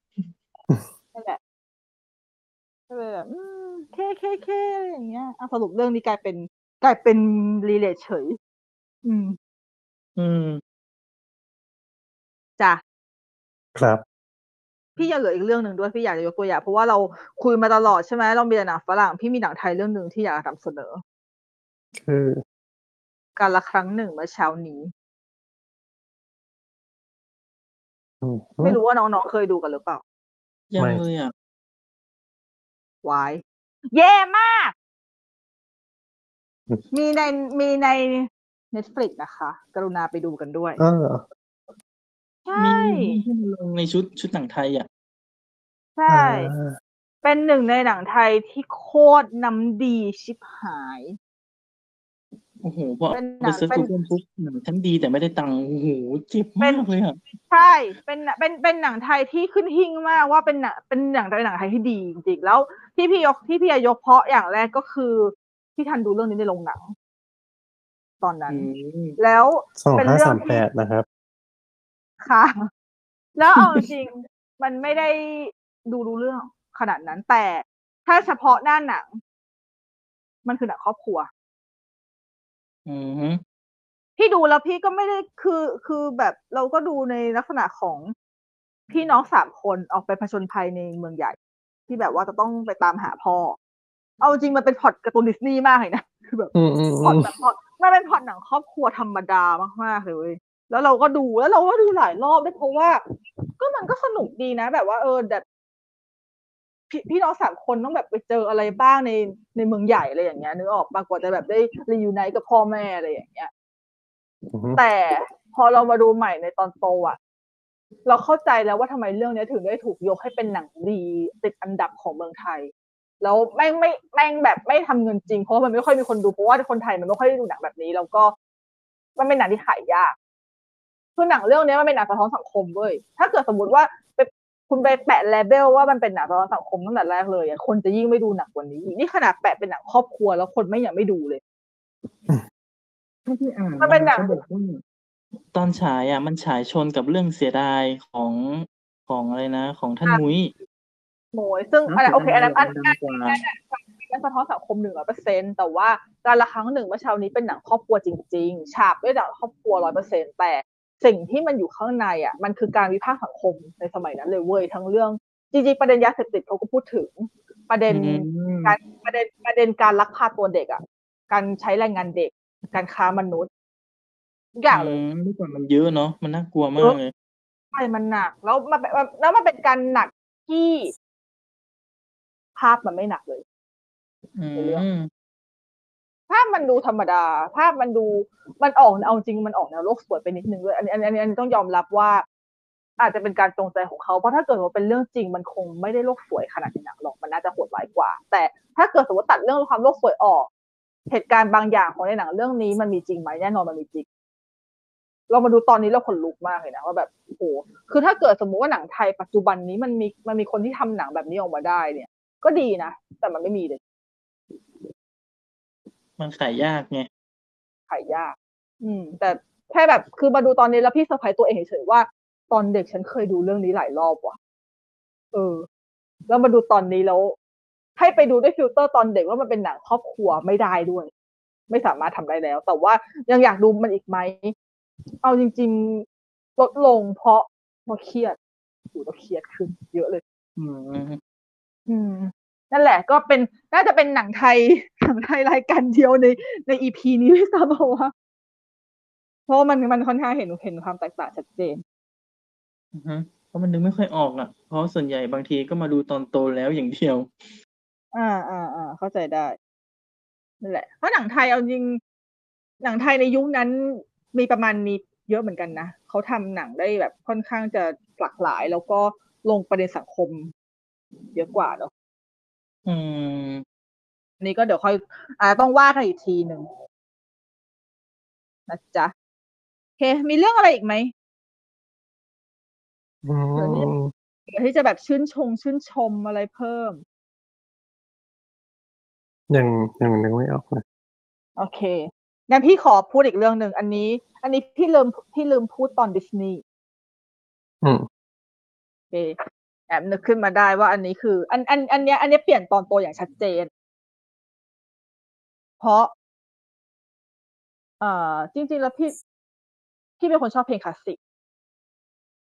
นั่นแหละก็เลยแบบอืมเคเคเคอะไรอย่างเงี้ยอะสรุปเรื่องนี้กลายเป็นกลายเป็นรีเลทเฉย อืม อืม จ้ะ ครับ พี่ยังเหลืออีกเรื่องหนึ่งด้วย พี่อยากจะยกตัวอย่าง เพราะว่าเราคุยมาตลอด ใช่ไหม เรามีแต่หนังฝรั่ง พี่มีหนังไทยเรื่องหนึ่งที่อยากนำเสนอ คือ การละครั้งหนึ่งเมื่อเช้านี้ อืมไม่รู้ว่าน้อง ๆ เคยดูกันหรือเปล่า ยังไม่เลยอะวาย แย่มากอืมมีใน มีใน Netflix นะคะ กรุณาไปดูกันด้วยเออใช่มีที่มันลงในชุดชุดหนังไทยอะ ใช่ เป็นหนึ่งในหนังไทยที่โคตรน้ำดีชิบหาย โอ้โหพอเป็นหนัไปงเซิร์ชเป็นกูเกิลปุ๊บหนังฉันดีแต่ไม่ได้ตังค์โอ้โหเจ็บมากเลยอะ ใช่ เป็นหนังเป็นเป็นหนังไทยที่ขึ้นหิ่งมากว่าเป็นหนังเป็นหนังเป็นหนังไทยที่ดีจริงๆแล้วที่พี่ยกที่พี่ยกเพราะอย่างแรกก็คือพี่ทันดูเรื่องนี้ในโรงหนัง ตอนนั้นอืมแล้วสองเป็นห้าเรื่อสางมที่แปดนะครับ ค่ะ แล้วเอาจริงๆมันไม่ได้ดูรู้เรื่องขนาดนั้น แต่ถ้าเฉพาะหน้าหนัง มันคือหนังครอบครัวอืมพี่ดูแล้วพี่ก็ไม่ได้คือคือแบบเราก็ดูในลักษณะของพี่น้องสามคนออกไปผจญภัยในเมืองใหญ่ ที่แบบว่าจะต้องไปตามหาพ่อ เอาจริงมันเป็นพล็อตการ์ตูนดิสนีย์มากเลยนะคือแบบอืมอืมพล็อือตมแบบพล็อต มันเป็นพล็อตหนังครอบครัวธรรมดามากๆเลยเว้ยแล้วเราก็ดูแล้วเราก็ดูหลายรอบด้วยเพราะว่า ก็มันก็สนุกดีนะ แบบว่าเออแบบพี่พี่น้องสามคนต้องแบบไปเจออะไรบ้างในในเมืองใหญ่อะไรอย่างเงี้ยนึกออกปากกว่าจะแบบได้รียูไนต์กับพ่อแม่อะไรอย่างเงี้ยอืมแต่พอเรามาดูใหม่ในตอนโตอะ เราเข้าใจแล้วว่าทำไมเรื่องนี้ถึงได้ถูกยกให้เป็นหนังดีติดอันดับของเมืองไทย แล้วแม่งไม่แม่งแบบไม่ทำเงินจริงเพราะมันไม่ค่อยมีคนดูเพราะว่าคนไทยมันไม่ค่อยได้ดูหนังแบบนี้ แล้วก็มันเป็นหนังที่ขายยากคือหนังเรื่องนี้มันเป็นหนังสะท้อนสังคมเว้ยถ้าเกิดสมมติว่าไปคุณไปแปะเลเบลว่ามันเป็นหนังสะท้อนสังคมตั้งแต่แรกเลยคนจะยิ่งไม่ดูหนังกว่านี้ นี่ขนาดแปะเป็นหนังครอบครัวแล้วคนไม่ยังไม่ดูเลยที่อ่านมันเป็นหนังขาบอกว่าตอนฉายอะ มันฉายชนกับเรื่องเสียดายของของอะไรนะ ของท่านมุ้ย โมยซึ่งอันนั้นโอเคอันนั้นอันดันั้งนกว่านั้นสะท้อนสังคมหนึ่งร้อยเปอร์เซ็นแต่ว่าการละครั้งหนึ่งเมื่อเช้านี้เป็นหนังครอบครัวจริง ๆ ฉากด้วยหนังครอบครัวร้อยเปอร์เซ็นแต่สิ่งที่มันอยู่ข้างในอะมันคือการวิพากษ์สังคมในสมัยนั้นเลยเว้ยทั้งเรื่องจริงๆประเด็นยาเสพติดเขาก็พูดถึงประเด็นอืมการประเด็นประเด็นการลักพาตัวเด็กอะการใช้แรงงานเด็ก การค้ามนุษย์ทุกอย่างเลยมเมื่อก่อนมันเยอะเนาะมันน่ากลัวมากเลยใช่มันหนัก แล้วมันเป็นแล้วมันเป็นการหนักที่ ภาพมันไม่หนักเลยอืในเรื่องมภาพมันดูธรรมดา ภาพมันดูมันออกเอาจริงมันออกแนวโลกสวยไปนิดนึงด้วยอันนี้อันนี้อันนี้อันนี้ต้องยอมรับว่า อาจจะเป็นการจงใจของเขาเพราะถ้าเกิดว่าเป็นเรื่องจริงมันคงไม่ได้โลกสวยขนาดในหนังหรอกมันน่าจะโหดร้ายกว่า แต่ถ้าเกิดสมมติตัดเรื่องความโลกสวยออก เหตุการณ์บางอย่างของในหนังเรื่องนี้มันมีจริงไหมแน่นอนมันมีจริงเรามาดูตอนนี้เราขนลุกมากเลยนะว่าแบบโอ้โหคือถ้าเกิดสมมุติว่าหนังไทยปัจจุบันนี้มันมีมันมีคนที่ทำหนังแบบนี้ออกมาได้เนี่ย ก็ดีนะ แต่มันไม่มีเลย มันขายยากไงขายยาก อืม แต่แค่แบบคือมาดูตอนนี้แล้วพี่เซอร์ไพรส์ตัวเองเฉยๆว่า ตอนเด็กฉันเคยดูเรื่องนี้หลายรอบว่ะ เออ แล้วมาดูตอนนี้แล้ว ให้ไปดูด้วยฟิลเตอร์ตอนเด็กว่ามันเป็นหนังครอบครัวไม่ได้ด้วย ไม่สามารถทำได้แล้ว แต่ว่ายังอยากดูมันอีกไหมเอาจริง ๆ ลดลงเพราะเพราะเครียดดูแล้วเครียดขึ้น เยอะเลย อืม อืมนั่นแหละก็เป็นน่าจะเป็นหนังไทยหนังไทยรายการเดียวในใน EP นี้ไม่ทราบเพราะว่าเพราะว่ามันมันค่อนข้างเห็นเห็นความแตกต่างชัดเจนอือฮึเพราะมันนึกไม่ค่อยออกอะ เพราะส่วนใหญ่บางทีก็มาดูตอนโตแล้วอย่างเดียว อ่าอ่าอ่าเข้าใจได้นั่นแหละเพราะหนังไทยเอาจริง หนังไทยในยุคนั้นมีประมาณนี้เยอะเหมือนกันนะเขาทำหนังได้แบบค่อนข้างจะหลากหลาย แล้วก็ลงประเด็นสังคม เยอะกว่าเนาะอืมอันนี้ก็เดี๋ยวค่อย อ่า ต้องว่ากันอีกทีหนึ่งนะจ๊ะโอเค มีเรื่องอะไรอีกไหมอืเดี๋ยวนี้มเดี๋ยวที่จะแบบชื่นชง ชื่นชมอะไรเพิ่ม ยังยังนึกไม่ออกเลยโอเคงั้นพี่ขอพูดอีกเรื่องหนึ่งอันนี้ อันนี้พี่ลืมพี่ลืมพูดตอนดิสนีย์อืมโอเค แอบนึกขึ้นมาได้ว่าอันนี้คือ อันอันอันเนี้ยอันเนี้ยเปลี่ยนตอนโตอย่างชัดเจน เพราะเอ่อจริง ๆ แล้วพี่พี่เป็นคนชอบเพลงคลาสสิก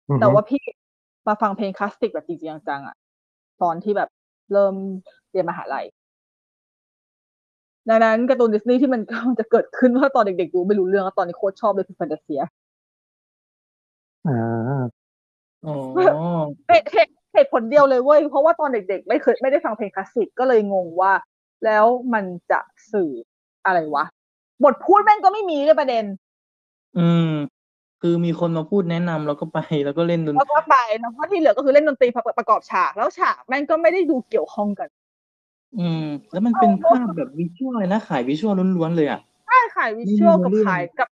อือฮึแต่ว่าพี่มาฟังเพลงคลาสสิกแบบจริงๆจังๆอะตอนที่แบบเริ่มเรียนมหาลัย ดังนั้นการ์ตูนดิสนีย์ที่มันกำลังจะเกิดขึ้นว่าตอนเด็กๆดูไม่รู้เรื่องแล้วตอนนี้โคตรชอบเลยคือแฟนตาเซีย อ่าอ๋อเหตุเหตุเห ตุผลเดียวเลยเว้ย เพราะว่าตอนเด็ก ๆ ไม่เคยไม่ได้ฟังเพลงคลาสสิกก็เลยงงว่า แล้วมันจะสื่ออะไรวะ บทพูดแม่งก็ไม่มีเลยประเด็น อืม คือมีคนมาพูดแนะนำแล้วก็ไปแล้วก็เล่นดนแล้วก็ไปนะเพราะที่เหลือก็คือเล่นดนตรีประประกอบฉากแล้วฉากแม่งก็ไม่ได้ดูเกี่ยวข้องกัน อืม แล้วมันเป็นภาพแบบวิชวลเลยนะขายวิชวลล้วนๆเลยอะใช่ขายวิชวลไม่กับมีเรื่องขายกับ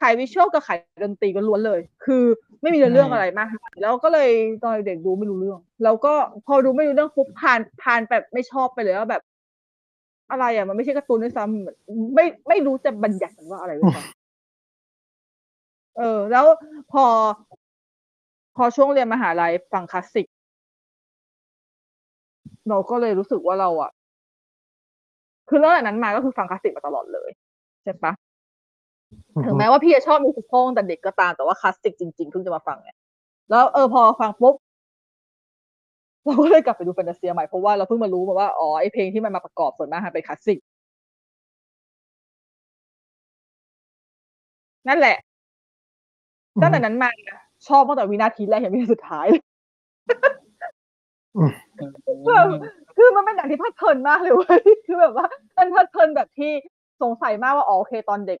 ขายวิชวลกับขายดนตรีก็ล้วนเลย คือ ไม่มีเรื่องอะไรมากแล้วก็เลยตอนเด็กดูไม่รู้เรื่อง แล้วก็พอดูไม่รู้เรื่องปุ๊บผ่านผ่านแบบไม่ชอบไปเลยว่าแบบ อะไรอะมันไม่ใช่การ์ตูนด้วยซ้ำไม่ไม่รู้จะบัญญัติมันว่าอะไรด้วยซ้ำเออ แล้วพอ พอช่วงเรียนมหาลัยฟังคลาสสิก เราก็เลยรู้สึกว่าเราอะ คือตั้งแต่นั้นมาก็คือฟังคลาสสิกมาตลอดเลยใช่ปะ ถึงฮึแม้ว่าพี่จะชอบมิวสิคอลแต่เด็กก็ตามแต่ว่าคลาสสิกจริงๆเพิ่งจะมาฟังเนี่ยแล้วเออพอฟังปุ๊บเราก็เลยกลับไปดูแฟนตาเซียใหม่เพราะว่าเราเพิ่งมารู้มาว่าอ๋อไอเพลงที่มันมาประกอบส่วนมากมันเป็นคลาสสิกนั่นแหละตั้งแต่นั้นมาชอบตั้งแต่วินาทีแรกอย่างวินาทีสุดท้ายเลยคือมันเป็นหนังที่เพลิดเพลินมากเลยเว้ยคือแบบว่ามันเพลิดเพลินแบบที่สงสัยมากว่าอ๋อโอเคตอนเด็ก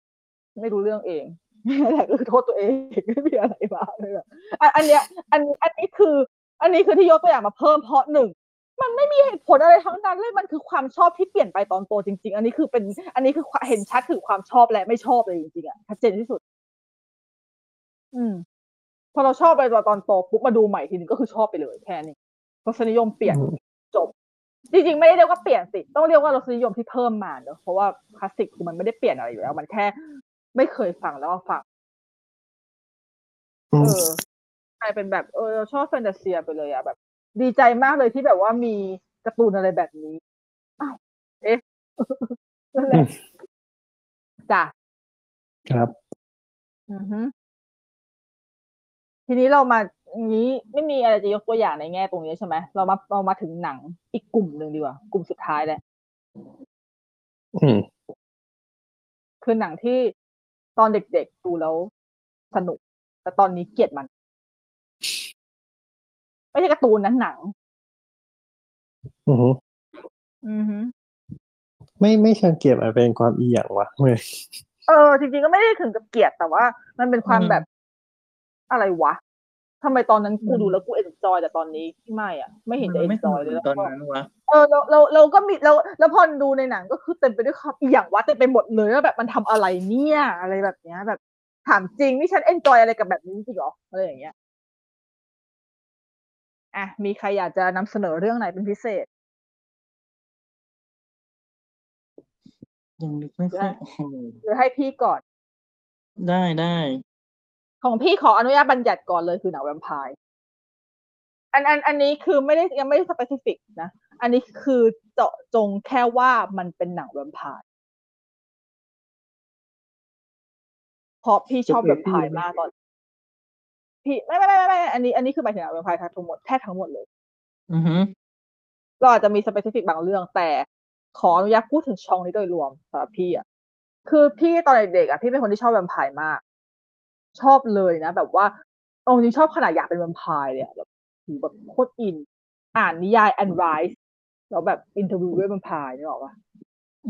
ไม่รู้เรื่องเองแหละคือโทษตัวเองไม่มีอะไรมาเลยอะอันอันเนี้ยอันอันนี้คือ อันนี้คือที่ยกตัวอย่างมาเพิ่มเพราะหนึ่งมันไม่มีเหตุผลอะไรทั้งนั้นเลยมันคือความชอบที่เปลี่ยนไปตอนโตจริง ๆ อันนี้คือเป็น อันนี้คือเห็นชัดถึงความชอบและไม่ชอบเลยจริงๆอะชัดเจนที่สุด อืม พอเราชอบไปตอนโตปุ๊บมาดูใหม่ทีนึงก็คือชอบไปเลยแค่นี้รสนิยมเปลี่ยนอืมจบ จริงๆ ไม่ได้เรียกว่าเปลี่ยนสิ ต้องเรียกว่ารสนิยมที่เพิ่มมาเนอะเพราะว่าคลาสสิกคือมันไม่ได้เปลี่ยนอะไรอยู่แล้ว มันแค่ ไม่เคยฟังแล้วก็ฟังอืเอมอกลายเป็นแบบเออเราชอบแฟนตาเซียไปเลยอะแบบ ดีใจมากเลยที่แบบว่ามีการ์ตูนอะไรแบบนี้อ้าวเอ๊ะนั่นแหละจ้ะครับ อือฮึทีนี้เรามาอย่างนี้ไม่มีอะไรจะยกตัวอย่างในแง่ตรงนี้ใช่ไหมเรามาเรามาถึงหนังอีกกลุ่มหนึ่งดีกว่า กลุ่มสุดท้ายแหละอืมคือหนังที่ ตอนเด็กๆดูแล้วสนุก แต่ตอนนี้เกลียดมัน ไม่ใช่การ์ตูนนะหนัง อือฮึอือฮึไม่ไม่เชิงเก็บอะไรเป็นความอีหยังวะเว้ยเออ จริงๆก็ไม่ได้ถึงกับเกลียดแต่ว่า มันเป็นความอืมแบบอะไรวะ ทำไมตอนนั้นกูอืมดูแล้วกูเอนจอยแต่ตอนนี้ไม่อะ ไม่เห็นจะเอนไม่สจนุอยกเลยเหมืแล้อนวตอนก็นั้นวะเออเราเราเราก็มีแล้วแล้วพอดูในหนังก็คือเต็มไปด้วยความอหย่างวะเต็มไปหมดเลยว่าแบบมันทำอะไรเนี่ย อะไรแบบเนี้ยแบบถามจริงนี่ฉันเอนจอยอะไรกับแบบนี้จริงเหรออะไรอย่างเงี้ยอะมีใครอยากจะนำเสนอเรื่องไหนเป็นพิเศษยังนึกไม่ค่อยโอ้โหหรือให้พี่ก่อน ได้ได้ ของพี่ขออนุญาตบัญญัติก่อนเลยคือหนังแวมไพร์อันอันอันนี้คือไม่ได้ยังไม่ได้ specific นะ อันนี้คือเจาะจงแค่ว่ามันเป็นหนังแวมไพร์เพราะพี่ชอบแวมไพร์มากตอนพี่ไม่ไม่ไม่ไม่ไม่อันนี้อันนี้คือหมายถึงหนังแวมไพร์ทั้งหมดแค่ทั้งหมดเลย อือฮึเราอาจจะมี specific บางเรื่อง แต่ขออนุญาตพูดถึงช่องนี้โดยรวมสำหรับพี่อะคือพี่ตอนเด็กๆอะพี่เป็นคนที่ชอบแวมไพร์มาก ชอบเลยนะ แบบว่าเอาจริงๆชอบขนาดอยากเป็นแวมไพร์เลยอะแบบหูแบบโคตรอิน อ่านนิยาย Anne Rice แล้วแบบ Interview with Vampire นี่หรอกปะ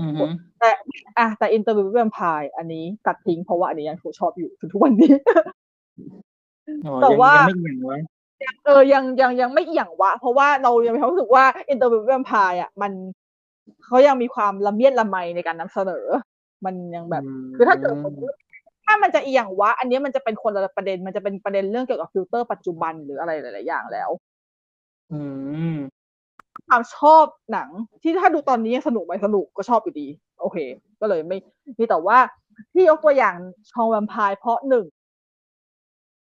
อือฮึแต่อะแต่ Interview with Vampire อันนี้ตัดทิ้งเพราะว่าอันนี้ยังชอบอยู่ถึงทุกวันนี้อ๋อแต่ยังว่ายังไม่อิหยังวะเออยังยังยังไม่อิหยังวะ เพราะว่าเรายังมีความรู้สึกว่า Interview Vampire อะมันเขายังมีความละเมียดละไมในการนำเสนอ มันยังแบบ คือถ้าเกิดสมมติ ถ้ามันจะเอียงวะ อันนี้มันจะเป็นคนละประเด็น มันจะเป็นประเด็นเรื่องเกี่ยวกับฟิลเตอร์ปัจจุบันหรืออะไรหลาย ๆ อย่างแล้ว อืมความชอบหนังที่ถ้าดูตอนนี้ยังสนุกไหมสนุกก็ชอบอยู่ดี โอเค ก็เลยไม่มีแต่ว่าที่ยกตัวอย่างเรื่องแวมไพร์เพราะหนึ่ง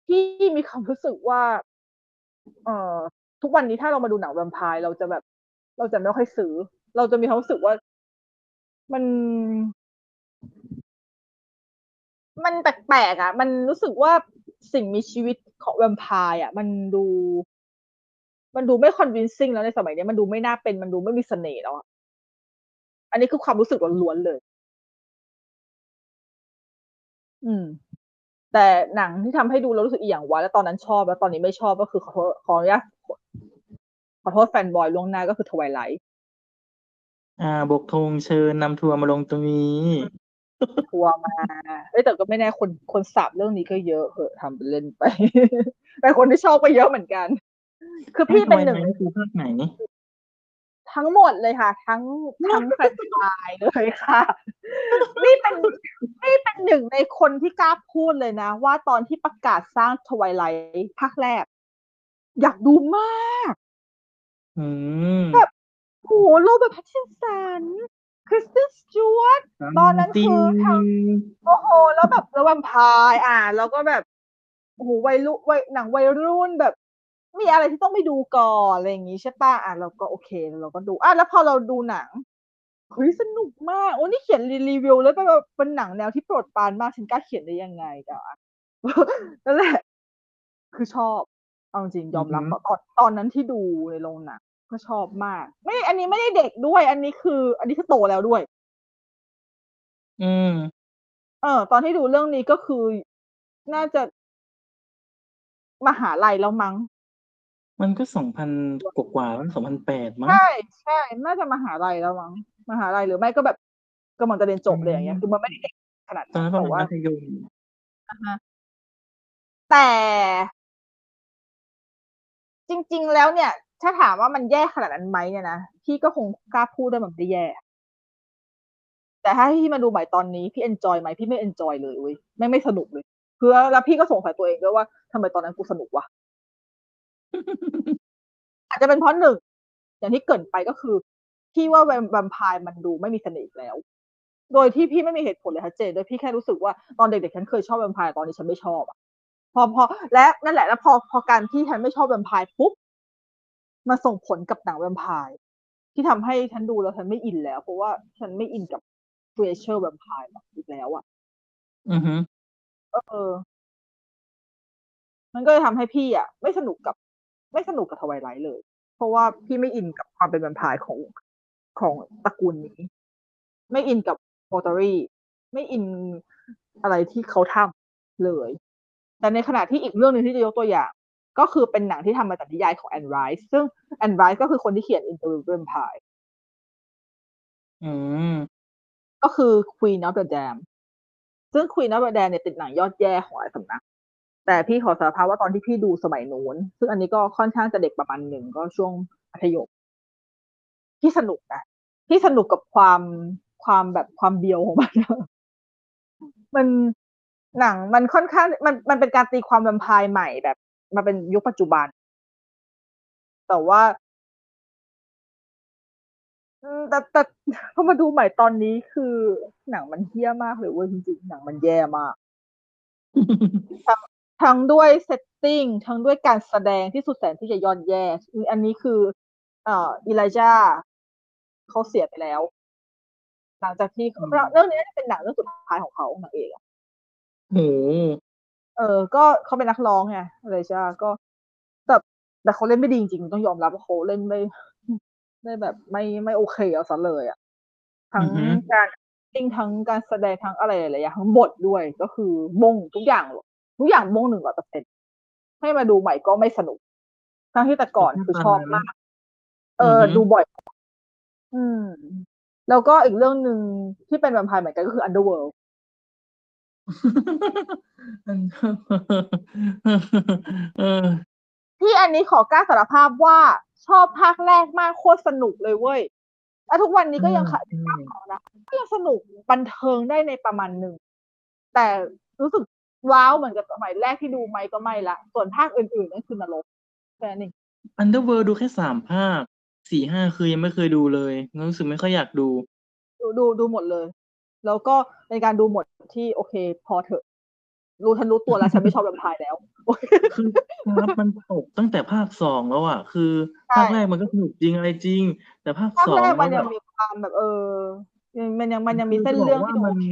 ที่มีความรู้สึกว่า เอ่อ ทุกวันนี้ถ้าเรามาดูหนังแวมพร์เราจะแบบ เราจะไม่ค่อยซื้อ เราจะมีความรู้สึกว่า มัน มันแปลกๆอะ มันรู้สึกว่าสิ่งมีชีวิตของแวมไพร์อะ มันดู มันดูไม่คอนวินซิ่งแล้วในสมัยนี้มันดูไม่น่าเป็นมันดูไม่มีเสน่ห์แล้วอะอันนี้คือความรู้สึกล้วนๆเลย อืม แต่หนังที่ทำให้ดูแล้วรู้สึกอีกอย่างวะแล้วตอนนั้นชอบแล้วตอนนี้ไม่ชอบก็คือขอโทษขออนุญาตขอโทษ fanboy ล่วงหน้าก็คือ Twilightอ่า บกธงเชิญนำทัวร์มาลงตรงนี้ ทัวร์มาเอ้ยแต่ก็ไม่แน่คนคนสับเรื่องนี้ก็เยอะเหอะทำเป็นเล่นไป แต่คนที่ชอบก็เยอะเหมือนกัน คือพี่เป็นหนึ่งทำไมคือภาคไหน ทั้งหมดเลยค่ะ ทั้งทั้งแฟรนไชส์เลยค่ะ นี่เป็นนี่เป็นหนึ่งในคนที่กล้าพูดเลยนะ ว่าตอนที่ประกาศสร้าง Twilight ภาคแรก อยากดูมากอืมแบบโห Robert Pattinson Kristen Stewart ตอนนั้นคือทางโอ้โห แล้วแบบแล้วแวมไพร์อะแล้วก็แบบโอ้โหวัยรุ่นวัยหนังวัยรุ่นแบบ มีอะไรที่ต้องไปดูก่อนอะไรอย่างงี้ใช่ป่ะอะเราก็โอเคเราก็ดูอะแล้วพอเราดูหนังเฮ้ยสนุกมากโอ้นี่เขียนรีวิว แล้วเป็นแบบเป็นหนังแนวที่โปรดปรานมากฉันกล้าเขียนได้ยังไงจ้ะนั่นแหละ คือชอบเอาจริงยอมรับอือฮึตอนตอนนั้นที่ดูในโรงหนัง ก็ชอบมาก ไม่อันนี้ไม่ได้เด็กด้วย อันนี้คือ อันนี้คือโตแล้วด้วย อืม เออ ตอนที่ดูเรื่องนี้ก็คือน่าจะมหาลัยแล้วมั้ง มันก็สองพันกว่าๆมันสองพันแปดมั้ง ใช่ใช่น่าจะมหาลัยแล้วมั้งมหาลัยหรือไม่ก็แบบกำลังจะเรียนจบเลยอย่างเงี้ยอืมคือมันไม่ได้เด็กขนาดตอนนั้นประแต่มาณว่ามัธยมอะฮะแต่จริง ๆ แล้วเนี่ย ถ้าถามว่ามันแย่ขนาดนั้นไหมเนี่ยนะพี่ก็คงกล้าพูดได้มันไม่ได้แย่ แต่ถ้าพี่มาดูใหม่ตอนนี้พี่เอนจอยไหมพี่ไม่เอนจอยเลยเว้ยแม่ไม่สนุกเลยคือแล้วพี่ก็สงสัยตัวเองด้วยว่าทำไมตอนนั้นกูสนุกวะ?อาจจะเป็นเพราะ1อย่างที่เกริ่นไปก็คือพี่ว่าแวมแวมไพร์มันดูไม่มีเสน่ห์แล้ว โดยที่พี่ไม่มีเหตุผลเลยชัดเจนโดยพี่แค่รู้สึกว่าตอนเด็กๆฉันเคยชอบแวมพร์ตอนนี้ฉันไม่ชอบอะพอพอและนั่นแหละแล้วพอพอการที่ฉันไม่ชอบแวมพร์ปุ๊บ มันส่งผลกับหนังแวมไพร์ที่ทำให้ฉันดูแล้วฉันไม่อินแล้ว เพราะว่าฉันไม่อินกับ creature vampire อีกแล้วอะอือฮึเออ มันก็เลยทำให้พี่อะไม่สนุกกับ ไม่สนุกกับ Twilight เลย เพราะว่าพี่ไม่อินกับความเป็นแวมไพร์ของของตระกูลนี้ ไม่อินกับ Pottery ไม่อินอะไรที่เขาทำเลย แต่ในขณะที่อีกเรื่องหนึ่งที่จะยกตัวอย่าง ก็คือเป็นหนังที่ทำมาจากนิยายของ Anne Rice ซึ่ง Anne Rice ก็คือคนที่เขียน Into the Vampire อืมก็คือ Queen of the Damned ซึ่ง Queen of the Damned เนี่ยติดหนังยอดแย่ของหลายสำนัก แต่พี่ขอสารภาพว่าตอนที่พี่ดูสมัยนู้น ซึ่งอันนี้ก็ค่อนข้างจะเด็กประมาณหนึ่งก็ช่วงมัธยมพี่สนุกนะพี่สนุกกับความความแบบความเบียวของมัน มันหนังมันค่อนข้างมันมันเป็นการตีความแวมไพร์ใหม่แบบ มาเป็นยุคปัจจุบัน แต่ว่าอืมแต่แต่พอมาดูใหม่ตอนนี้คือหนังมันเหี้ยมากเลยเว้ยจริงๆหนังมันแย่มากทั้งทั้งด้วย setting ทั้งด้วยการแสดงที่สุดแสนที่จะยอดแย่อืออันนี้คือ เอ่อ Elijah เขาเสียไปแล้ว หลังจากที่อืเรื่องมเรื่องนี้น่าจะเป็นหนังเรื่องสุดท้ายของเขานางเอกอะโอ้โฮ เออ ก็เขาเป็นนักร้องไง Elijah ก็แต่แต่เขาเล่นไม่ดีจริง ๆ ต้องยอมรับว่าเขาเล่นไม่ไม่แบบไม่ไม่โอเคเอาเสียเลยอะทั้อืงอฮึ การ acting ทั้งการแสดงทั้งอะไรหลายๆอย่างทั้งบทด้วย ก็คือบ้งทุกอย่างทุกอย่างบ้ง100%ให้มาดูใหม่ก็ไม่สนุก ทั้งที่แต่ก่อนคือชอบมาก เออืออ ฮึ ดูบ่อย อืม แล้วก็อีกเรื่องหนึ่งที่เป็นแวมไพร์เหมือนกันก็คือ Underworld เออที่อันนี้ขอกล้าสารภาพว่าชอบภาคแรกมากโคตรสนุกเลยเว้ยแล้วทุกวันนี้อืก็ยัมงขอืภาคม2นะก็ยังสนุกบันเทิงได้ในประมาณหนึ่ง แต่รู้สึกว้าวเหมือนกับสมัยแรกที่ดูไหมก็ไม่แล้วส่วนภาคอื่นๆนั่นคือนรกแค่นั้นเอง Underworld ดูแค่3ภาค4-5คือยังไม่เคยดูเลยรู้สึกไม่ค่อยอยากดู ดูดูดูหมดเลย แล้วก็เป็นการดูหมดที่โอเคพอเถอะ รู้ฉันรู้ตัวแล้วฉันไม่ชอบแวมไพร์แล้วคือกราฟมันตกตั้งแต่ภาค2แล้วอะคือใช่ภาคแรกมันก็สนุกจริงอะไรจริง แต่ภาคภาคแรก2มัมันนยัแบงบมีความแบบ เออยังมันยังมันยังมีคือเส้นจะบเรื่ออกงว่าที่ดูมัโอนเค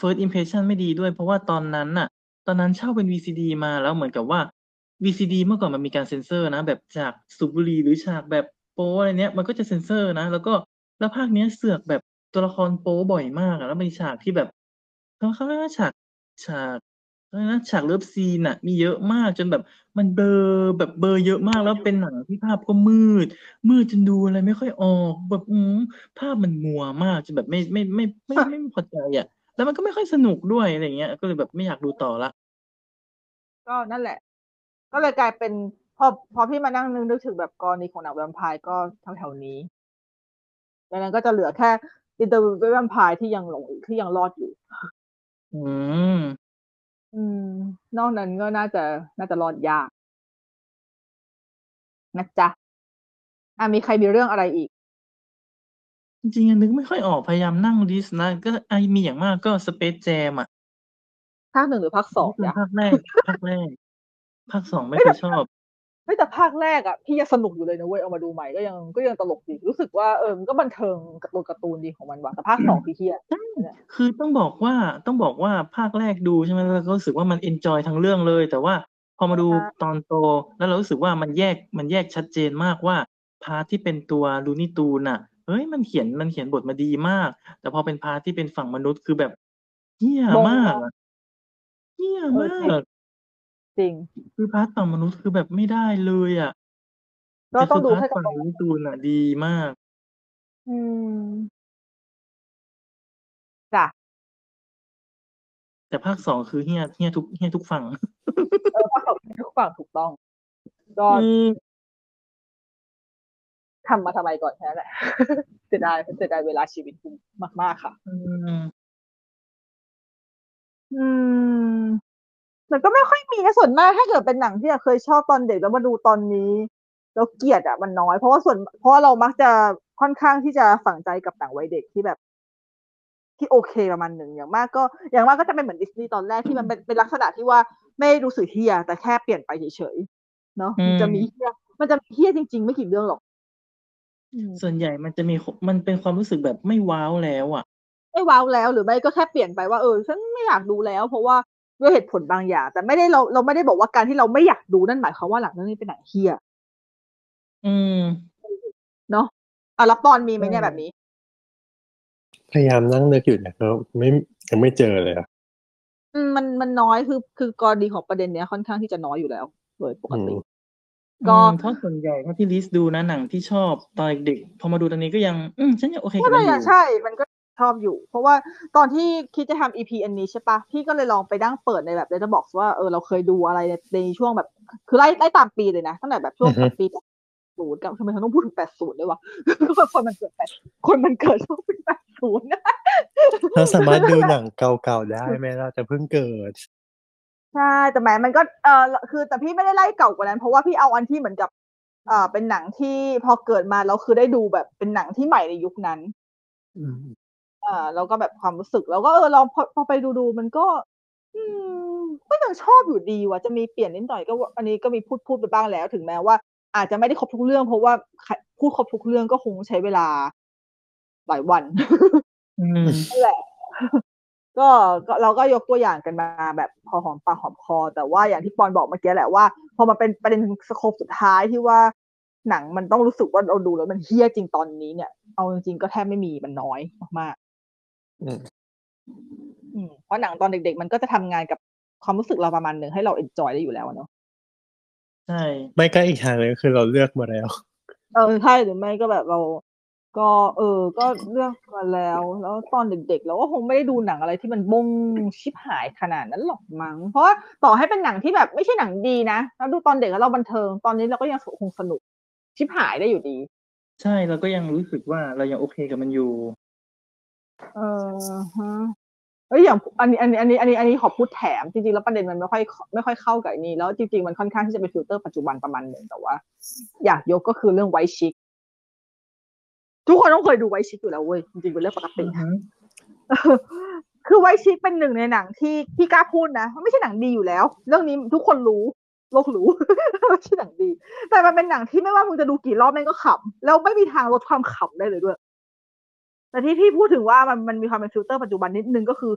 First impression ไม่ดีด้วยเพราะว่าตอนนั้นน่ะ ตอนนั้นเช่าเป็น VCD มาแล้วเหมือนกับว่า VCD เมื่อก่อนมันมีการเซนเซอร์นะ แบบฉากสูบบุหรี่หรือฉากแบบโป๊อะไรเนี้ยมันก็จะเซนเซอร์นะ แล้วก็แล้วภาคเนี้ยเสือกแบบ ตัวละครโป๊บ่อยมากอะ แล้วมีฉากที่แบบ เขา เขาเรียกว่าฉาก ฉากอะไรนะ ฉาก love scene น่ะ มีเยอะมากจนแบบมันเบลอ แบบเบลอเยอะมาก แล้วเป็นหนังที่ภาพก็มืด มืดจนดูอะไรไม่ค่อยออก แบบ อือภาพมันมัวมากจนแบบไม่ ไม่ ไม่ ไม่ไม่พอใจอะ แล้วมันก็ไม่ค่อยสนุกด้วย อะไรอย่างเงี้ย ก็เลยแบบไม่อยากดูต่อแล้ว ก็นั่นแหละ ก็เลยกลายเป็น พอ พอพี่มานั่งนึก นึกถึงแบบกรณีของหนังแวมไพร์ก็แถว ๆ นี้ ดังนั้นก็จะเหลือแค่ Into the Vampire ที่ยังหลงที่ยังรอดอยู่ อืม อืม นอกนั้นก็น่าจะน่าจะรอดยากนะจ๊ะอามีใครมีเรื่องอะไรอีก?จริงๆอะนึกไม่ค่อยออกพยายามนั่งลิสต์นะ ก็ไอมีอย่างมากก็ Space Jam อะภาค1หรือภาค2เป็นจ๊ะ?ภาคแรกภาคแรกภาค2ไม่เฮ้ยเคแต่ยชอบเฮ้ยแต่ภาคแรกอะพี่ยังสนุกอยู่เลยนะเว้ยเอามาดูใหม่ก็ยังก็ยังตลกดีรู้สึกว่าเออมันก็บันเทิงการ์ตูนการ์ตูนดีของมันว่ะแต่ภาค2คือเหี้ยใช่เนี่ยคือต้องบอกว่าต้องบอกว่าภาคแรกดูใช่ไหมแล้วก็รู้สึกว่ามัน enjoy ทั้งเรื่องเลย แต่ว่าพอมาดูอะฮะตอนโต แล้วเรารู้สึกว่ามันแยกมันแยกชัดเจนมากว่า part ที่เป็นตัว Looney Tunes น่ะเฮ้ยมันเขียนมันเขียนบทมาดีมาก แต่พอเป็นพาร์ตที่เป็นฝั่งมนุษย์คือแบบเหี้ยงงมากเนาะอะเหี้ยเอมอาจริงก จริง คือพาร์ตฝั่งมนุษย์คือแบบไม่ได้เลยอะก็แต่ต้คือองดูพาร์ตให้กฝัระ่งตรง Looney Tunes น่ะ ดีมาก อืมจ้ะแต่ภาคสองคือเฮี้ยเฮี้ยทุกเฮี้ยทุกฝั่งเออภาคสองทุกฝั่งถูกต้องก็อืมทำมาทำไมก่อนแค่นั้นแหละ เสียดายเสียดายเวลาชีวิตคุณมาก ๆ ค่ะ อืม อืม แต่ก็ไม่ค่อยมีนะส่วนมากถ้าเกิดเป็นหนังที่เคยชอบตอนเด็กแล้วมาดูตอนนี้แล้วเกลียดอะมันน้อย เพราะว่าส่วนเพราะว่าเรามักจะค่อนข้างที่จะฝังใจกับหนังวัยเด็กที่แบบ ที่โอเคประมาณหนึ่งอย่างมากก็อย่างมากก็จะเป็นเหมือนดิสนีย์ตอนแรกที่มันเป็นเป็นลักษณะที่ว่าไม่รู้สึกเฮียแต่แค่เปลี่ยนไปเฉยๆเนาะอืมมันจะมีเฮียมันจะมีเฮียจริง ๆ ไม่กี่เรื่องหรอกอืมส่วนใหญ่มันจะมีมันเป็นความรู้สึกแบบไม่ว้าวแล้วอะ ไม่ว้าวแล้วหรือไม่ก็แค่เปลี่ยนไปว่าเออฉันไม่อยากดูแล้ว เพราะว่า ด้วยเหตุผลบางอย่าง แต่ไม่ได้เราเราไม่ได้บอกว่าการที่เราไม่อยากดูนั่นหมายความว่าหลังเรื่องนี้เป็นหนังเฮียอืม เนาะอะแล้วปอนมีไหมเนี่ยแบบนี้ พยายามนั่งนึกอยู่นะก็ไม่ยังไม่เจอเลยอะอืมมันมันน้อยคือคือกรณีของประเด็นเนี้ยค่อนข้างที่จะน้อยอยู่แล้วโดยปกอืติมก็อืมเพราะส่วนใหญ่เท่าที่ลิสต์ดูนะหนังที่ชอบตอนเด็กๆพอมาดูตอนนี้ก็ยัง อืมฉันยังโอเคก็กับเลมันยอยู่อะใช่ มันก็ ชอบอยู่ เพราะว่าตอนที่คิดจะทำ EP อันนี้ใช่ปะพี่ก็เลยลองไปนั่งเปิดในแบบ d a t a b o x ว่าเออเราเคยดูอะไรในในช่วงแบบ คือไล่ไล่ตามปีเลยนะตั้งแต่แบบช่วงอือฮึปีแปดศูนย์กับทำไมเขาต้องพูดถึงแปดศูนย์ด้วยวะคนมันเกิดแปดคนมันเกิดช่วงปีแปดศูนย์เราสามารถดูหนังเก่าๆได้ไหมเราจะเพิ่งเกิดใช่แต่แหมมันก็เออคือแต่พี่ไม่ได้ไล่เก่ากว่านั้น เพราะว่าพี่เอาอันที่เหมือนกับเอ่อเป็นหนังที่พอเกิดมาแล้วคือได้ดูแบบเป็นหนังที่ใหม่ในยุคนั้น อืมอ่าแล้วก็แบบความรู้สึก แล้วก็เออลองพอพอไปดูดูมันก็ อืมก็ยังชอบอยู่ดีว่ะจะมีเปลี่ยนนิดหน่อยก็ว่าอันนี้ก็มีพูดพูดไปบ้างแล้ว ถึงแม้ว่า อาจจะไม่ได้ครบทุกเรื่อง เพราะว่าใครพูดครบทุกเรื่องก็คงใช้เวลาหลายวันอืมนั่นแหละก็ก็เราก็ยกตัวอย่างกันมาแบบพอหอมปากหอมคอ แต่ว่าอย่างที่ปอนบอกเมื่อกี้แหละว่า พอมาเป็นประเด็นสโคปสุดท้ายที่ว่าหนังมันต้องรู้สึกว่าเราดูแล้วมันเฮี้ยจริงตอนนี้เนี่ย เอาจริงๆก็แทบไม่มีมันน้อยมากๆ อืมอืมเพราะหนังตอนเด็ก ๆ มันก็จะทำงานกับความรู้สึกเราประมาณหนึ่งให้เราเอนจอยได้อยู่แล้วอะเนาะใช่ไม่ก็อีกทางหนึงคือเราเลือกมาแล้วเออใช่หรือไม่ก็แบบเรา ก็ เออ ก็เลือกมาแล้ว แล้วตอนเด็กๆเราก็คงไม่ได้ดูหนังอะไรที่มันบงชิบหายขนาดนั้นหรอกมั้งเพราะว่าต่อให้เป็นหนังที่แบบไม่ใช่หนังดีนะแล้วดูตอนเด็กแล้วเราบันเทิงตอนนี้เราก็ยังคงสนุกชิบหายได้อยู่ดี ใช่เราก็ยังรู้สึกว่าเรายังโอเคกับมันอยู่ เออฮะเอ้ยอย่างอันนี้อันนี้อันนี้อันนี้อันนี้ขอพูดแถมจริงๆแล้วประเด็นมันไม่ค่อยไม่ค่อยเข้ากับอันนี้ แล้วจริงๆมันค่อนข้างที่จะเป็นฟิลเตอร์ปัจจุบันประมาณหนึ่งแต่ว่า อยากยกก็คือเรื่อง White Chicks ทุกคนต้องเคยดู White Chicks อยู่แล้วเว้ยจริงๆเป็นเรื่องปกติอือฮึคือ White Chicks เป็นหนึ่งในหนังที่พี่กล้าพูดนะมันไม่ใช่หนังดีอยู่แล้ว เรื่องนี้ทุกคนรู้โลกรู้ไม่ใช่หนังดี แต่มันเป็นหนังที่ไม่ว่ามึงจะดูกี่รอบแม่งก็ขำแล้วไม่มีทางลดความขำได้เลยด้วย แต่ที่พี่พูดถึงว่ามันมันมีความเป็นฟิลเตอร์ปัจจุบันนิดนึงก็คือ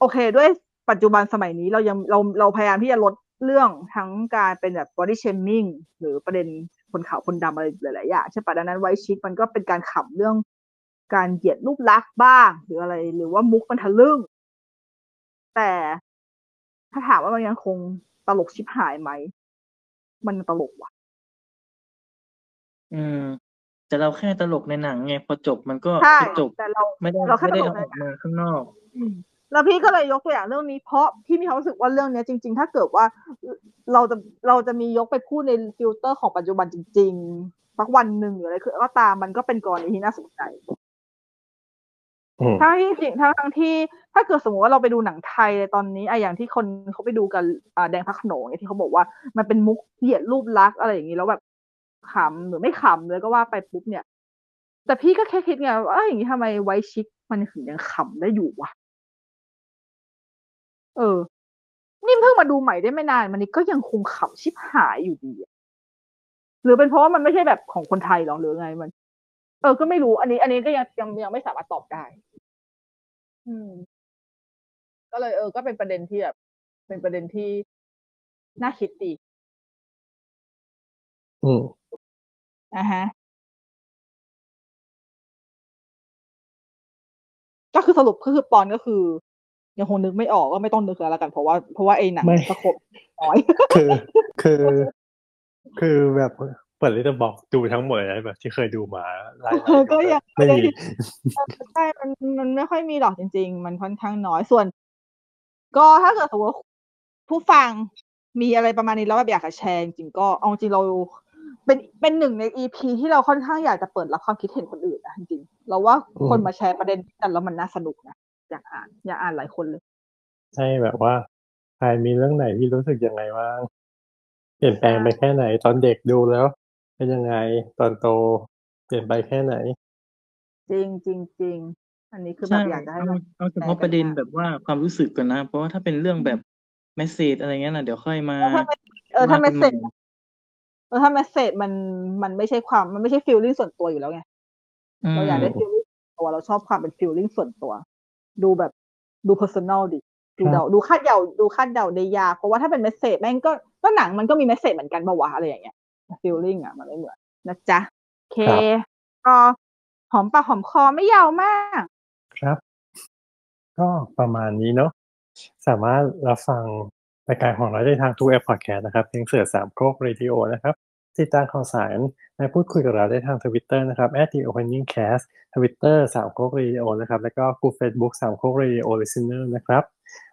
โอเค ด้วยปัจจุบันสมัยนี้เรายังเราเราพยายามที่จะลดเรื่องทั้งการเป็นแบบ body shaming หรือประเด็นคนขาวคนดำอะไรหลายๆอย่างใช่ปะดังนั้นไวชิกมันก็เป็นการขำเรื่องการเหยียดรูปลักษณ์บ้าง หรืออะไร หรือว่ามุกมันทะลึ่ง แต่ถ้าถามว่ามันยังคงตลกชิบหายไหม มันตลกว่ะ อืม แต่เราแค่ตลกในหนังไงพอจบมันก็ใช่คือจบแต่เราไม่ได้เราแค่ไม่ได้ตลกเอาในออกมาข้างนอก อืมแล้วพี่ก็เลยยกตัวอย่างเรื่องนี้เพราะพี่มีความรู้สึกว่าเรื่องเนี้ยจริง ๆ ถ้าเกิดว่าเราจะเราจะมียกไปพูดในฟิลเตอร์ของปัจจุบันจริงๆสักวันหนึ่งหรืออะไรคือก็ตามมันก็เป็นกรณีที่น่าสนใจ อืม ทั้งที่จริงทั้งทั้งที่ถ้าเกิดสมมติว่าเราไปดูหนังไทยตอนนี้อะอย่างที่คนเขาไปดูกันอ่าแดงพระโขนงเนี่ยที่เขาบอกว่ามันเป็นมุกเหยียดรูปลักษณ์อะไรอย่างนี้แล้วแบบ ขำหรือไม่ขำเลยก็ว่าไปปุ๊บเนี่ย แต่พี่ก็แค่คิดไงว่าอย่างนี้ทำไมไวชิกมันถึงยังขำได้อยู่วะเออ นี่เพิ่งมาดูใหม่ได้ไม่นาน มันนี่ก็ยังคงขำชิบหายอยู่ดีหรือเป็นเพราะว่ามันไม่ใช่แบบของคนไทยหรอหรือไงมัน เออก็ไม่รู้ อันนี้ อันนี้ก็ยังยังยังไม่สามารถตอบได้ อืม ก็เลยเออ ก็เป็นประเด็นที่แบบเป็นประเด็นที่น่าคิดดี อืม อะฮะ ก็คือสรุป ก็คือปอน ก็คือ ยังคงนึกไม่ออก ก็ไม่ต้องนึกแล้วละกัน เพราะว่า เพราะว่าไอ้หนังไม่สะครบน้อย คือ คือ คือแบบเปิดลิตเติ้ลบอกดูทั้งหมดเลยแบบที่เคยดูมาไล่ๆดูก็ยังไม่มีใช่มันมันไม่ค่อยมีหรอกจริง ๆ มันค่อนข้างน้อยส่วน ก็ถ้าเกิดสมมติว่าผู้ฟังมีอะไรประมาณนี้แล้วแบบอยากจะแชร์จริงๆก็เอาจริงเรา เป็นเป็นหนึ่งในอีพีที่เราค่อนข้างอยากจะเปิดรับความคิดเห็นคนอื่นนะจริงๆเราว่าคนมาแชร์ประเด็นกันแล้วมันน่าสนุกนะอยากอ่าน อยากอ่านหลายคนเลย ใช่แบบว่าใครมีเรื่องไหนที่รู้สึกยังไงบ้างเปลี่ยนแปลงไปแค่ไหน ตอนเด็กดูแล้ว เป็นยังไงตอนโต เปลี่ยนไปแค่ไหน จริงจริงจริงอันนี้คือแบใช่บอยากจะให้เอามันเอาเฉพาะประเด็นแบบว่าความรู้สึกก่อนนะ เพราะว่าถ้าเป็นเรื่องแบบเมสเซจอะไรเงี้ยนะเดี๋ยวค่อยมาเออถ้าไม่เออถ้าว่าเมกันสใหเซม่จ เออถ้าเมสเซจมันมันไม่ใช่ความมันไม่ใช่ฟีลลิ่งส่วนตัวอยู่แล้วไงอืเรามอยากได้ฟีลลิ่งตัวเราชอบความเป็นฟีลลิ่งส่วนตัว ดูแบบดู personal ดิดูครับเดาดูคาดเดาดูคาดเดาได้ยากเพราะว่าถ้าเป็นเมสเซจแม่งก็ก็หนังมันก็มีเมสเซจเหมือนกันปะวะอะไรอย่างเงี้ยฟีลลิ่งอะมันไม่เหมือนนะจ๊ะโอเคก็หอมปากหอมคอไม่ยาวมาก ครับ ก็ประมาณนี้เนาะสามารถรับฟัง รายการของเราได้ทางทุกแอปพอดแคสต์นะครับเพียง search สามโคกเรดิโอนะครับ ติดตามข่าวสารและพูดคุยกับเราได้ทางทวิตเตอร์นะครับ the opening cast Twitter สามโคกเรดิโอนะครับ แล้วก็ group Facebook สามโคก Radio Listener นะครับ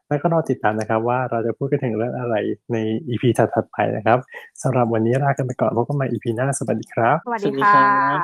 แล้วก็รอติดตามนะครับว่าเราจะพูดกันถึงเรื่องอะไรใน EP ถัดๆไปนะครับสำหรับวันนี้ลากันไปก่อนพบกันใหม่ EP หน้าสวัสดีครับ สวัสสดีวัสดีค่ครัะบ